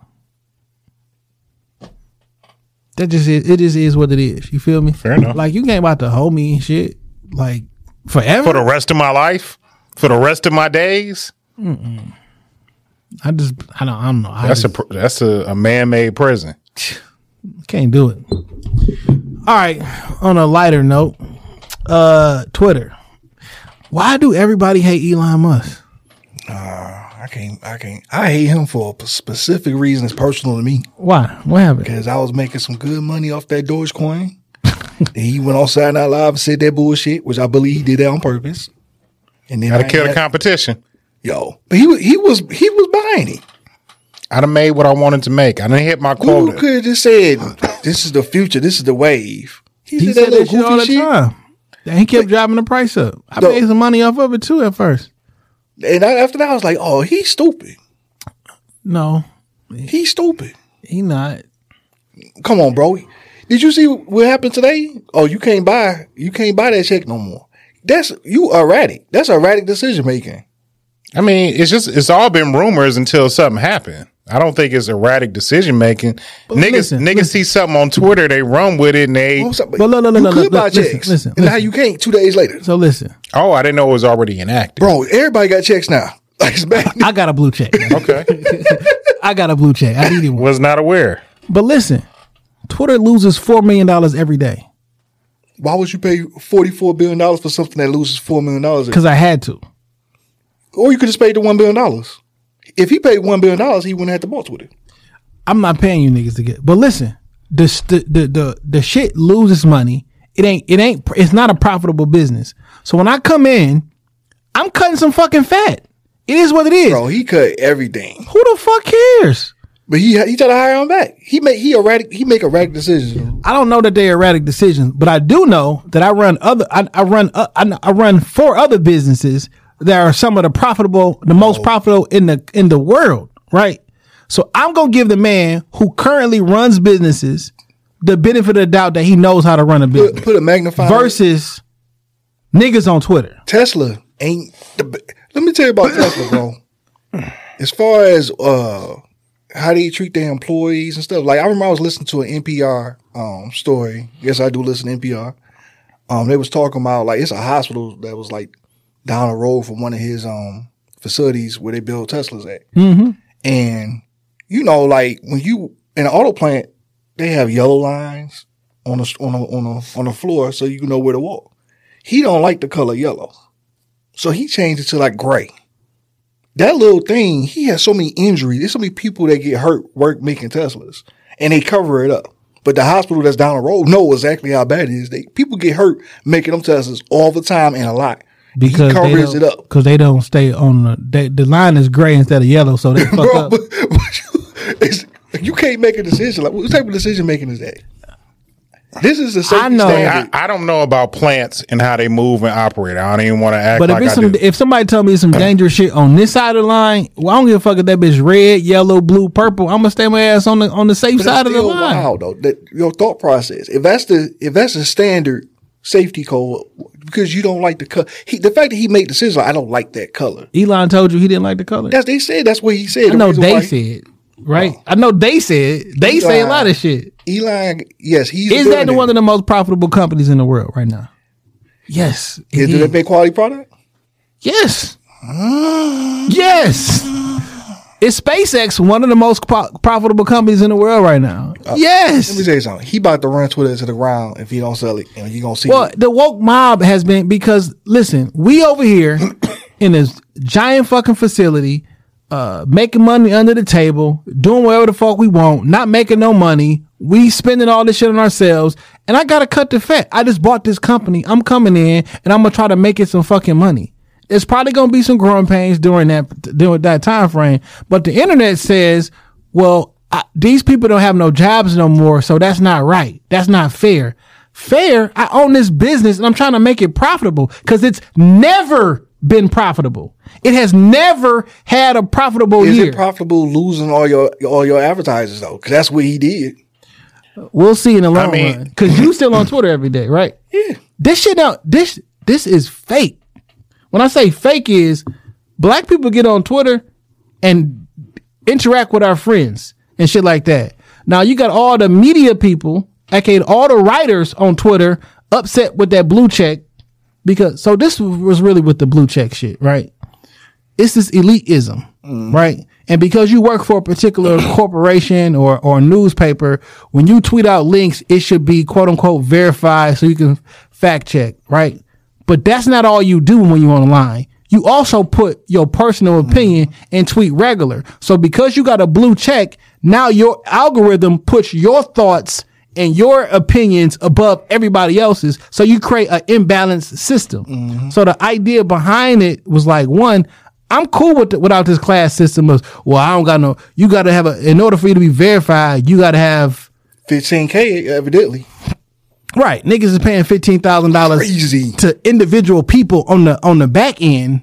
That just is, it just is what it is. You feel me? Fair enough. Like you came about to hold me and shit like forever. For the rest of my life, for the rest of my days, I just I don't I don't know. I that's a just pr- that's a, a man made prison. <sighs> can't do it. All right. On a lighter note, uh, Twitter. Why do everybody hate Elon Musk? I can't. I can't. I hate him for a specific reason. It's personal to me Why? What happened? because I was making some good money off that Dogecoin. then <laughs> he went on Saturday Night Live and said that bullshit, which I believe he did that on purpose. And then Got to I kill the competition. Yo, but he was he was he was buying it. I done made what I wanted to make. I done hit my Google quota. could have just said, "This is the future. This is the wave." He, He said said that shit all the time. And he kept driving the price up. I No. made some money off of it too at first. And I, after that, I was like, "Oh, he's stupid. No, He's stupid." he not. Come on, bro. Did you see what happened today? Oh, you can't buy you can't buy that check no more. That's you erratic. That's erratic decision making. I mean, it's just it's all been rumors until something happened. I don't think it's erratic decision making. Niggas listen, niggas listen. see something on Twitter, they run with it, and they so- But no, no, no, you no, could no, buy listen, checks, listen, and now you can't. Two days later, So listen, oh, I didn't know it was already enacted. bro. Everybody got checks now. <laughs> Like it's bad. I got a blue check. <laughs> Okay, <laughs> I got a blue check. I needed one. was not aware. But listen, Twitter loses four million dollars every day Why would you pay forty four billion dollars for something that loses four million dollars? because I had to. Or you could just pay the one billion dollars. If he paid one billion dollars, he wouldn't have to bought with it. I'm not paying you niggas to get. But listen, the the the the, the shit loses money. It ain't it ain't it's not a profitable business. So when I come in, I'm cutting some fucking fat. It is what it is. Bro, he cut everything. Who the fuck cares? But he he tried to hire him back. He make he erratic he make erratic decisions. I don't know that they're erratic decisions, but I do know that I run other. I, I run. Uh, I, I run four other businesses that are some of the profitable, the most profitable in the in the world, right? So I'm gonna give the man who currently runs businesses the benefit of the doubt that he knows how to run a Put, business put a magnifier. versus niggas on Twitter. Tesla ain't. The, let me tell you about Tesla, bro. <clears throat> As far as uh how they treat their employees and stuff, like I remember I was listening to an NPR um story. Yes, I do listen to NPR. Um, they was talking about like it's a hospital that was like down the road from one of his um facilities where they build Teslas at. Mm-hmm. And you know, like when you in an auto plant, they have yellow lines on the on the on the on the floor so you know where to walk. He don't like the color yellow, so he changed it to like gray. That little thing, he has so many injuries. There's so many people that get hurt work making Teslas, and they cover it up. But the hospital that's down the road know exactly how bad it is. They people get hurt making them Teslas all the time and a lot. Because he they covers don't, it up. Because they don't stay on the they, the line is gray instead of yellow, so they <laughs> fuck Bro, up. but, <laughs> but you, you can't make a decision. Like, what type of decision making is that? This is the safety I know. I, I don't know about plants and how they move and operate. I don't even want to act But like if it's I some, do. if somebody tell me some dangerous shit on this side of the line, well, I don't give a fuck if that bitch red, yellow, blue, purple. I'm gonna stay my ass on the on the safe But side that's of the still line. wild though. That your thought process. If that's the if that's the standard safety code, because you don't like the color. He, the fact that he made decisions, like, I don't like that color. Elon told you he didn't like the color. That's they said. That's what he said. I The know they said right. Oh. I know they said they say a lot of shit. Elon, yes, he's Is that the one of the most profitable companies in the world right now? Yes. Is it do they make quality product? Yes. <gasps> yes. Is SpaceX one of the most pro- profitable companies in the world right now? yes. Uh, Let me tell you something. He about to run Twitter to the ground if he don't sell it. And you gonna see. Well, it. the woke mob has been because listen, we over here <coughs> in this giant fucking facility, uh, making money under the table, doing whatever the fuck we want, not making no money. We spending all this shit on ourselves, and I gotta cut the fat. I just bought this company. I'm coming in, and I'm gonna try to make it some fucking money. It's probably gonna be some growing pains during that during that time frame, but the internet says, well, I, these people don't have no jobs no more, so that's not right. That's not fair. Fair. I own this business and I'm trying to make it profitable because it's never been profitable. It has never had a profitable is year. it profitable losing all your all your advertisers though? Because that's what he did. we'll see in the long mean- run. Because you still on Twitter every day, right? Yeah. This shit now, this this is fake. When I say fake is black people get on Twitter and interact with our friends and shit like that. Now you got all the media people, aka all the writers on Twitter, upset with that blue check because so this was really with the blue check shit, right? It's this elitism, mm. right? And because you work for a particular <coughs> corporation or, or newspaper, when you tweet out links, it should be quote unquote verified so you can fact check, right? But that's not all you do when you're online. You also put your personal mm-hmm. opinion and tweet regular. So because you got a blue check, now your algorithm puts your thoughts and your opinions above everybody else's. So you create an imbalanced system. Mm-hmm. So the idea behind it was like, one, I'm cool with the, without this class system of, well, I don't got no, you got to have a, in order for you to be verified, you got to have, 15k evidently. Right, niggas is paying $15,000 Crazy. to individual people on the, on the back end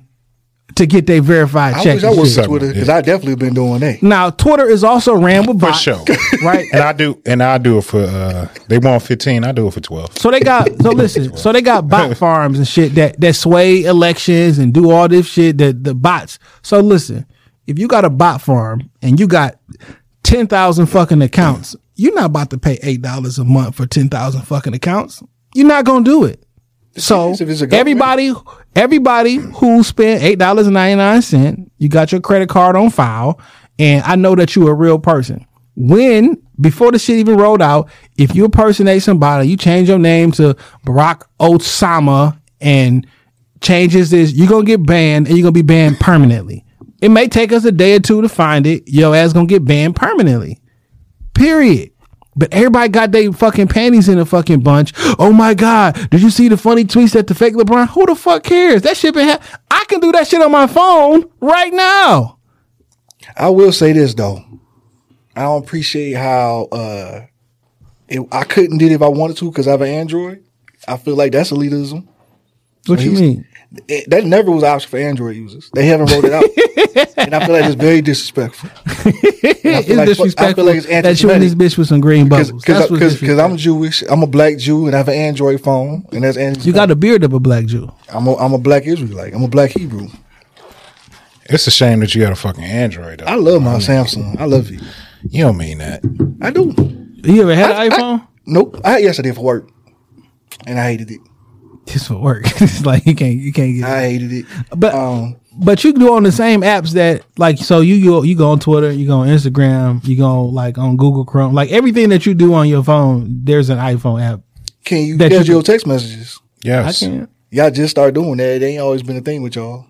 to get their verified I check. wish I and was shit. on Twitter because I definitely been doing that. Now, Twitter is also ran with for sure. <laughs> right? and I do, and I do it for. uh They want fifteen. I do it for twelve. So they got so <laughs> listen, so they got bot <laughs> farms and shit that that sway elections and do all this shit that the bots. So listen, if you got a bot farm and you got ten thousand fucking accounts, you're not about to pay eight dollars a month for ten thousand fucking accounts. You're not gonna do it. So everybody, everybody who spent eight dollars and ninety nine cent, you got your credit card on file, and I know that you're a real person. When before the shit even rolled out, if you impersonate somebody, you change your name to Barack Osama and changes this, you're gonna get banned and you're gonna be banned permanently. It may take us a day or two to find it. Your ass gonna get banned permanently. Period. But everybody got their fucking panties in a fucking bunch. Oh my God. Did you see the funny tweets at the fake LeBron? Who the fuck cares? That shit been ha- I can do that shit on my phone right now. I will say this though. I don't appreciate how uh it, I couldn't do it if I wanted to because I have an Android. I feel like that's elitism. What you mean? It- that never was an option for Android users. They haven't rolled it out, <laughs> and I feel like it's very disrespectful. it's like- I feel like it's that you in this bitch with some green bubbles. That's Because I'm. Jewish, I'm a black Jew, and I have an Android phone, and that's Android. You got a beard of a black Jew. I'm a, I'm a black Israelite. I'm a black Hebrew. It's a shame that you got a fucking Android. Though. I love my Samsung. I love you. You don't mean that. I do. You ever had I- an I- iPhone? Nope. I yes, I did for work, and I hated it. Just for work. <laughs> it's like you can't you can't get. I hated it. But Um, but you can do on the same apps that like so you go you go on Twitter, you go on Instagram, you go like on Google Chrome, like everything that you do on your phone, there's an iPhone app. can you That you schedule can- text messages? Yes. I can't. Y'all just start doing that. It ain't always been a thing with y'all.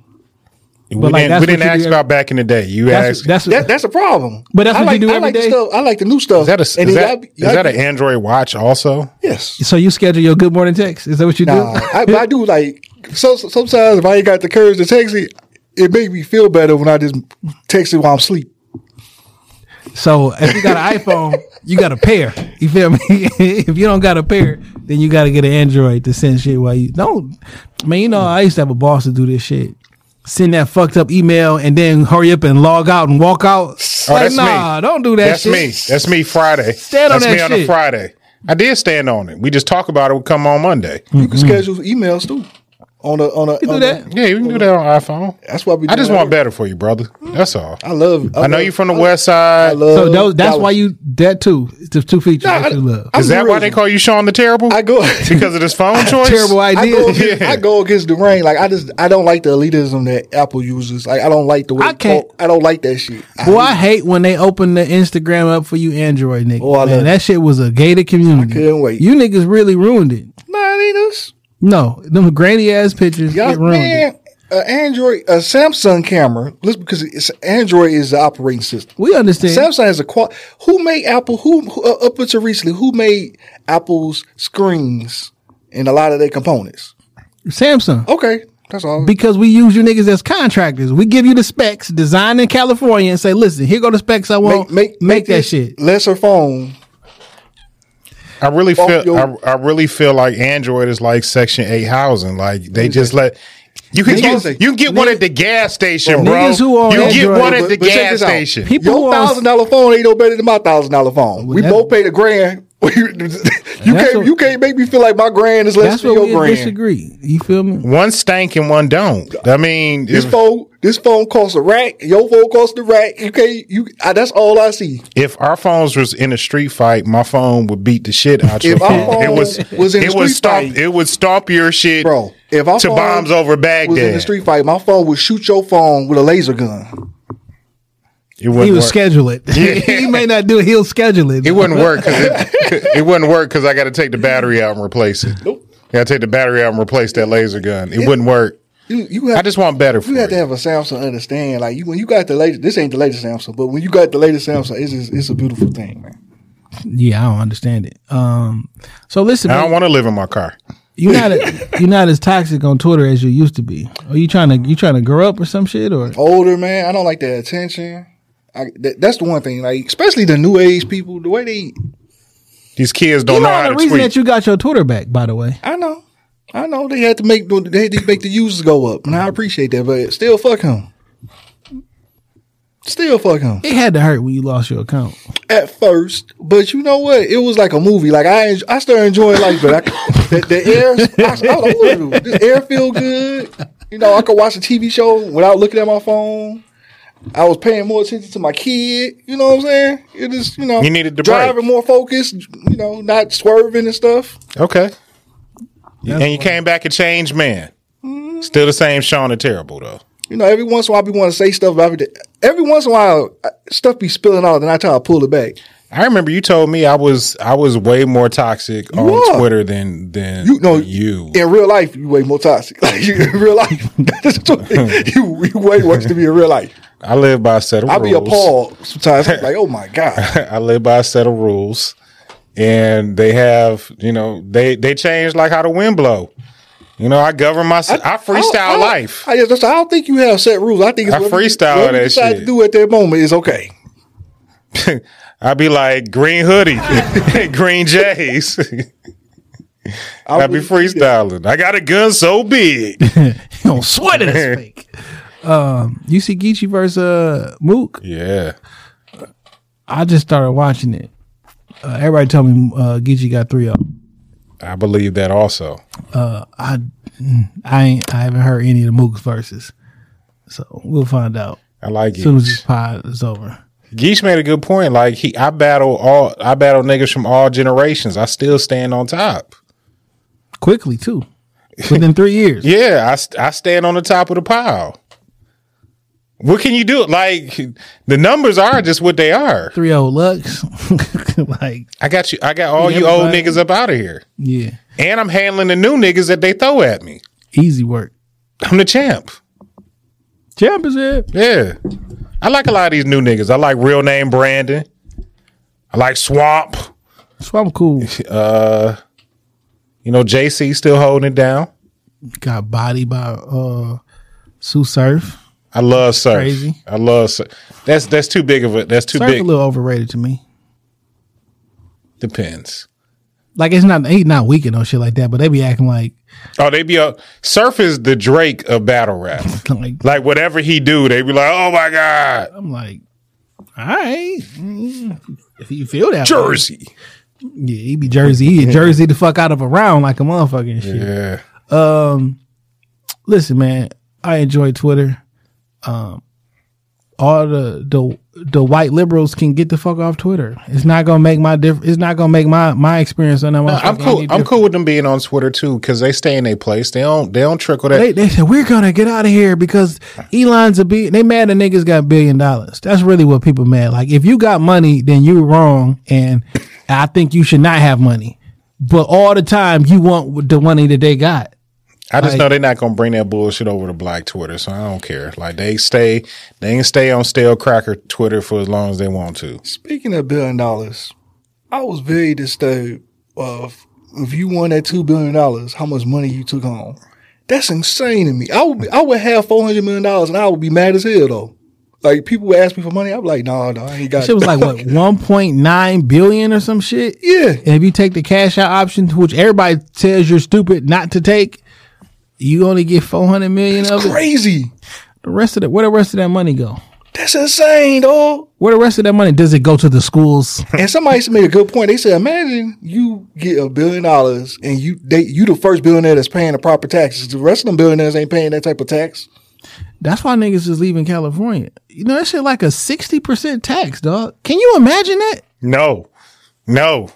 We like, didn't, we didn't ask about back in the day. You That's asked. that's That, that's a problem. But that's I what you like, do I every like the day? stuff. I like the new stuff. is that a, And is then that, y'all- is that an Android watch also? yes? so you schedule your good morning text. Is that what you Nah, do? I, but I <laughs> do like so sometimes if I ain't got the courage to text it, it makes me feel better when I just text it while I'm asleep. So if you got an iPhone, you got a pair. You feel me? <laughs> if you don't got a pair, then you got to get an Android to send shit while you don't. Man, you know I used to have a boss to do this shit. Send that fucked up email and then hurry up and log out and walk out. Oh, like, that's nah, me. don't do that That's shit. me. That's me. Friday. Stand on that's that me on a. Friday. I did stand on it. We just talk about it. We come on Monday. You can schedule emails too on a on a. You do on that? a- Yeah, you can do that on iPhone. that's what we. I just want that. better for you, brother. That's all. I love. I know love- you from the I- West I Side. love. So those, that's Dallas. why you that too. It's the two features Nah, that you love. I'm Is that why they call you Sean the Terrible? I go <laughs> because of this phone <laughs> choice. Terrible I idea. go, against, Yeah. I go against the rain. Like I just, I don't like the elitism that Apple uses. Like I don't like the way. I can't- I don't like that shit. I Boy, hate I hate when they open the Instagram up for you Android niggas. Oh, I love Man, that shit was a gated community. I couldn't wait. You niggas really ruined it. it. Nah, it ain't us. No, them grainy ass pictures Y'all, man, it. a Android, a Samsung camera. Listen, because it's Android is the operating system. We understand. Samsung has a qual. Who made Apple? Who, who uh, up until recently? Who made Apple's screens and a lot of their components? Samsung. Okay, that's all. Because we use you niggas as contractors. We give you the specs, design in California, and say, listen, here go the specs I want. Make, make that shit. lesser phone. I really feel. your- I, I really feel like Android is like Section Eight housing. Like they just let. You can Niggas- get you can get one at the gas station, Bro, bro. niggas who on you get one at the but check gas station. People who Your thousand dollar phone ain't no better than my thousand dollar phone. we that- both paid a grand. <laughs> you That's can't what- you can't make me feel like my grand is less than where your we grand. disagree. You feel me? One stank and one don't. I mean, This if, phone, this phone costs a rack. Your phone costs a rack. You can't. You. I, that's all I see. if our phones was in a street fight, my phone would beat the shit out your If our phone. It was was in a it would street stomp fight- it would stomp your shit, Bro, if our to phone bombs over Baghdad was in the street fight, my phone would shoot your phone with a laser gun. It wouldn't He would work. schedule it. <laughs> he may not do it. He'll schedule it. It wouldn't work because it, <laughs> it wouldn't work because I got to take the battery out and replace it. Nope. I got to take the battery out and replace that laser gun. It wouldn't work. You, you have, I just want better for you you. have to have a Samsung understand. Like you, when you got the latest, this ain't the latest Samsung, but when you got the latest Samsung, it's just, it's a beautiful thing, man. Yeah, I don't understand it. Um, so listen, I man, don't want to live in my car. you're not a, <laughs> you're not as toxic on Twitter as you used to be. Are you trying to you trying to grow up or some shit or? Older man, I don't like that attention. I, that, that's the one thing. Like especially the new age people, the way they. These kids don't You know, know how the to reason tweet. that you got your Twitter back, by the way. I know, I know they had to make they had to make the users go up, and I appreciate that. But still, fuck him. Still, fuck him. It had to hurt when you lost your account. at first, but you know what? It was like a movie. Like I, enj- I started enjoying life, but I, the, the air, I, I don't know, what to do. the air feel good. You know, I could watch a TV show without looking at my phone. I was paying more attention to my kid. You know what I'm saying? It is, you know, You needed to driving break. more focused. You know, not swerving and stuff. Okay. and you came back a changed man. Mm-hmm. Still the same Sean the Terrible though. You know, every once in a while, I be want to say stuff about everything. Every once in a while, uh, stuff be spilling out, and I try to pull it back. I remember you told me I was I was way more toxic on are. Twitter than than You know, you. in real life, you way more toxic. <laughs> Like you, in real life, <laughs> you, you way worse to be in real life. <laughs> I live by a set of rules. I rules. be appalled sometimes. I'm like, oh my god, I live by a set of rules, and they have you know they they change like how the wind blow. You know, I govern my I, freestyle I- I- life. I, just, I don't think you have set rules. I think it's I you- freestyle you that decide shit. to do at that moment is okay. I be like green hoodie, <laughs> green J's. <laughs> I would be freestyling. I got a gun so big. <laughs> you don't sweat it. It's fake. Um, you see Geechi versus uh, Mook. yeah. I just started watching it. Uh, everybody told me uh, Geechi got three up. I believe that also. I I ain't, I haven't heard any of the Mook's verses, so we'll find out I like it. as soon as this it. pod is over. Geesh made a good point. Like he, I battle all, I battle niggas from all generations. I still stand on top. Quickly too, <laughs> within three years. Yeah, I, I stand on the top of the pile. What can you do? Like the numbers are just what they are. Three old Lux, <laughs> like I got you. I got all you old niggas up out of here, yeah, and I'm handling the new niggas that they throw at me. easy work. I'm the champ. It? Yeah, I like a lot of these new niggas. I like real name Brandon. I like Swamp. Swamp cool. Uh, you know JC still holding it down. Got body by uh Sue Surf. I love Surf. Crazy. I love Surf. That's that's too big of a. That's too Surf big. a little overrated to me. Depends. Like it's not he's not weak and no shit like that, but they be acting like Oh, they be a Surf is the Drake of battle rap. <laughs> like like whatever he do, they be like, oh my god, I'm like, all right, mm, if you feel that way. Jersey. yeah, he be Jersey, he <laughs> Jersey the fuck out of a round like a motherfucker and shit. Yeah. Um, listen, man, I enjoy Twitter. Um, all the the the white liberals can get the fuck off Twitter. It's not gonna make my diff- It's not gonna make my my experience on that. I'm cool. I'm cool with them being on Twitter too because they stay in their place. They don't. They don't trickle that. They, they said we're gonna get out of here because Elon's a be. They mad that niggas got billion dollars. That's really what people mad. Like if you got money, then you wrong, and I think you should not have money. But all the time you want the money that they got. I just like- know they're not gonna bring that bullshit over to Black Twitter, so I don't care. Like they stay, they can stay on stale cracker Twitter for as long as they want to. Speaking of billion dollars, I was very disturbed of if you won that two billion dollars, how much money you took home. That's insane to me. I would be, I would have four hundred million dollars and I would be mad as hell though. Like people would ask me for money, I'd be like, nah, nah, I ain't got Shit was like what <laughs> one point nine billion or some shit. Yeah. And if you take the cash out option, which everybody says you're stupid not to take, you only get four hundred million of it. Crazy. The rest of the where the rest of that money go? That's insane, dog. Where the rest of that money does it go to the schools? <laughs> And somebody made a good point. They said, imagine you get a billion dollars and you they you the first billionaire that's paying the proper taxes. The rest of them billionaires ain't paying that type of tax. That's why niggas is leaving California. You know that shit like a sixty percent tax, dog. Can you imagine that? No, no.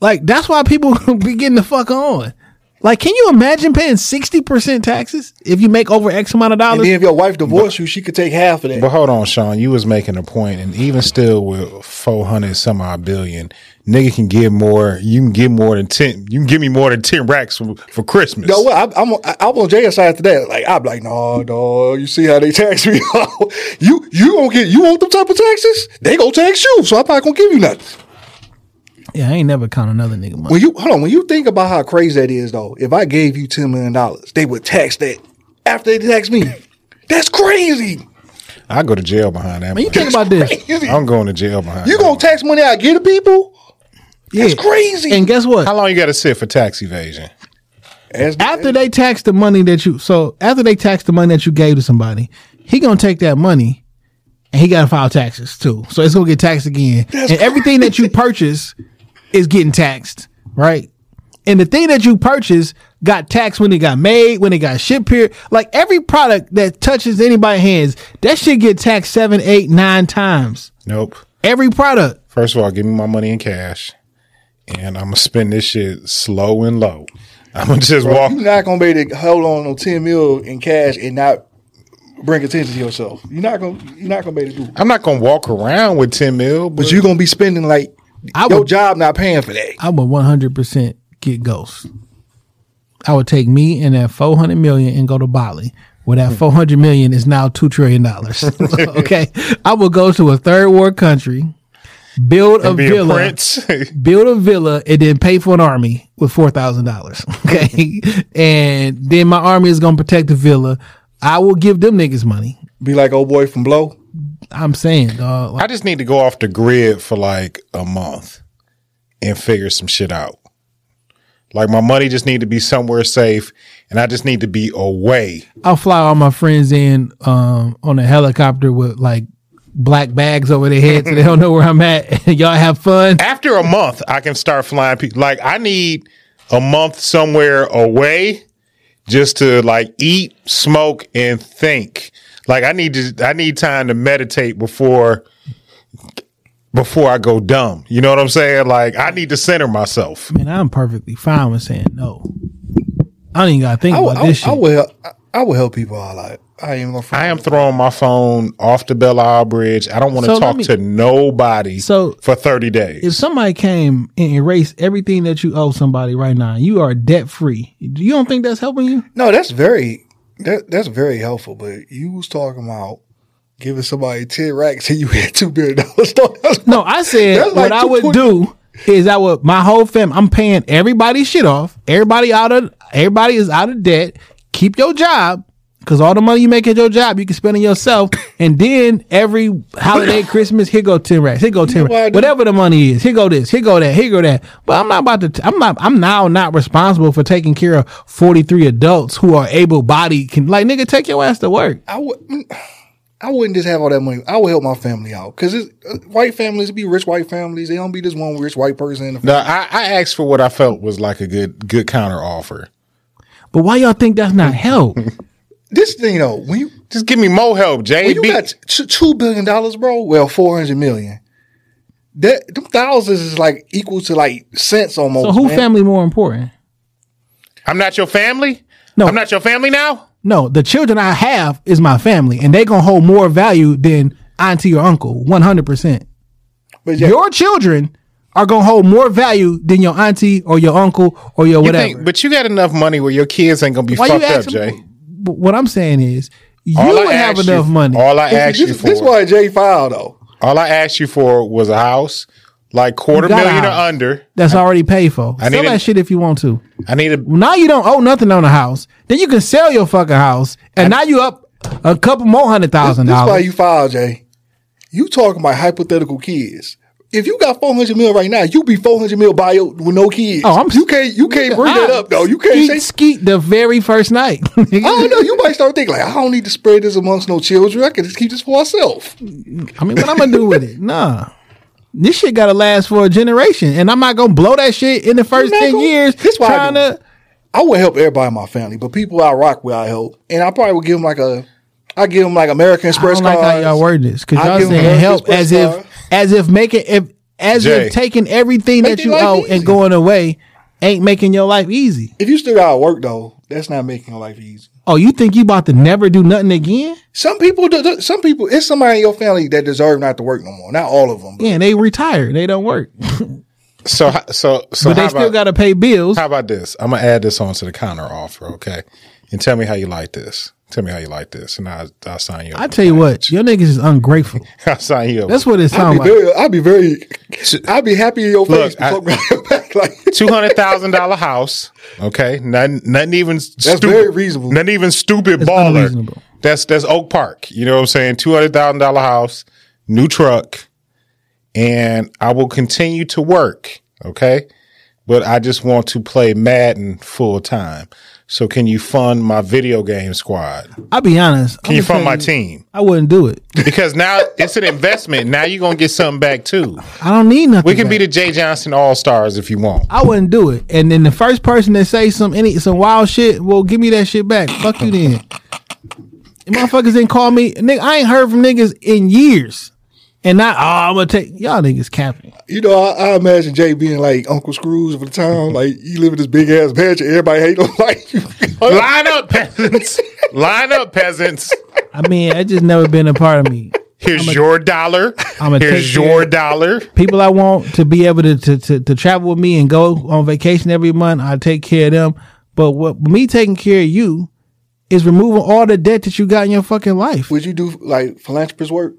Like that's why people <laughs> be getting the fuck on. Like, can you imagine paying sixty percent taxes if you make over X amount of And dollars? then if your wife divorced you, she could take half of that. But hold on, Sean. You was making a point, and even still, with four hundred some odd billion, nigga can give more. You can give more than ten. You can give me more than ten racks for, for Christmas. No, well, I, I'm on, I, I'm on Jay's side today. Like I'm like, no, dog. You see how they <laughs> tax me? <laughs> you you gonna get you want them type of taxes? They gonna tax you, so I'm not gonna give you nothing. Yeah, I ain't never count another nigga money. When you hold on, when you think about how crazy that is, though, if I gave you ten million dollars, they would tax that after they tax me. That's crazy. I go to jail behind that. Man, you think about this? Crazy. I'm going to jail behind. You that gonna tax money I give to people? That's Yeah. crazy. And guess what? How long you got to sit for tax evasion? As- after they tax the money that you so after they tax the money that you gave to somebody, he gonna take that money and he gotta file taxes too. So it's gonna get taxed again. and everything that you purchase is getting taxed, right? And the thing that you purchased got taxed when it got made, when it got shipped here. Like every product that touches anybody's hands, that shit get taxed seven, eight, nine times. Nope. Every product. First of all, give me my money in cash, and I'm gonna spend this shit slow and low. I'm gonna just walk. You're not gonna be able to hold on on ten mil in cash and not bring attention to yourself. You're not gonna you're not gonna be able to do. it. I'm not gonna walk around with ten mil, but, But you're gonna be spending like I your would- job not paying for that. I would one hundred percent get Ghost. I would take me and that four hundred million and go to Bali, where that four hundred million is now two trillion dollars. <laughs> okay, I would go to a third world country, build a a villa, prince. <laughs> build a villa, and then pay for an army with four thousand dollars. <laughs> Okay, and then my army is gonna protect the villa. I will give them niggas money. Be like old boy from Blow. I'm saying, dog. like, I just need to go off the grid for like a month and figure some shit out. Like my money just need to be somewhere safe, and I just need to be away. I'll fly all my friends in um, on a helicopter with like black bags over their heads so they don't know where I'm at. <laughs> Y'all have fun. After a month, I can start flying people. Like I need a month somewhere away just to like eat, smoke, and think. Like I need to I need time to meditate before before I go dumb. You know what I'm saying? Like I need to center myself. Man, I'm perfectly fine with saying no. I don't even gotta think I, about I, this I shit. will. I, I will help people out. Like I ain't even gonna. front. I am throwing my phone off the Belle Isle Bridge. I don't want to So talk me- to nobody So- for 30 days. if somebody came and erased everything that you owe somebody right now, you are debt free. You don't think that's helping you? No, that's very that that's very helpful. But you was talking about giving somebody ten racks and you <laughs> had two billion dollars. <laughs> No, I said like what I would 220 do is I would my whole fam. I'm paying everybody shit off. Everybody out of everybody is out of debt. Keep your job because all the money you make at your job you can spend on yourself. <coughs> And then every holiday, <coughs> Christmas, here go ten racks. Here go ten know what racks. Whatever the money is, here go this. Here go that. Here go that. But I'm not about to. T- I'm not. I'm now not responsible for taking care of 43 adults who are able bodied. Can like nigga take your ass to work. I would. I wouldn't just have all that money. I would help my family out because uh, white families be rich white families. They don't be this one rich white person no, I, I asked for what I felt was like a good good counter offer. But why y'all think that's not help? <laughs> This thing though, when you Just give me more help, Jay. when you got t- two billion dollars, bro, well, four hundred million. That them thousands is like equal to like cents almost. so who man. family more important? I'm not your family? No. I'm not your family now? No, the children I have is my family, and they gonna hold more value than auntie or uncle. One hundred percent. But yeah, Your children are gonna hold more value than your auntie or your uncle or your You whatever. think, but you got enough money where your kids ain't gonna be Why fucked you up, asking? Jay. But What I'm saying is, you All I would have enough you- money. All I this, asked you for, this why Jay filed though. all I asked you for was a house, like quarter You got a million or under. That's already paid for. I Sell need a- that shit if you want to. I need a Now you don't owe nothing on the house. Then you can sell your fucking house, and now you up a couple more hundred thousand This, thousand this why you filed, Jay. You talking about hypothetical kids. If you got four hundred mil right now, you be four hundred mil bio with no kids. Oh, I'm- you can't you can't bring that up though. You can't skeet, say skeet the very first night. <laughs> I don't know. You might start thinking like, I don't need to spread this amongst no children. I can just keep this for myself. I mean, what I'm gonna do with it? Nah. This shit gotta last for a generation, and I'm not gonna blow that shit in the 1st ten gonna- years. This why I trying do. to. I would help everybody in my family, but people I rock with, I help, and I probably would give them like a, I give them like American I Express don't like how y'all word this because I y'all saying help Express as if. As if making if as Jay. if taking everything that you owe easy. and going away ain't making your life easy. If you still got work though, that's not making your life easy. Oh, you think you about to never do nothing again? Some people, do, do- some people, it's somebody in your family that deserve not to work no more. Not all of them. But Yeah, they retired. They don't work, <laughs> so so so. but they still got to pay bills. How about this? I'm gonna add this on to the counter offer, okay? And tell me how you like this. Tell me how you like this, and I'll, I'll sign you. up I with tell you what, your niggas is ungrateful. <laughs> I'll sign you up. That's what it I'd sounds like. very, I'd be very, I'd be happy in your Look, face. I- talk behind your back, like <laughs> two hundred thousand dollar house. Okay, nothing, nothing even. That's very reasonable. Nothing even stupid It's baller. unreasonable. That's that's Oak Park. You know what I'm saying? Two hundred thousand dollar house, new truck, and I will continue to work. Okay, but I just want to play Madden full time. So can you fund my video game squad? I'll be honest. Can you fund my team? I wouldn't do it. <laughs> Because now it's an investment. Now you're gonna get something back too. I don't need nothing. We can back. be the Jay Johnson All Stars if you want. I wouldn't do it. And then the first person that say some any some wild shit, well, give me that shit back. Fuck you then. And motherfuckers didn't call me. Nigga, I ain't heard from niggas in years. And not, oh, I'm gonna take y'all niggas capping. you know, I, I imagine Jay being like Uncle Scrooge of the town. Like you live in this big ass mansion, everybody hate him. <laughs> Like you, Line <laughs> up, peasants. Line up, peasants. I mean, it just never been a part of me. Here's your dollar. I'ma Here's take your care- dollar. People I want to be able to, to to to travel with me and go on vacation every month, I take care of them. But what me taking care of you is removing all the debt that you got in your fucking life. would you do like philanthropist work?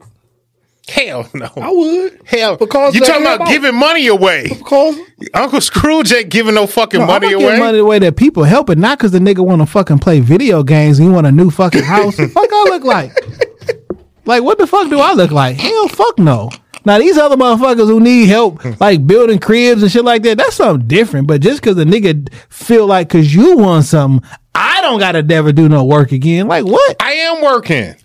Hell no. I would. Hell, Because you talking about giving money away? Because Uncle Scrooge ain't giving no fucking No, money I'm not away. giving money away that people helping, not because the nigga want to fucking play video games and you want a new fucking house. fuck I look like? <laughs> Like what the fuck do I look like? Hell, fuck no. Now these other motherfuckers who need help, like building cribs and shit like that, that's something different. But just because a nigga feel like because you want something, I don't gotta never do no work again. Like what? I am working.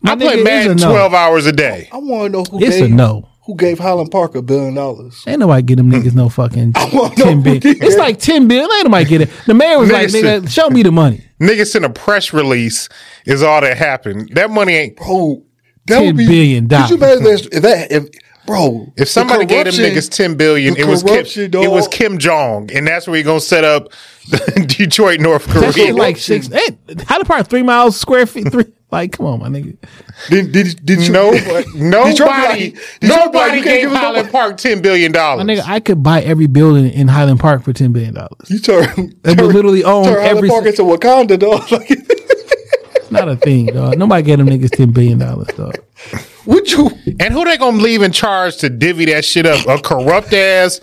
My I play nigga, Madden no. twelve hours a day. I want to know who It's a gave no. who gave Highland Park a billion dollars. Ain't nobody get them hmm. niggas no fucking <laughs> wanna ten who billion. did It's like ten billion. Ain't nobody get it. The mayor was like, Listen. nigga, show me the money. Niggas sent a press release is all that happened. That money ain't. Bro, that $10 would be billion Could you imagine if that if bro If somebody the gave them niggas ten billion, it was Kim, corruption, it was. Kim Jong, and that's where he gonna set up <laughs> Detroit, North That shit Korea. like six. Hey, how the part three miles square feet? Three. <laughs> Like, come on, my nigga. Did, did, did you, No, <laughs> Detroit nobody, Detroit be nobody like, you can't gave give us no- Highland Park ten billion My dollars. nigga, I could buy every building in Highland Park for ten billion dollars. You turn, They turn would literally own turn Highland Park into Wakanda, dog. Like, It's not a thing, dog. Nobody gave them niggas ten billion dollars, dog. would you? And who they gonna leave in charge to divvy that shit up? A corrupt ass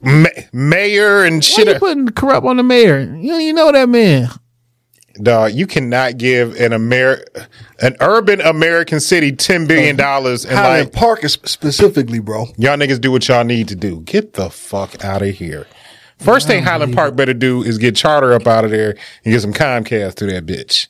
ma- mayor and Why shit. you putting corrupt on the mayor? You don't even know that man. Dog, you cannot give an Amer an urban American city ten billion dollars and Highland like Park is specifically, bro. y'all niggas do what y'all need to do. Get the fuck out of here. First thing Highland Park better do is get charter up out of there and get some Comcast through that bitch.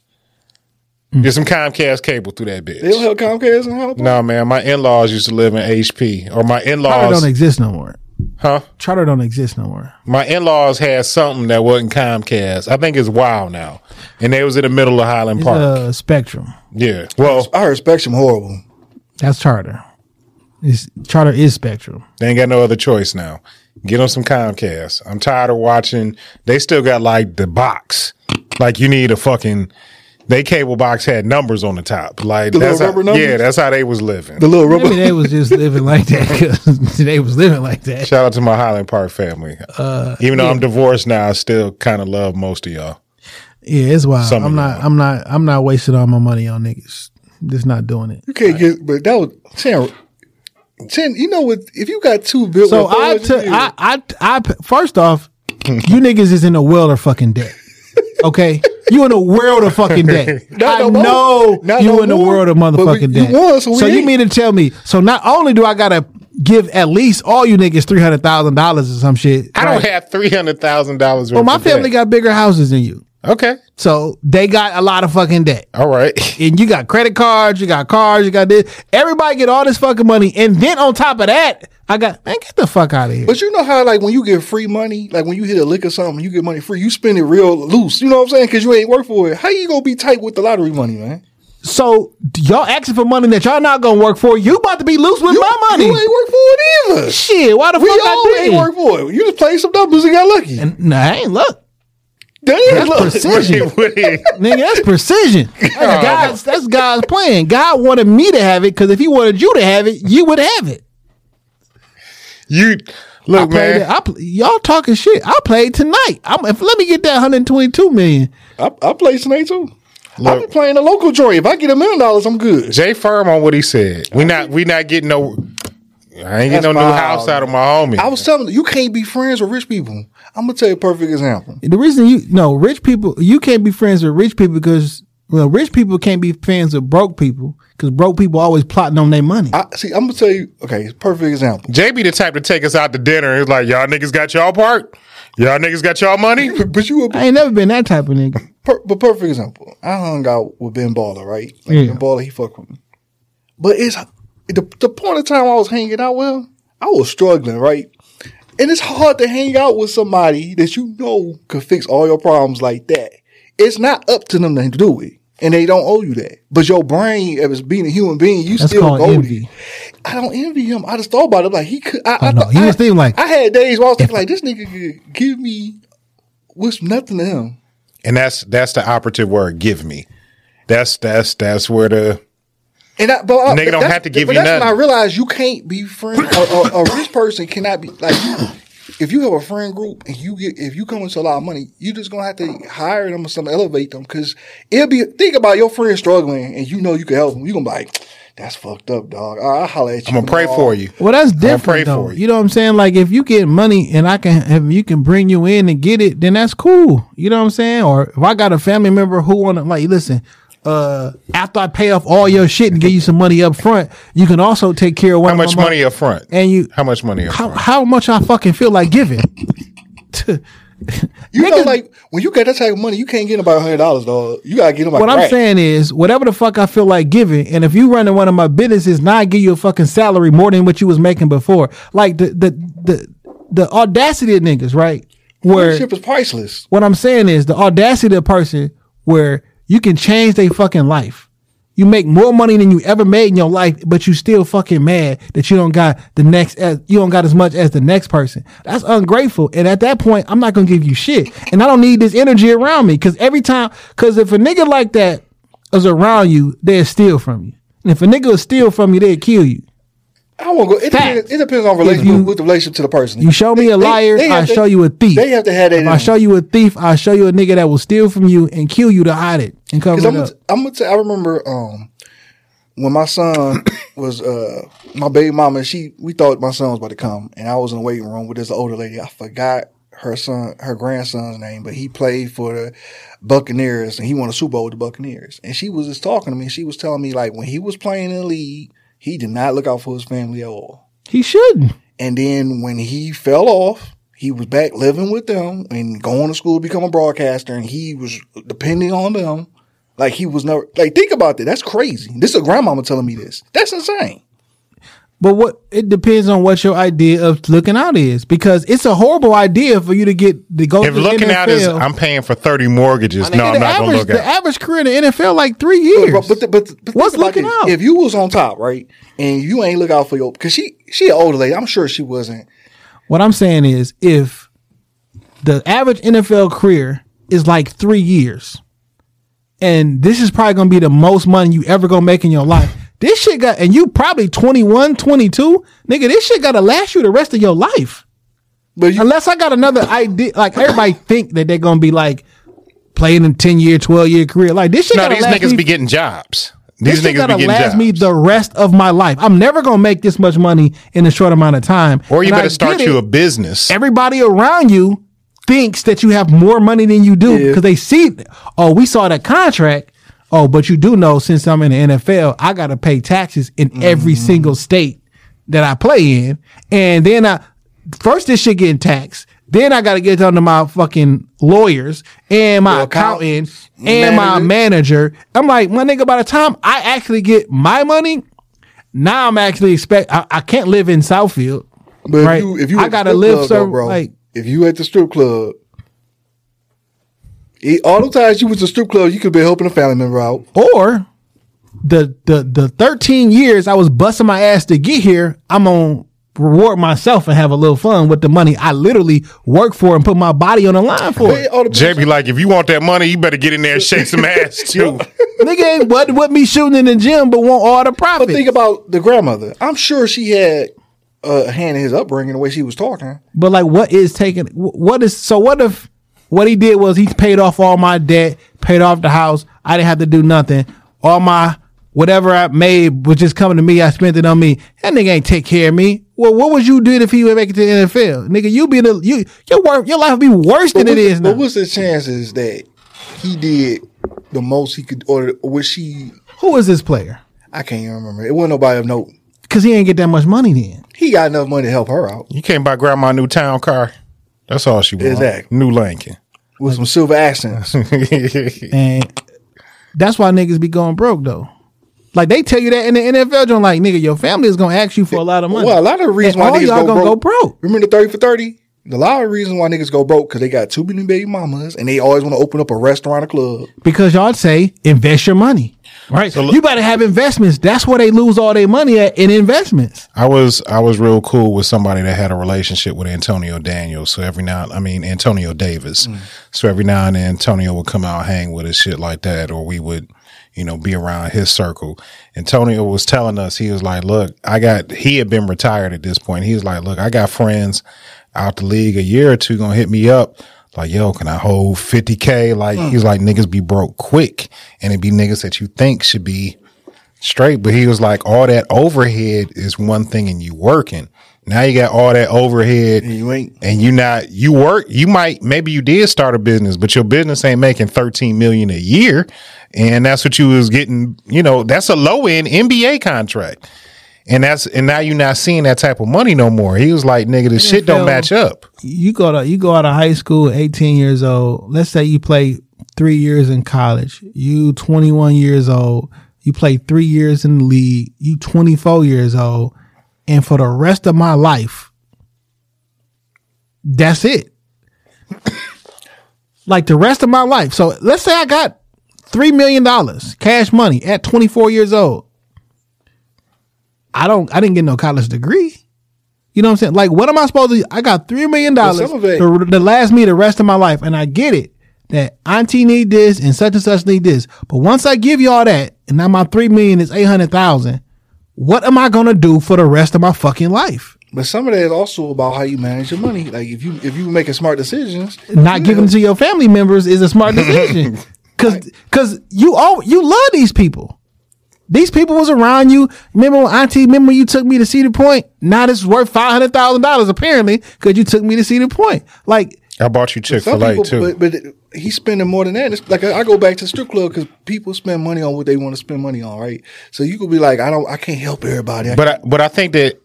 Get some Comcast cable through that bitch. They don't have Comcast in Highland Park. No man, my in laws used to live in HP, or my in Charter laws, don't exist no more. huh? Charter don't exist no more. My in laws had something that wasn't Comcast. I think it's Wow now, and they was in the middle of Highland It's Park. uh, Spectrum. yeah, well, I heard Spectrum horrible. That's Charter. It's, Charter is Spectrum. They ain't got no other choice now. Get them some Comcast. I'm tired of watching. They still got like the box. Like you need a fucking. They cable box had numbers on the top. Like The that's how, yeah, that's how they was living. The little rubber. Maybe they was just living like that because <laughs> they was living like that. Shout out to my Highland Park family. Uh, Even though I'm divorced now, I still kind of love most of y'all. Yeah, it's wild. Some I'm not. y'all. I'm not. I'm not wasting all my money on niggas. Just not doing it. You can't get, but that was ten. Ten. You know what? If you got two billion, So I took. I, I. I. First off, <laughs> you niggas is in a world of fucking debt. Okay, you in a world of fucking debt. <laughs> I no know Not you no in a more. world of motherfucking debt. so we you mean to tell me? So not only do I gotta give at least all you niggas three hundred thousand dollars or some shit. I don't have three hundred thousand dollars. Well, my family got bigger houses than you, okay. so they got a lot of fucking debt. All right. <laughs> and you got credit cards, you got cars, you got this. Everybody get all this fucking money, and then on top of that, I got man, get the fuck out of here. But you know how like when you get free money, like when you hit a lick or something, you get money free. You spend it real loose. You know what I'm saying? Because you ain't work for it. How you gonna be tight with the lottery money, man? So y'all asking for money that y'all not gonna work for. You about to be loose with You, my money. you ain't work for it either. Shit, why the We fuck all I ain't work for it. You just played some numbers and got lucky. And nah, I ain't look. Damn, That's precision. <laughs> Nigga, that's precision. <laughs> That's God's, that's God's plan. God wanted me to have it because if He wanted you to have it, you would have it. you look, played man. it. I, y'all talking shit. I played tonight. I'm, if, let me get that 122 million. I, I play Snake too. I Look. be playing a local joint. If I get a million dollars, I'm good. Jay firm on what he said. We not we not getting no. I ain't getting no new house out of my homie. I was telling you, you can't be friends with rich people. I'm gonna tell you a perfect example. The reason you no rich people, you can't be friends with rich people because well, rich people can't be friends with broke people because broke people always plotting on their money. I see. I'm gonna tell you. Okay, perfect example. JB the type to take us out to dinner. He's like, y'all niggas got y'all part. Y'all niggas got y'all money. <laughs> But you, a, I ain't never been that type of nigga. <laughs> per, but perfect example. I hung out with Ben Baller, right? Like Yeah. Ben Baller, he fucked with me. But it's the the point of time I was hanging out with, I was struggling, right? And it's hard to hang out with somebody that you know could fix all your problems like that. It's not up to them to do it. And they don't owe you that. But your brain, as being a human being, you That's still called go. I don't envy him. I just thought about it. Like he could. I, I, oh, no, thought- he I- was thinking like- I had days where I was thinking like this nigga could give me what's nothing to him. And that's that's the operative word. Give me. That's that's that's where the And I, but I, Nigga don't have to give but you that's nothing. when I realized you can't be friends. a, a, a rich person cannot be like. If you have a friend group and you get if you come into a lot of money, you just gonna have to hire them or something, elevate them because it'll be. Think about your friend struggling and you know you can help them. You gonna be like, "That's fucked up, dog." I'll holler at you. I'm gonna pray tomorrow." for you. Well, that's pray different though. for you. You know what I'm saying? Like if you get money and I can if you can bring you in and get it, then that's cool. You know what I'm saying? Or if I got a family member who wanna like listen, uh, after I pay off all your shit and give you some money up front, you can also take care of one How much my money up front? And you, How much money up how, front? how much I fucking feel like giving? You <laughs> know, like when you get that type of money, you can't get them about hundred dollars, dog. You gotta get them. Like what I'm rack. saying is, whatever the fuck I feel like giving, and if you running one of my businesses, now I give you a fucking salary more than what you was making before. Like the the the the audacity of niggas, right? Where Friendship is priceless. what I'm saying is the audacity of a person where you can change their fucking life. You make more money than you ever made in your life, but you still fucking mad that you don't got the next, as, you don't got as much as the next person. That's ungrateful. And at that point, I'm not gonna give you shit. And I don't need this energy around me because every time, because if a nigga like that is around you, they'll steal from you. And if a nigga will steal from you, they'll kill you. I won't go. It depends, it depends on relationship you- with the relationship to the person. You show me a liar, they have I to- show you a thief. They have to have that. If I show you a thief, I show you a nigga that will steal from you and kill you to hide it and cover it I'm, up. gonna- I'm gonna tell. I remember um when my son <coughs> was uh my baby mama. She we thought my son was about to come, and I was in the waiting room with this older lady. I forgot her son, her grandson's name, but he played for the Buccaneers, and he won a Super Bowl with the Buccaneers. And she was just talking to me. She was telling me like when he was playing in the league, he did not look out for his family at all. He shouldn't. And then when he fell off, he was back living with them and going to school to become a broadcaster, and he was depending on them. Like he was never like think about that. That's crazy. This is a grandmama telling me this. That's insane. But what it depends on what your idea of looking out is because it's a horrible idea for you to get to go If to the looking NFL. out is I'm paying for 30 mortgages, no, I'm the not going to average look the average career in the NFL like three years. But but, but, but What's looking this. out? If you was on top, right, and you ain't look out for your because she she an older lady. I'm sure she wasn't. what I'm saying is if the average NFL career is like three years, and this is probably gonna be the most money you ever gonna make in your life. This shit got and you probably 21, 22, nigga. This shit gotta last you the rest of your life. But you, Unless I got another idea, like everybody think that they're gonna be like playing a ten year, twelve year career. Like this shit. No, these last niggas me, be getting jobs. This These shit niggas gotta be getting last jobs. me the rest of my life. I'm never gonna make this much money in a short amount of time. or you And I better start you it. a business. Everybody around you thinks that you have more money than you do Yeah. because they see. Oh, we saw that contract. Oh, but you do know since I'm in the NFL, I gotta pay taxes in every Mm-hmm. single state that I play in, and then I first this shit getting taxed. Then I got to get under my fucking lawyers and my accountant and my manager. manager. I'm like, my nigga, by the time I actually get my money, now I'm actually expect. I, I can't live in Southfield. but right. if you if you I gotta live club, so though, bro. like if you at the strip club. It- All the times you was at the strip club, you could be helping a family member out. or the the the 13 years I was busting my ass to get here, I'm gonna reward myself and have a little fun with the money I literally work for and put my body on the line for. But it all depends- Jay be like, if you want that money, you better get in there and shake some ass <laughs> too. Nigga ain't what with me shooting in the gym, but want all the But profit. think about the grandmother. I'm sure she had a hand in his upbringing, the way she was talking. But like, what is taking? What is so? What if what he did was he paid off all my debt, paid off the house. I didn't have to do nothing. All my whatever I made was just coming to me. I spent it on me. That nigga ain't take care of me. Well, what would you do if he would make it to the NFL, nigga? You be the you your work your life would be worse than But it what's, is but what's the chances that he did the most he could, or was she? Who is this player? I can't even remember. It wasn't nobody of note. Because he ain't get that much money then. He got enough money to help her out You can't buy grandma a new town car. That's all she wants. Exactly. New Lincoln. with some silver accents. <laughs> And that's why niggas be going broke though. Like they tell you that in the NFL, John. Like nigga, your family is gonna ask you for a lot of money. well, a lot of the reasons And why all niggas y'all go gonna broke, go broke. Remember the thirty for thirty? A lot of reasons why niggas go broke because they got too many baby mamas and they always want to open up a restaurant or club. because y'all say invest your money. Right. so you better have investments. That's where they lose all their money at in investments. I was I was real cool with somebody that had a relationship with Antonio Daniels. So every now I mean Antonio Davis. Mm. So every now and then Antonio would come out hang with us shit like that, or we would, you know, be around his circle. Antonio was telling us he was like, "Look, I got." He had been retired at this point. He was like, "Look, I got friends out the league a year or two gonna hit me up." Like, yo, can I hold 50K? Like, hmm. he's like, niggas be broke quick. And it be niggas that you think should be straight. But he was like, all that overhead is one thing and you working. Now you got all that overhead, And you ain't. and you not you work. You might maybe you did start a business, but your business ain't making thirteen million a year, and that's what you was getting. You know, that's a low end NBA contract, and that's and now you're not seeing that type of money no more. He was like, nigga, this shit don't match up. you go to you go out of high school, eighteen years old. Let's say you play three years in college. You twenty one years old. You play three years in the league. You twenty four years old, and for the rest of my life, that's it. <coughs> like the rest of my life. So let's say I got three million dollars cash money at twenty four years old. I don't. I didn't get no college degree. You know what I'm saying? Like, what am I supposed to? I got three million dollars to, to last me the rest of my life, and I get it that auntie need this and such and such need this. But once I give you all that, and now my three million is eight hundred thousand, what am I gonna do for the rest of my fucking life? But some of that is also about how you manage your money. Like if you if you making smart decisions, Not giving to your family members is a smart <laughs> decision, because because you all you love these people. These people was around you. Remember when auntie? Remember when you took me to Cedar Point? Now this is worth five hundred thousand dollars apparently because you took me to Cedar Point. Like I bought you Chick some Fil A people, too. but but he's spending more than that. It's like I go back to the strip club because people spend money on what they want to spend money on, right? So you could be like, I don't, I can't help everybody. I But I, but I think that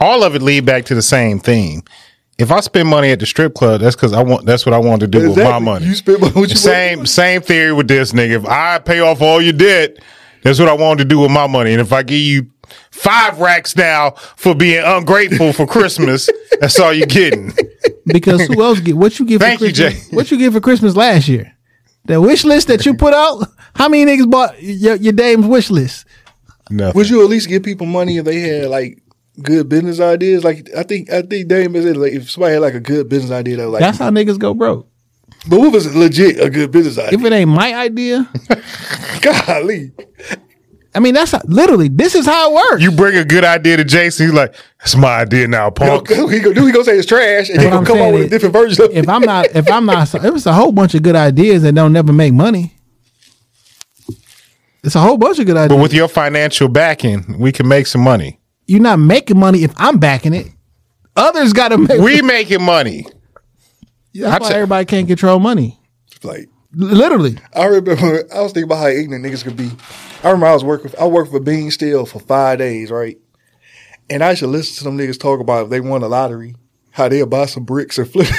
all of it lead back to the same thing. If I spend money at the strip club, that's because I want. That's what I want to do with my money. You spend money with your same money. same theory with this nigga. If I pay off all your debt, that's what I wanted to do with my money. And if I give you five racks now for being ungrateful for Christmas, <laughs> that's all you're getting. because who else get what you get? Thank for you, Christmas, Jay. What you get for Christmas last year? The wish list that you put out. How many niggas bought your, your dame's wish list? Nothing. Would you at least give people money if they had like good business ideas? Like I think I think Dame is like if somebody had like a good business idea that was like, That's how niggas go broke. But what was legit a good business idea? If it ain't my idea, <laughs> Golly, I mean that's how, literally this is how it works. You bring a good idea to Jason, he's like, "That's my idea now, punk." <laughs> he gonna do? He gonna say it's trash, and he gonna I'm come saying out with a different version. Of if it. I'm not, if I'm not, it was a whole bunch of good ideas that don't never make money. It's a whole bunch of good ideas. But with your financial backing, we can make some money. You're not making money if I'm backing it. Others got to make. We making money. That's I why tell- everybody can't control money. like Literally, I remember I was thinking about how ignorant niggas could be. I remember I was working I worked for Bean Steel for five days, right? And I should listen to them niggas talk about if they won the lottery, how they'll buy some bricks and flip. <laughs>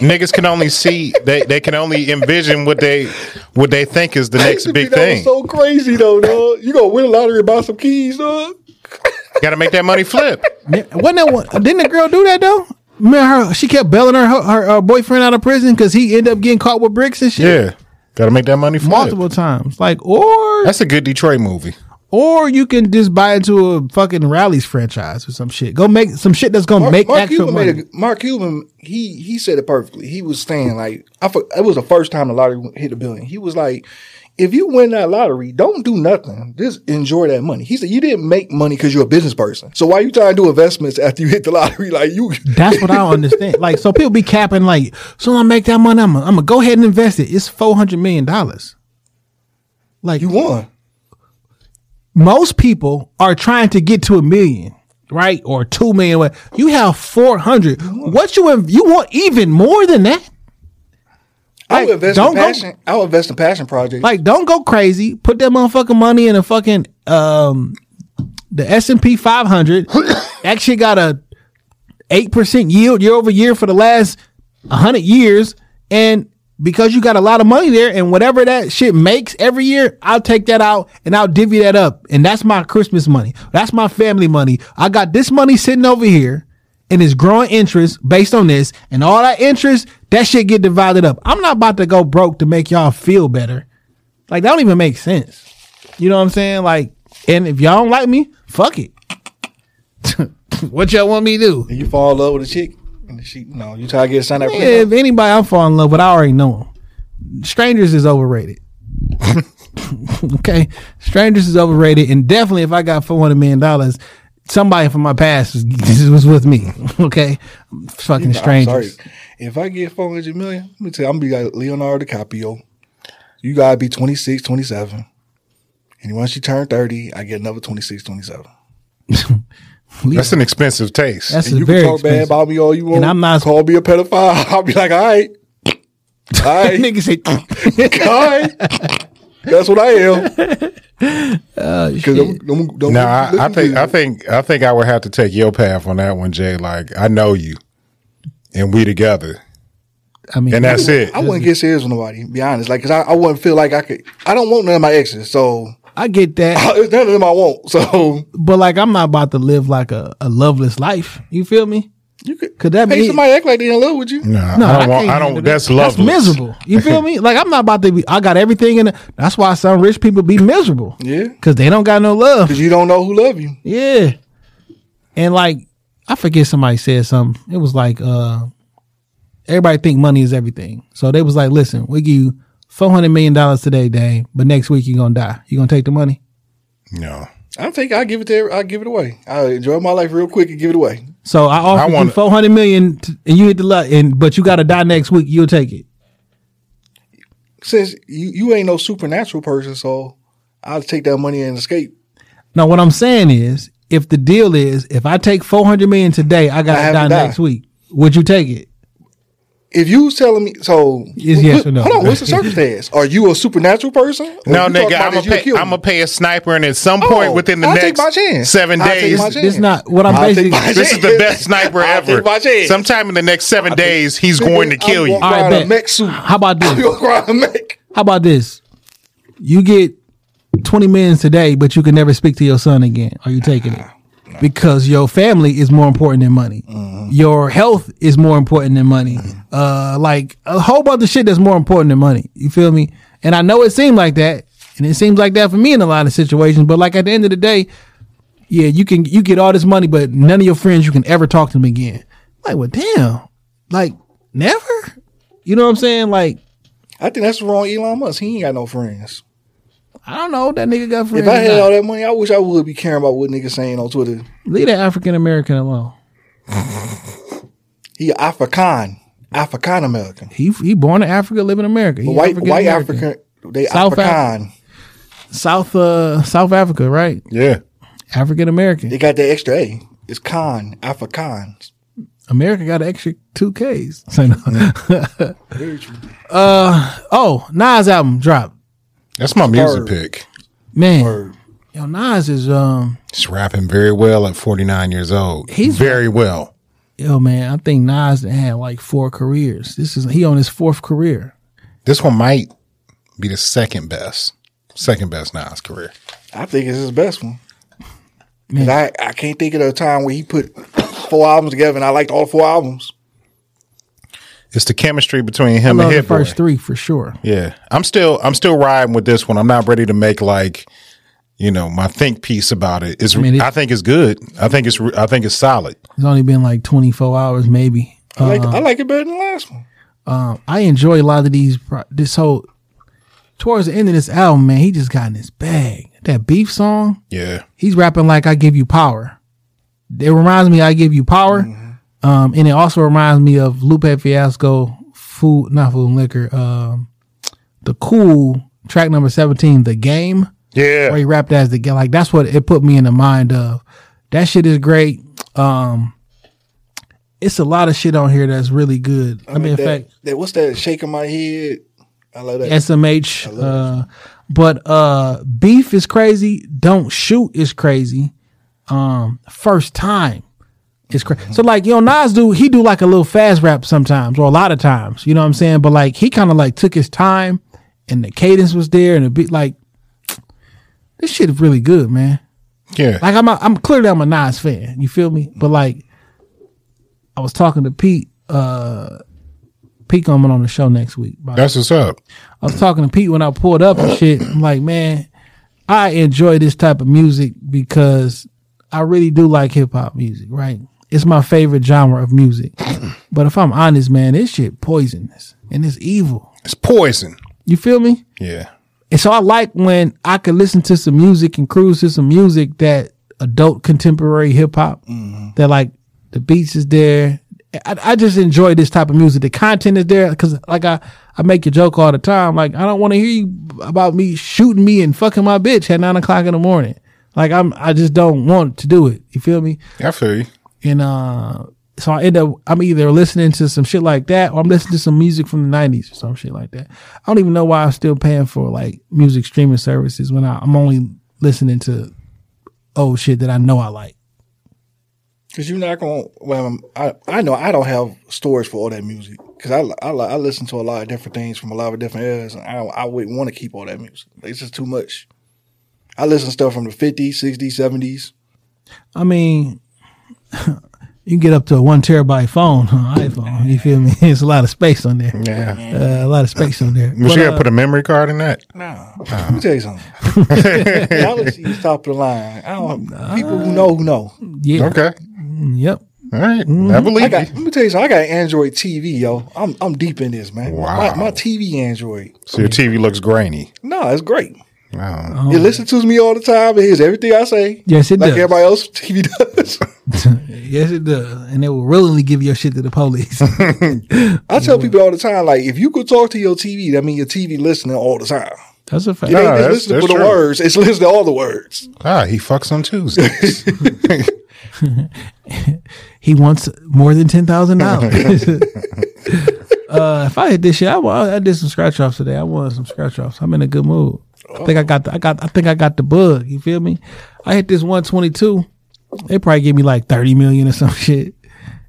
Niggas can only see they, they can only envision what they what they think is the I next used to big think that thing. was so crazy though, dog. You gonna win a lottery and buy some keys, dog? Got to make that money flip. <laughs> Wasn't that one? Didn't the girl do that though? Man, her? She kept bailing her her, her uh, boyfriend out of prison because he ended up getting caught with bricks and shit. Yeah, got to make that money flip. multiple times. Like, or That's a good Detroit movie. or you can just buy into a fucking Rally's franchise or some shit. Go make some shit that's gonna make actual Cuban money. made a, Mark Cuban, he he said it perfectly. He was saying like, I for, it was the first time the lottery hit a billion. He was like, if you win that lottery, don't do nothing. Just enjoy that money. He said you didn't make money because you're a business person. So why are you trying to do investments after you hit the lottery? <laughs> Like you, That's what I don't <laughs> understand. Like, so people be capping like, so I make that money, I'm gonna, go ahead and invest it. It's four hundred million dollars. Like you won. most people are trying to get to a million, right? Or two million. You have four hundred. What you you want even more than that? I Like, would invest don't in go- passion. I would invest in passion projects. Like, don't go crazy. Put that motherfucking money in a fucking um the S and P 500. <coughs> Actually got a eight percent yield year over year for the last hundred years, and because you got a lot of money there, and whatever that shit makes every year, I'll take that out and I'll divvy that up, and that's my Christmas money. That's my family money. I got this money sitting over here. And it's growing interest based on this, and all that interest, that shit get divided up. I'm not about to go broke to make y'all feel better. Like that don't even make sense. You know what I'm saying? Like, and if y'all don't like me, fuck it. <laughs> what y'all want me to do? and you fall in love with a chick, and she, you you try to get signed up. Yeah, if anybody I'm falling in love with, I already know them. Strangers is overrated. <laughs> okay, strangers is overrated, and definitely if I got four hundred million dollars, somebody from my past was, <laughs> was with me. <laughs> Okay, fucking I'm sorry. strangers. If I get 400 million, let me tell you, I'm gonna be like Leonardo DiCaprio. You gotta be 26, 27. And once you turn 30, I get another 26, 27. <laughs> That's an expensive taste. That's And a you very can talk bad expensive. about me all you want. And I'm not- call me a pedophile. I'll be like, all right, all right, Nigga say, all right. That's what I am. Uh, because shit. them, them, them No, I, I think. I think I think I would have to take your path on that one, Jay. Like I know you, and we together, I mean, and that's it. I wouldn't get serious with nobody. Be honest, like, cause I, I wouldn't feel like I could. I don't want none of my exes, so I get that, <laughs> it's none of them I want. So but like, I'm not about to live like a, a loveless life. You feel me? You could. Could that Hey, be? somebody act like they in love with you. No, No, I don't want. I don't. that. That's love. That's miserable. You feel <laughs> me? Like I'm not about to be. I got everything in. it. That's why some rich people be miserable Yeah, because they don't got no love. because you don't know who love you. Yeah. And like I forget somebody said something. It was like uh everybody think money is everything. So they was like, listen, we give you four hundred million dollars today, Dave, but next week you're gonna die. You gonna take the money? No, I think I give it to. I give it away. I enjoy my life real quick and give it away. So I offer you wanna- four hundred million t- and you hit the luck, and but you gotta die next week, you'll take it. Since you you ain't no supernatural person, so I'll take that money and escape. Now what I'm saying is if the deal is if I take four hundred million today, I got to die, die. next week, would you take it? If you was telling me, so Is yes or no? Hold on, what's the circumstance? Are you a supernatural person? No, nigga. I'm gonna pay. I'm gonna pay a sniper, and at some point Oh, within the I'll take next my seven I'll take days, my chance. This not what I'm I'll take basically my this is the best sniper I'll ever. take my. Sometime in the next seven days, he's going to I'm kill you. All right, around a mech suit. How about <laughs> this? You walk around a mech. How about this? You get 20 millions today, but you can never speak to your son again. Are you taking it? Ah. Because your family is more important than money. Your health is more important than money. Uh, like a whole bunch of shit that's more important than money. You feel me? And I know it seemed like that, and it seems like that for me in a lot of situations. But like at the end of the day, yeah, you can you get all this money, but none of your friends you can ever talk to them again. Like, well, damn, like never. You know what I'm saying? Like, I think that's wrong. Elon Musk. He ain't got no friends. I don't know. That nigga got friends. If I had not. all that money, I wish I would be caring about what niggas saying on Twitter. Leave that African American alone. He African, African American, He he born in Africa, live in America. He white white African-American. African. They South African. South uh South Africa, right? Yeah, African American. They got that extra A. It's con Afrikaans. America got an extra two Ks. Say no. Very true. uh oh, Nas album dropped. That's my music Word. pick. Man, Word. yo Nas is um He's rapping very well at 49 years old. He's- very well. yo man, I think Nas had like four careers. This is he on his fourth career. This one might be the second best, second best Nas career. I think it's his best one. 'Cause I, I can't think of a time where he put four albums together and I liked all four albums. It's the chemistry between I him love and the Hit Boy. first three for sure. Yeah, I'm still I'm still riding with this one. I'm not ready to make like, you know, my think piece about it. It's I, mean, it- think it's good. I think it's I think it's solid. It's only been like twenty four hours, maybe. I like I like it better than the last one. um, I enjoy a lot of these. This whole towards the end of this album, man, he just got in his bag. That beef song, Yeah, he's rapping like "I Give You Power." It reminds me, "I Give You Power," um, and it also reminds me of Lupe Fiasco, "Food," not "Food and Liquor." Um, the cool track number seventeen, "The Game." yeah. where he rapped as the game. Like that's what it put me in the mind of. That shit is great. Um, it's a lot of shit on here that's really good. I, mean, in that, fact, that what's that shaking my head? I love that. SMH. Uh, but uh, beef is crazy. Don't shoot is crazy. Um, first time is crazy. So like, you know, Nas do he do like a little fast rap sometimes, or a lot of times. You know what I'm saying? But like, he kind of like took his time, and the cadence was there, and the beat like. <tsk> This shit is really good, man. Yeah. Like I'm, a, I'm clearly I'm a Nas fan. You feel me? But like, I was talking to Pete. uh Pete coming on the show next week. That's what's up. I was talking to Pete when I pulled up and shit. I'm like, man, I enjoy this type of music because I really do like hip hop music, right? It's my favorite genre of music. <clears throat> but if I'm honest, man, this shit poisonous and it's evil. It's poison. You feel me? Yeah. And so I like when I could listen to some music and cruise to some music that adult contemporary hip hop mm-hmm. that like the beats is there. I, I just enjoy this type of music. The content is there because like I, I make a joke all the time. Like I don't want to hear you about me shooting me and fucking my bitch at nine o'clock in the morning. Like I'm, I just don't want to do it. You feel me? I feel you. And uh, so I end up, I'm either listening to some shit like that, or I'm listening to some music from the '90s or some shit like that. I don't even know why I'm still paying for like music streaming services when I, I'm only listening to old shit that I know I like. Cause you're not gonna. Well, I I know I don't have storage for all that music. Cause I I, I listen to a lot of different things from a lot of different eras, and I I wouldn't want to keep all that music. It's just too much. I listen to stuff from the 50s, 60s, 70s. I mean, <laughs> you can get up to a one terabyte phone on iPhone. You feel me? <laughs> It's a lot of space on there. Yeah. Uh, a lot of space on there. But, But, you gotta uh, put a memory card in that. Nah, let me tell you something. <laughs> Galaxy is top of the line. I don't. People who know who know. yeah. Okay. Yep. All right. I I believe got. you. Let me tell you something. I got Android TV, yo. I'm I'm deep in this, man. Wow. My, my TV Android. So your TV looks grainy. No, it's great. Wow. It listens to me all the time. It hears everything I say. Yes, it like does. everybody else TV does. <laughs> Yes, it does. And they will willingly give your shit to the police. <laughs> I tell people all the time, like if you could talk to your TV, that means your TV listening all the time. That's a fact. It ain't No, just that's- listening that's for the true. words; it's listening to all the words. Ah, he fucks on Tuesdays. <laughs> He wants more than ten thousand dollars. uh, if I hit this shit, I, I did some scratch offs today. I won some scratch offs. I'm in a good mood. I think I got the, I got I think I got the bug. You feel me? I hit this 122. They probably give me like 30 million or some <laughs> shit.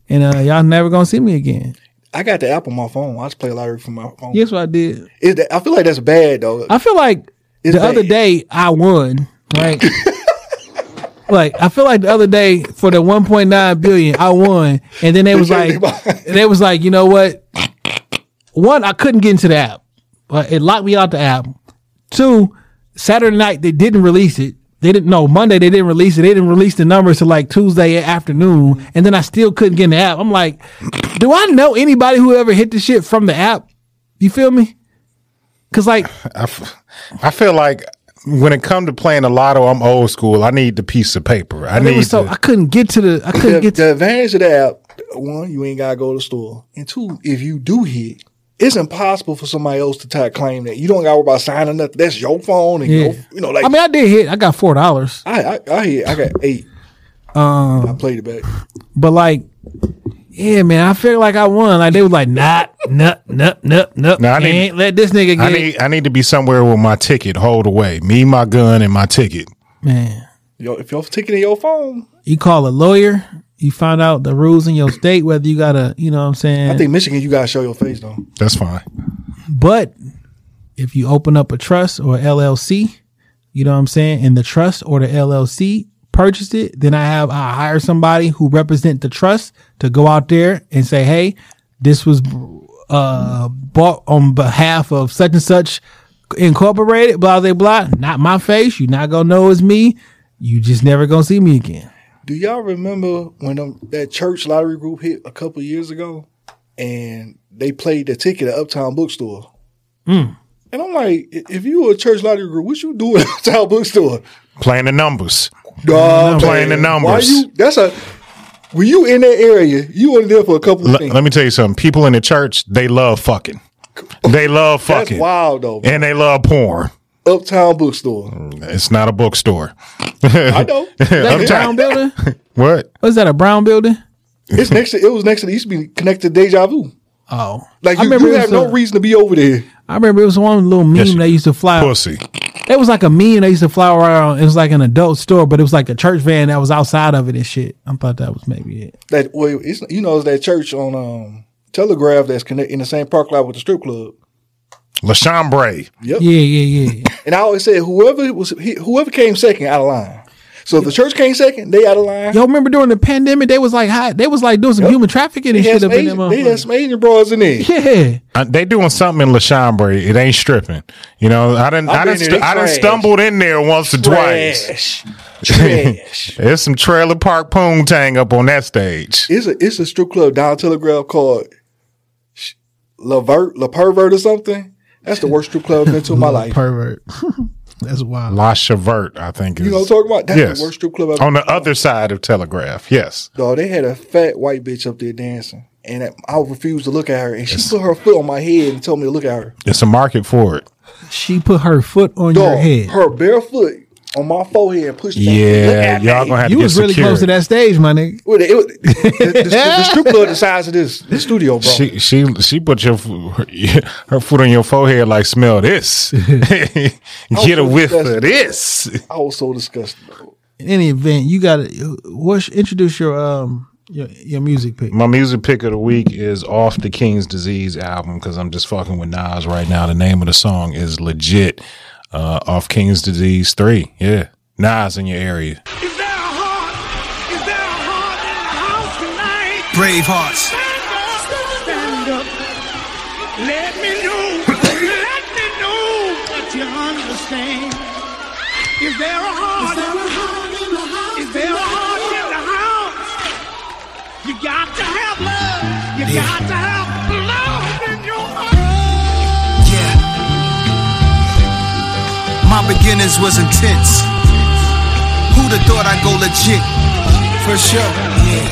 And uh, y'all never gonna see me again. I got the app on my phone. I just play a lottery from my phone. Yes, what I did? Is that, I feel like that's bad though. I feel like It's the other day I won, right? <laughs> like I feel like the other day for the 1.9 billion I won, and then they was like, they was like, you know what? One, I couldn't get into the app, but it locked me out the app. Two, Saturday night they didn't release it. They didn't know Monday they didn't release it. They didn't release the numbers till like Tuesday afternoon, and then I still couldn't get in the app. I'm like, do I know anybody who ever hit the shit from the app? You feel me? Cause like <sighs> I, f- I feel like when it come to playing the lotto, I'm old school. I need the piece of paper. I need so to- I couldn't get to the I couldn't the, get to the advantage of the app, one, you ain't gotta go to the store, and two, if you do hit, it's impossible for somebody else to try to claim that. You don't gotta worry about signing nothing. That's your phone, and yeah. your, you know, like I mean I did hit. I got four dollars. I, I, I hit, I got eight. Um I played it back. but like yeah, man, I feel like I won. Like they was like, nah, nah, nah, nah, nah. Nah, I need- ain't let this nigga I get need I need to be somewhere with my ticket hold away. Me, my gun, and my ticket. man. Yo, if your ticket in your phone, You call a lawyer, you find out the rules in your state, whether you gotta, you know what I'm saying? I think Michigan, you gotta show your face though. That's fine. But if you open up a trust or LLC, you know what I'm saying, and the trust or the LLC purchased it, then I have I hire somebody who represent the trust to go out there and say, hey, this was uh bought on behalf of such and such incorporated, blah blah blah. Not my face. You're not gonna know it's me. You just never gonna see me again. Do y'all remember when them, that church lottery group hit a couple years ago, and they played the ticket at Uptown Bookstore? Mm. And I'm like, if you were a church lottery group, what you doing at <laughs> Uptown Bookstore? Playing the numbers. Dog, Playing the numbers. you? That's a. When you in that area, you only there for a couple of L- things. let me tell you something. People in the church, they love fucking. They love That's fucking. wild though. man. And they love porn. Uptown Bookstore. It's not a bookstore. I know. <laughs> Is that a brown building? <laughs> What? Was that a brown building? It's next to. It was next to. It used to be connected to Deja Vu. Oh, Like I you, remember you have was no a- reason to be over there. I remember it was one little meme Yes, that used to fly. Pussy. It was like a meme that used to fly around. It was like an adult store, but it was like a church van that was outside of it and shit. I thought that was maybe it. That well, it's you know it's that church on um Telegraph that's connect in the same park lot with the strip club. La Chambre. Yep. Yeah, yeah, yeah. <laughs> And I always said whoever was whoever came second out of line. So if the church came second, they out of line. Y'all remember during the pandemic, they was like hot. They was like doing some Yep. human trafficking and shit some up in them. They had some Asian bras in there. Yeah, Uh, they doing something in La Chambre. It ain't stripping. You know, I didn't. I've I been didn't. there, St- I done trash. stumbled in there once or twice. Trash. <laughs> Trash. There's some trailer park poontang up on that stage. It's a it's a strip club down Telegraph called Sh- Lavert, La Pervert or something. That's the worst strip club I've been to in <laughs> my life. pervert. <laughs> That's wild. La Chavert, I think. Is, You know what I'm talking about? That's yes. the worst strip club I've on the other side of Telegraph. Yes. Dog, they had a fat white bitch up there dancing. And I refused to look at her. And she put her foot on my head and told me to look at her. It's a market for it. She put her foot on your head. her bare foot on my forehead and push. that. Look Yeah, y'all me. gonna have You to get was really close to that stage, my nigga. Well, it was- the, the, the strip <laughs> club the size of this the studio, bro. She she she put your fo- <laughs> her foot on your forehead like smell this. <laughs> Get a whiff of this. I was so disgusted. Bro. In any event, you got to what's introduce your um your your music pick. My music pick of the week is off the King's Disease album because I'm just fucking with Nas right now. The name of the song is legit uh, off King's Disease three. Yeah, Nas in your area. Is there a heart? Is there a heart in the house tonight? Brave hearts. Stand up. Let me know. Let me know that you understand. Is there a heart? Is there a heart in the house? Is there a heart in the house? You got to have love. You got to have beginnings was intense. Who'd have thought I'd go legit? For sure. Yeah.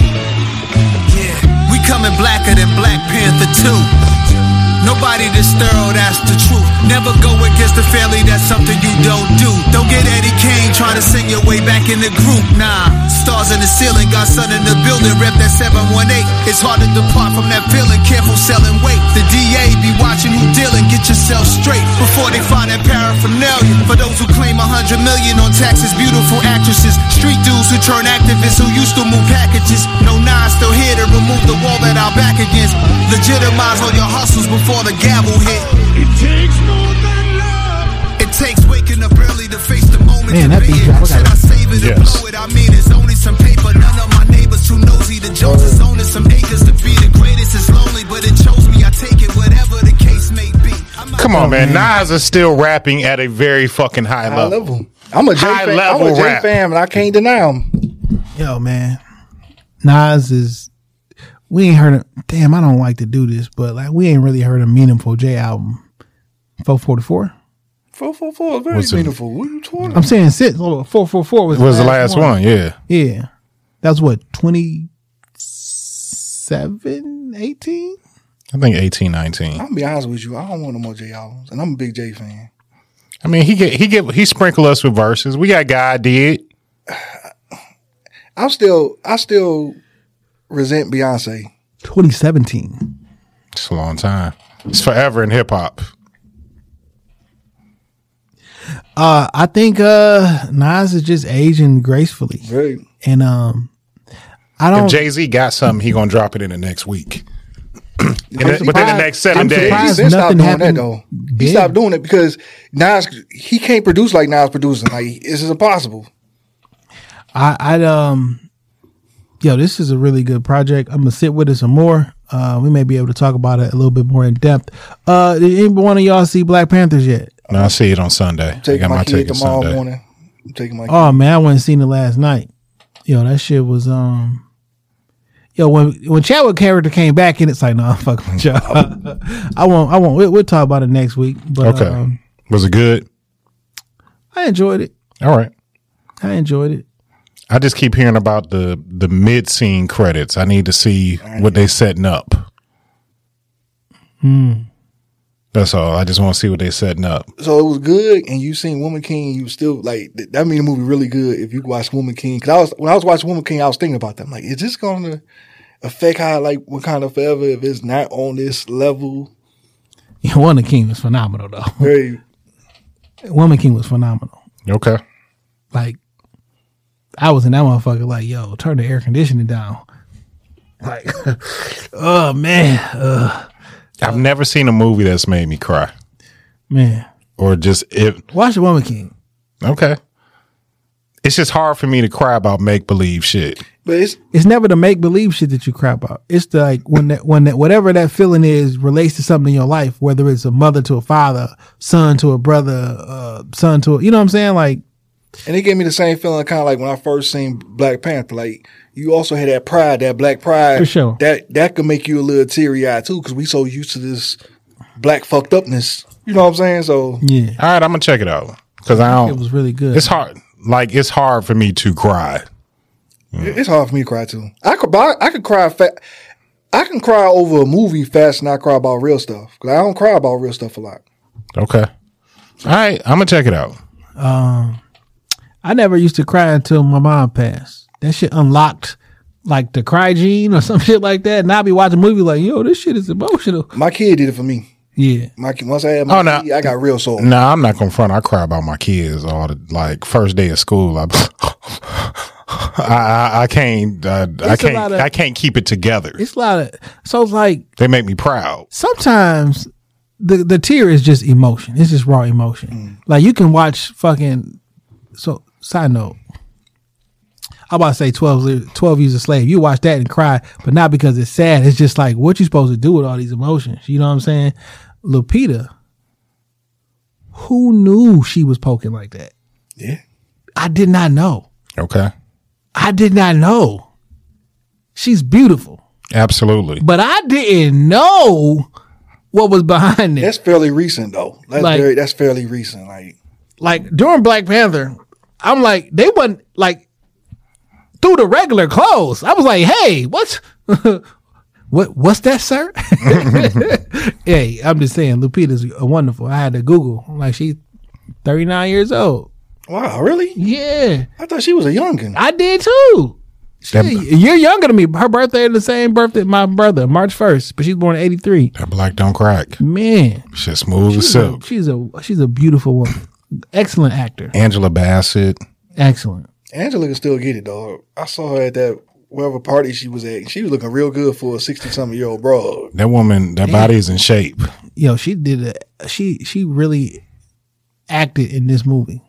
Yeah. We coming blacker than Black Panther 2. Nobody this thorough, that's the truth. Never go against the family, that's something you don't do. Don't get Eddie Kane trying to sing your way back in the group. Nah, stars in the ceiling, got sun in the building, rep that 718. It's hard to depart from that feeling, careful selling weight. The DA be watching who dealing, get yourself straight before they find that paraphernalia. For those who claim a hundred million on taxes, beautiful actresses, street dudes who turn activists who used to move packages. No nine still here to remove the wall that our back against. Legitimize all your hustles before the gavel hit. It takes more than love. It takes waking up early to face the moment. Man, that be beat it. drop, I Should I gotta- save it or Yes. blow it? I mean, it's only some paper. None of my neighbors too nosy. The Joneses owning some acres to be the greatest. It's lonely, but it chose me. I take it, whatever the case may be. Come on, man. Nas is still rapping at a very fucking high, High level. level. I'm a J High fan. I'm a J rap. fan, and I can't deny him. Yo, man, Nas is. We ain't heard. Of, damn, I don't like to do this, but like we ain't really heard a meaningful Jay album. Four forty four. Four four four is very What's it? meaningful. What are you talking I'm saying six. Four four four was Was the last one? Yeah. Yeah, That's what 27, 18? I think eighteen, nineteen. I'm gonna be honest with you. I don't want no more Jay albums, and I'm a big Jay fan. I mean, he get he get he sprinkle us with verses. We got God did. I'm still, I still resent Beyonce. 2017. It's a long time. It's forever in hip hop. Uh, I think uh Nas is just aging gracefully, Very. and um, I don't. If Jay Z got something, he gonna drop it in the next week. In the- within the next seven I'm days. He stopped nothing doing that happened though. He stopped doing it because Nas he can't produce like Nas producing. Like this is impossible. I, I um, yo, this is a really good project. I'm gonna sit with it some more. Uh, we may be able to talk about it a little bit more in depth. Uh, did any one of y'all see Black Panthers yet? No, I'll see it on Sunday. I'm Taking got my, my ticket tomorrow Sunday. morning. I'm taking my. Oh man, I went and seen it last night. Yo, that shit was um. Yo, when when Chadwick character came back in, it's like, no, <laughs> fuck with y'all. <laughs> I won't. I won't. We'll, we'll talk about it next week. But Okay. um, Was it good? I enjoyed it. All right. I enjoyed it. I just keep hearing about the the mid scene credits. I need to see what they setting up. Hmm. That's all. I just want to see what they setting up. So it was good, and you seen Woman King. You still like th- that made the movie really good. If you watch Woman King, because I was when I was watching Woman King, I was thinking about that. I'm like, is this going to affect how like what kind of Forever if it's not on this level? <laughs> Yeah, Woman King was phenomenal though. Very. Woman King was phenomenal. Okay. Like, I was in that motherfucker. Like, yo, turn the air conditioning down. Like, <laughs> oh man, uh, I've never seen a movie that's made me cry man. or just it. Watch the Woman King. Okay. It's just hard for me to cry about make believe shit. But it's It's never the make believe shit that you cry about. It's the like when that when that whatever that feeling is relates to something in your life, whether it's a mother to a father, son to a brother, uh, son to a, you know what I'm saying? Like, and it gave me the same feeling, kind of like when I first seen Black Panther. Like you also had that pride, that black pride. For sure. That that could make you a little teary eyed too, because we so used to this black fucked upness. You know what I'm saying? So yeah, All right, I'm gonna check it out because I don't. it was really good. It's hard. Like it's hard for me to cry. it- it's hard for me to cry too. I could, I, I could cry. Fa- I can cry over a movie fast, and I cry about real stuff. Because I don't cry about real stuff a lot. Okay. All right, I'm gonna check it out. Um, I never used to cry until my mom passed. That shit unlocked like the cry gene or <laughs> some shit like that. And I'll be watching a movie like, yo, this shit is emotional. My kid did it for me. Yeah. My once I had my Oh, no. kid, I got real soul. Nah, I'm not gonna front. I cry about my kids all the like first day of school. I, <laughs> I, I, I can't. Uh, I can't. of- I can't keep it together. It's a lot of so it's like They make me proud. sometimes the the tear is just emotion. It's just raw emotion. Like you can watch fucking so side note. I'm about to say 12, 12 years a slave. You watch that and cry, but not because it's sad. It's just like what you supposed to do with all these emotions. You know what I'm saying? Lupita, who knew she was poking like that? Yeah. I did not know. Okay, I did not know. She's beautiful, absolutely. but I didn't know what was behind it. That's fairly recent though. That's Like- very, that's fairly recent. Like like during Black Panther, I'm like they wasn't like through the regular clothes. I was like, hey, what's <laughs> what what's that, sir? <laughs> hey, I'm just saying, Lupita's wonderful. I had to Google I'm like she's 39 years old. wow, really? Yeah, I thought she was a youngin. I did too. That, You're younger than me. Her birthday is the same birthday my brother, March 1st, but she's born in 83. that black don't crack. Man, Shit smooth as she's a, silk. she's a she's a beautiful woman. Excellent actor. Angela Bassett. Excellent. Angela can still get it though. I saw her at that whatever party she was at. She was looking real good for a sixty something year old broad. That woman. That body is in shape. yo, she did it. She she really acted in this movie.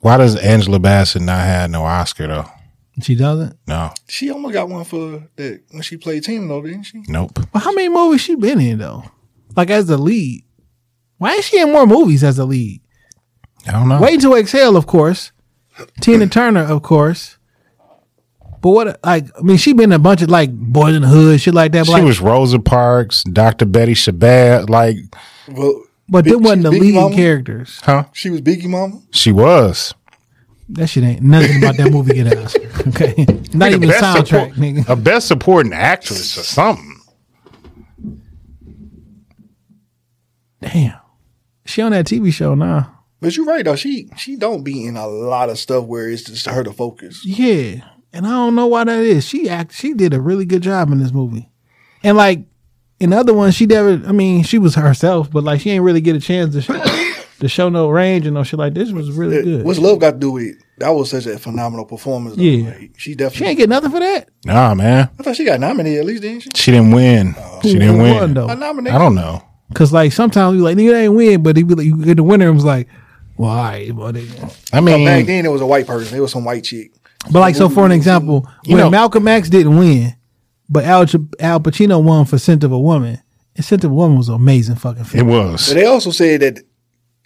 Why does Angela Bassett not have no Oscar though? She doesn't. No. She almost got one for that when she played Tina though, didn't she? Nope. Well, how many movies she been in though? Like as the lead. Why is she in more movies as a lead? I don't know. Waiting to Exhale, of course. Tina Turner, of course. But what like I mean, she been in a bunch of like Boys in the Hood, shit like that. But, She like, was Rosa Parks, Dr. Betty Shabazz. Like, Well, but Big- them wasn't the Biggie leading Mama? characters. huh? she was Biggie Mama. She was. That shit ain't nothing about that movie get an Oscar. <laughs> Okay. Not even Best soundtrack, support- nigga. A best supporting actress or something. Damn. She on that TV show now. But you're right though. She she don't be in a lot of stuff where it's just her to focus. Yeah, and I don't know why that is. She act, she did a really good job in this movie, and like in other ones, she never. I mean, she was herself, but like she ain't really get a chance to show, <coughs> to show no range and no shit like this. Was really good. What's love got to do with it? That was such a phenomenal performance. Though. Yeah. Like, she definitely she ain't get nothing for that. Nah, man. I thought she got nominated at least, didn't she? She didn't win. Oh. She didn't win. won, though? A nomination. I don't know. Cause like sometimes you like nigga they ain't win, but he be like you get the winner. and was like, well, all right, but I mean, back then it was a white person. It was some white chick. but like so for an example, when know- Malcolm X didn't win, but Al Al Pacino won for Scent of a Woman. And Scent of a Woman was an amazing fucking it was. But they also said that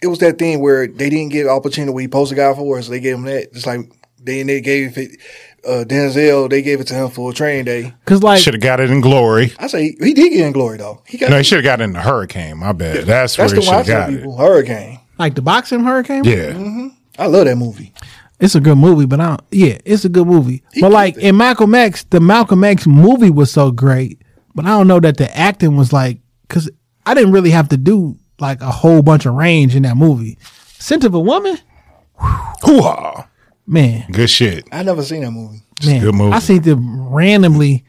it was that thing where they didn't give Al Pacino what he posted guy for, so they gave him that. Just like they they gave it uh, Denzel, they gave it to him for a Training Day. Cause like Should have got it in glory. I say he, he did get in glory though. He got No, he should have got it in the hurricane. My bad. That's, that's where the he one I should have tell got it. people. Hurricane. like the boxing Hurricane. Yeah. I love that movie. It's a good movie, but I don't, yeah, it's a good movie. but like in Malcolm X, the Malcolm X movie was so great, but I don't know that the acting was like because I didn't really have to do like a whole bunch of range in that movie. Scent of a Woman, Hoo-ha. Man, Good shit. I never seen that movie. It's a man, good movie. I seen them randomly.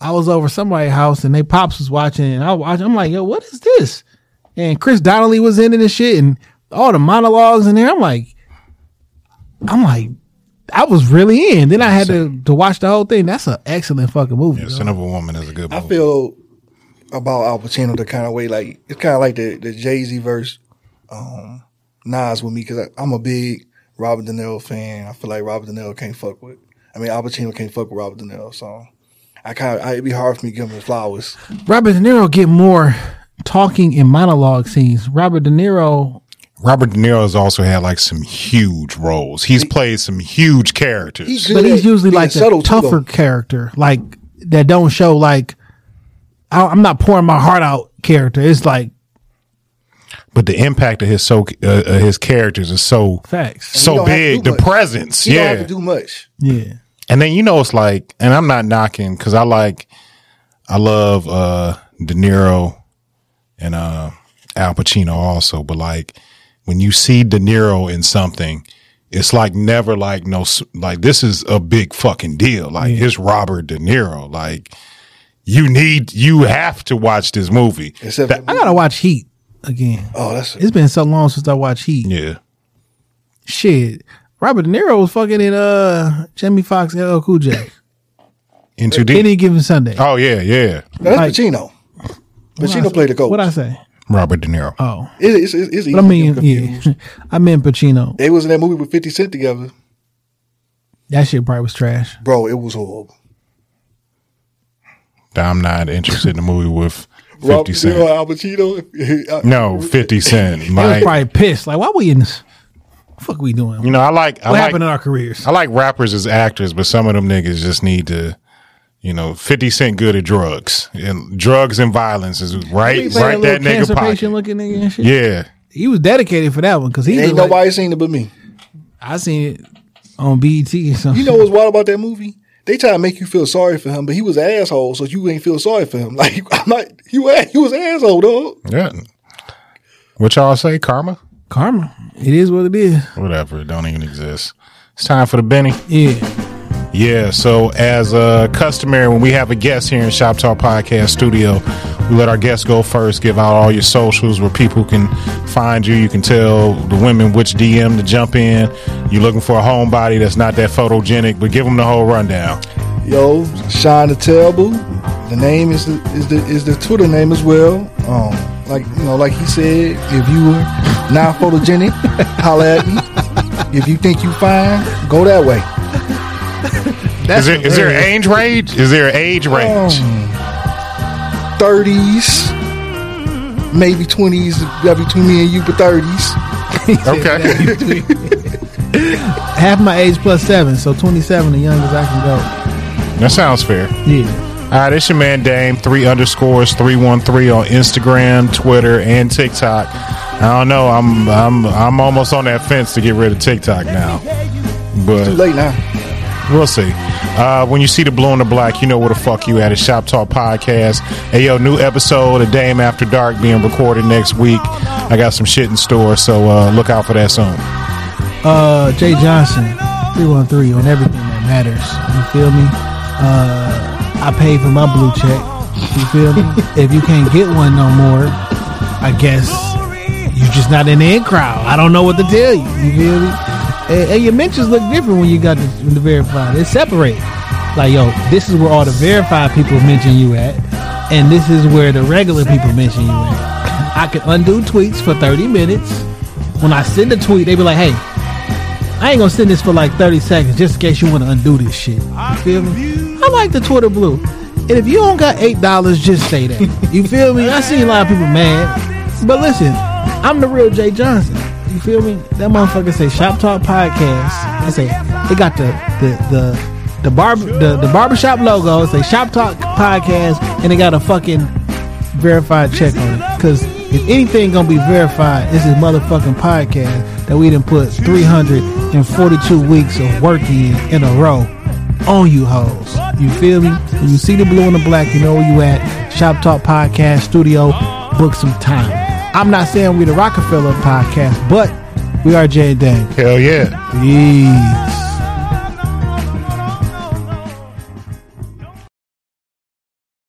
I was over somebody's house and they pops was watching, and I watch. I'm like, yo, what is this? And Chris Donnelly was in it and shit, and all the monologues in there. I'm like, I'm like, I was really in. Then I had to to watch the whole thing. That's an excellent fucking movie. Yeah. Son of a Woman is a good I feel about Al Pacino the kind of way like it's kind of like the the Jay Z verse, um, Nas with me because I'm a big Robert De Niro fan. I feel like Robert De Niro can't fuck with. I mean, Al Pacino can't fuck with Robert De Niro, so I kind of it'd be hard for me to give him his flowers. Robert De Niro get more talking and monologue scenes. Robert De Niro, Robert De Niro has also had like some huge roles. He's played some huge characters. He's but he's usually like the subtle, too, tougher character, like that don't show like. I, I'm not pouring my heart out character. It's like but the impact of his so uh, uh, his characters is so facts. so don't have to big. The much. presence, He yeah. don't have to do much. Yeah. And then you know it's like, and I'm not knocking because I like, I love uh De Niro and uh Al Pacino also, but like when you see De Niro in something, it's like never like no like this is a big fucking deal. Like it's Robert De Niro. Like you need you have to watch this movie. Except That- I gotta watch Heat again. oh, that's It's been so long since I watched Heat. yeah. Shit, Robert De Niro was fucking in uh Jamie Foxx LL Cool J. <laughs> In too deep. Any given Sunday. Oh yeah, yeah. that's like- Pacino. What I Pacino say? played the coach. What I say? Robert De Niro. Oh, It's, it's, it's easy but I to mean, get yeah. <laughs> I meant Pacino. They was in that movie with Fifty Cent together, That shit probably was trash. bro. It was horrible. I'm not interested in the movie with Rob 50 De Cent. Niro, Al Pacino. <laughs> Uh, no, 50 Cent. They was Like, probably pissed. Like, why we in this? Fuck, we doing? you know, I like I what like happened in our careers? I like rappers as actors, but some of them niggas just need to, you know, 50 Cent good at drugs. And drugs and violence is right, He played right that little cancer nigga patient pocket. looking nigga and shit. Yeah. He was dedicated for that one because he Ain't was like, nobody seen it but me. I seen it on BET or something. You know what's wild about that movie? They try to make you feel sorry for him, but he was an asshole, so you ain't feel sorry for him. <laughs> Like I'm not, he was, he was an asshole, dog. Yeah. What y'all say? Karma? karma. It is what it is. Whatever. It don't even exist. It's time for the Benny. Yeah. Yeah, so as uh, customary, when we have a guest here in Shop Talk Podcast Studio, we let our guests go first, give out all your socials where people can find you. You can tell the women which DM to jump in. You're looking for a homebody that's not that photogenic, but give them the whole rundown. Yo, Shine the Terrible. The name is the, is the is the Twitter name as well. Um, like you know, like he said, if you were not photogenic, <laughs> holla at me. If you think you fine, go that way. Is there, is there an age range? Is there an age range? Thirties, maybe twenties. That between me and you, but thirties. <laughs> Okay. <laughs> Half my age plus seven, so 27, the youngest I can go. that sounds fair. Yeah. All right, it's your man Dame, three underscores, 313 on Instagram, Twitter, and TikTok. I don't know. I'm I'm I'm almost on that fence to get rid of TikTok now. But Too late now. We'll see. Uh, when you see the blue and the black, you know where the fuck you at. It's Shop Talk Podcast. Hey, yo, new episode of Dame After Dark being recorded next week. I got some shit in store, so uh, look out for that soon. Uh, Jay Johnson, 313 on everything that matters. You feel me? Uh, I paid for my blue check. You feel me? <laughs> if you can't get one no more, I guess you're just not in the in crowd. I don't know what to tell you. You feel me? And, and your mentions look different when you got the, the verified. It's separated. Like, yo, this is where all the verified people mention you at, and this is where the regular people mention you at. I can undo tweets for 30 minutes. When I send a tweet, they be like, hey, I ain't gonna send this for like 30 seconds just in case you want to undo this shit. You feel me? I like the Twitter blue. And if you don't got eight dollars, just say that. You feel me? I see a lot of people mad. But listen, I'm the real Jay Johnson. You feel me? That motherfucker say Shop Talk Podcast. They say they got the the the the barber the, the barbershop logo. It say Shop Talk Podcast and they got a fucking verified check on it. Cause if anything gonna be verified, this is motherfucking podcast that we didn't put 342 weeks of work in in a row on you hoes. You feel me? When you see the blue and the black, you know where you at. Shop Talk Podcast Studio. Book some time. I'm not saying we the Rockefeller podcast, but we are Jay and Dame. Hell yeah. Peace.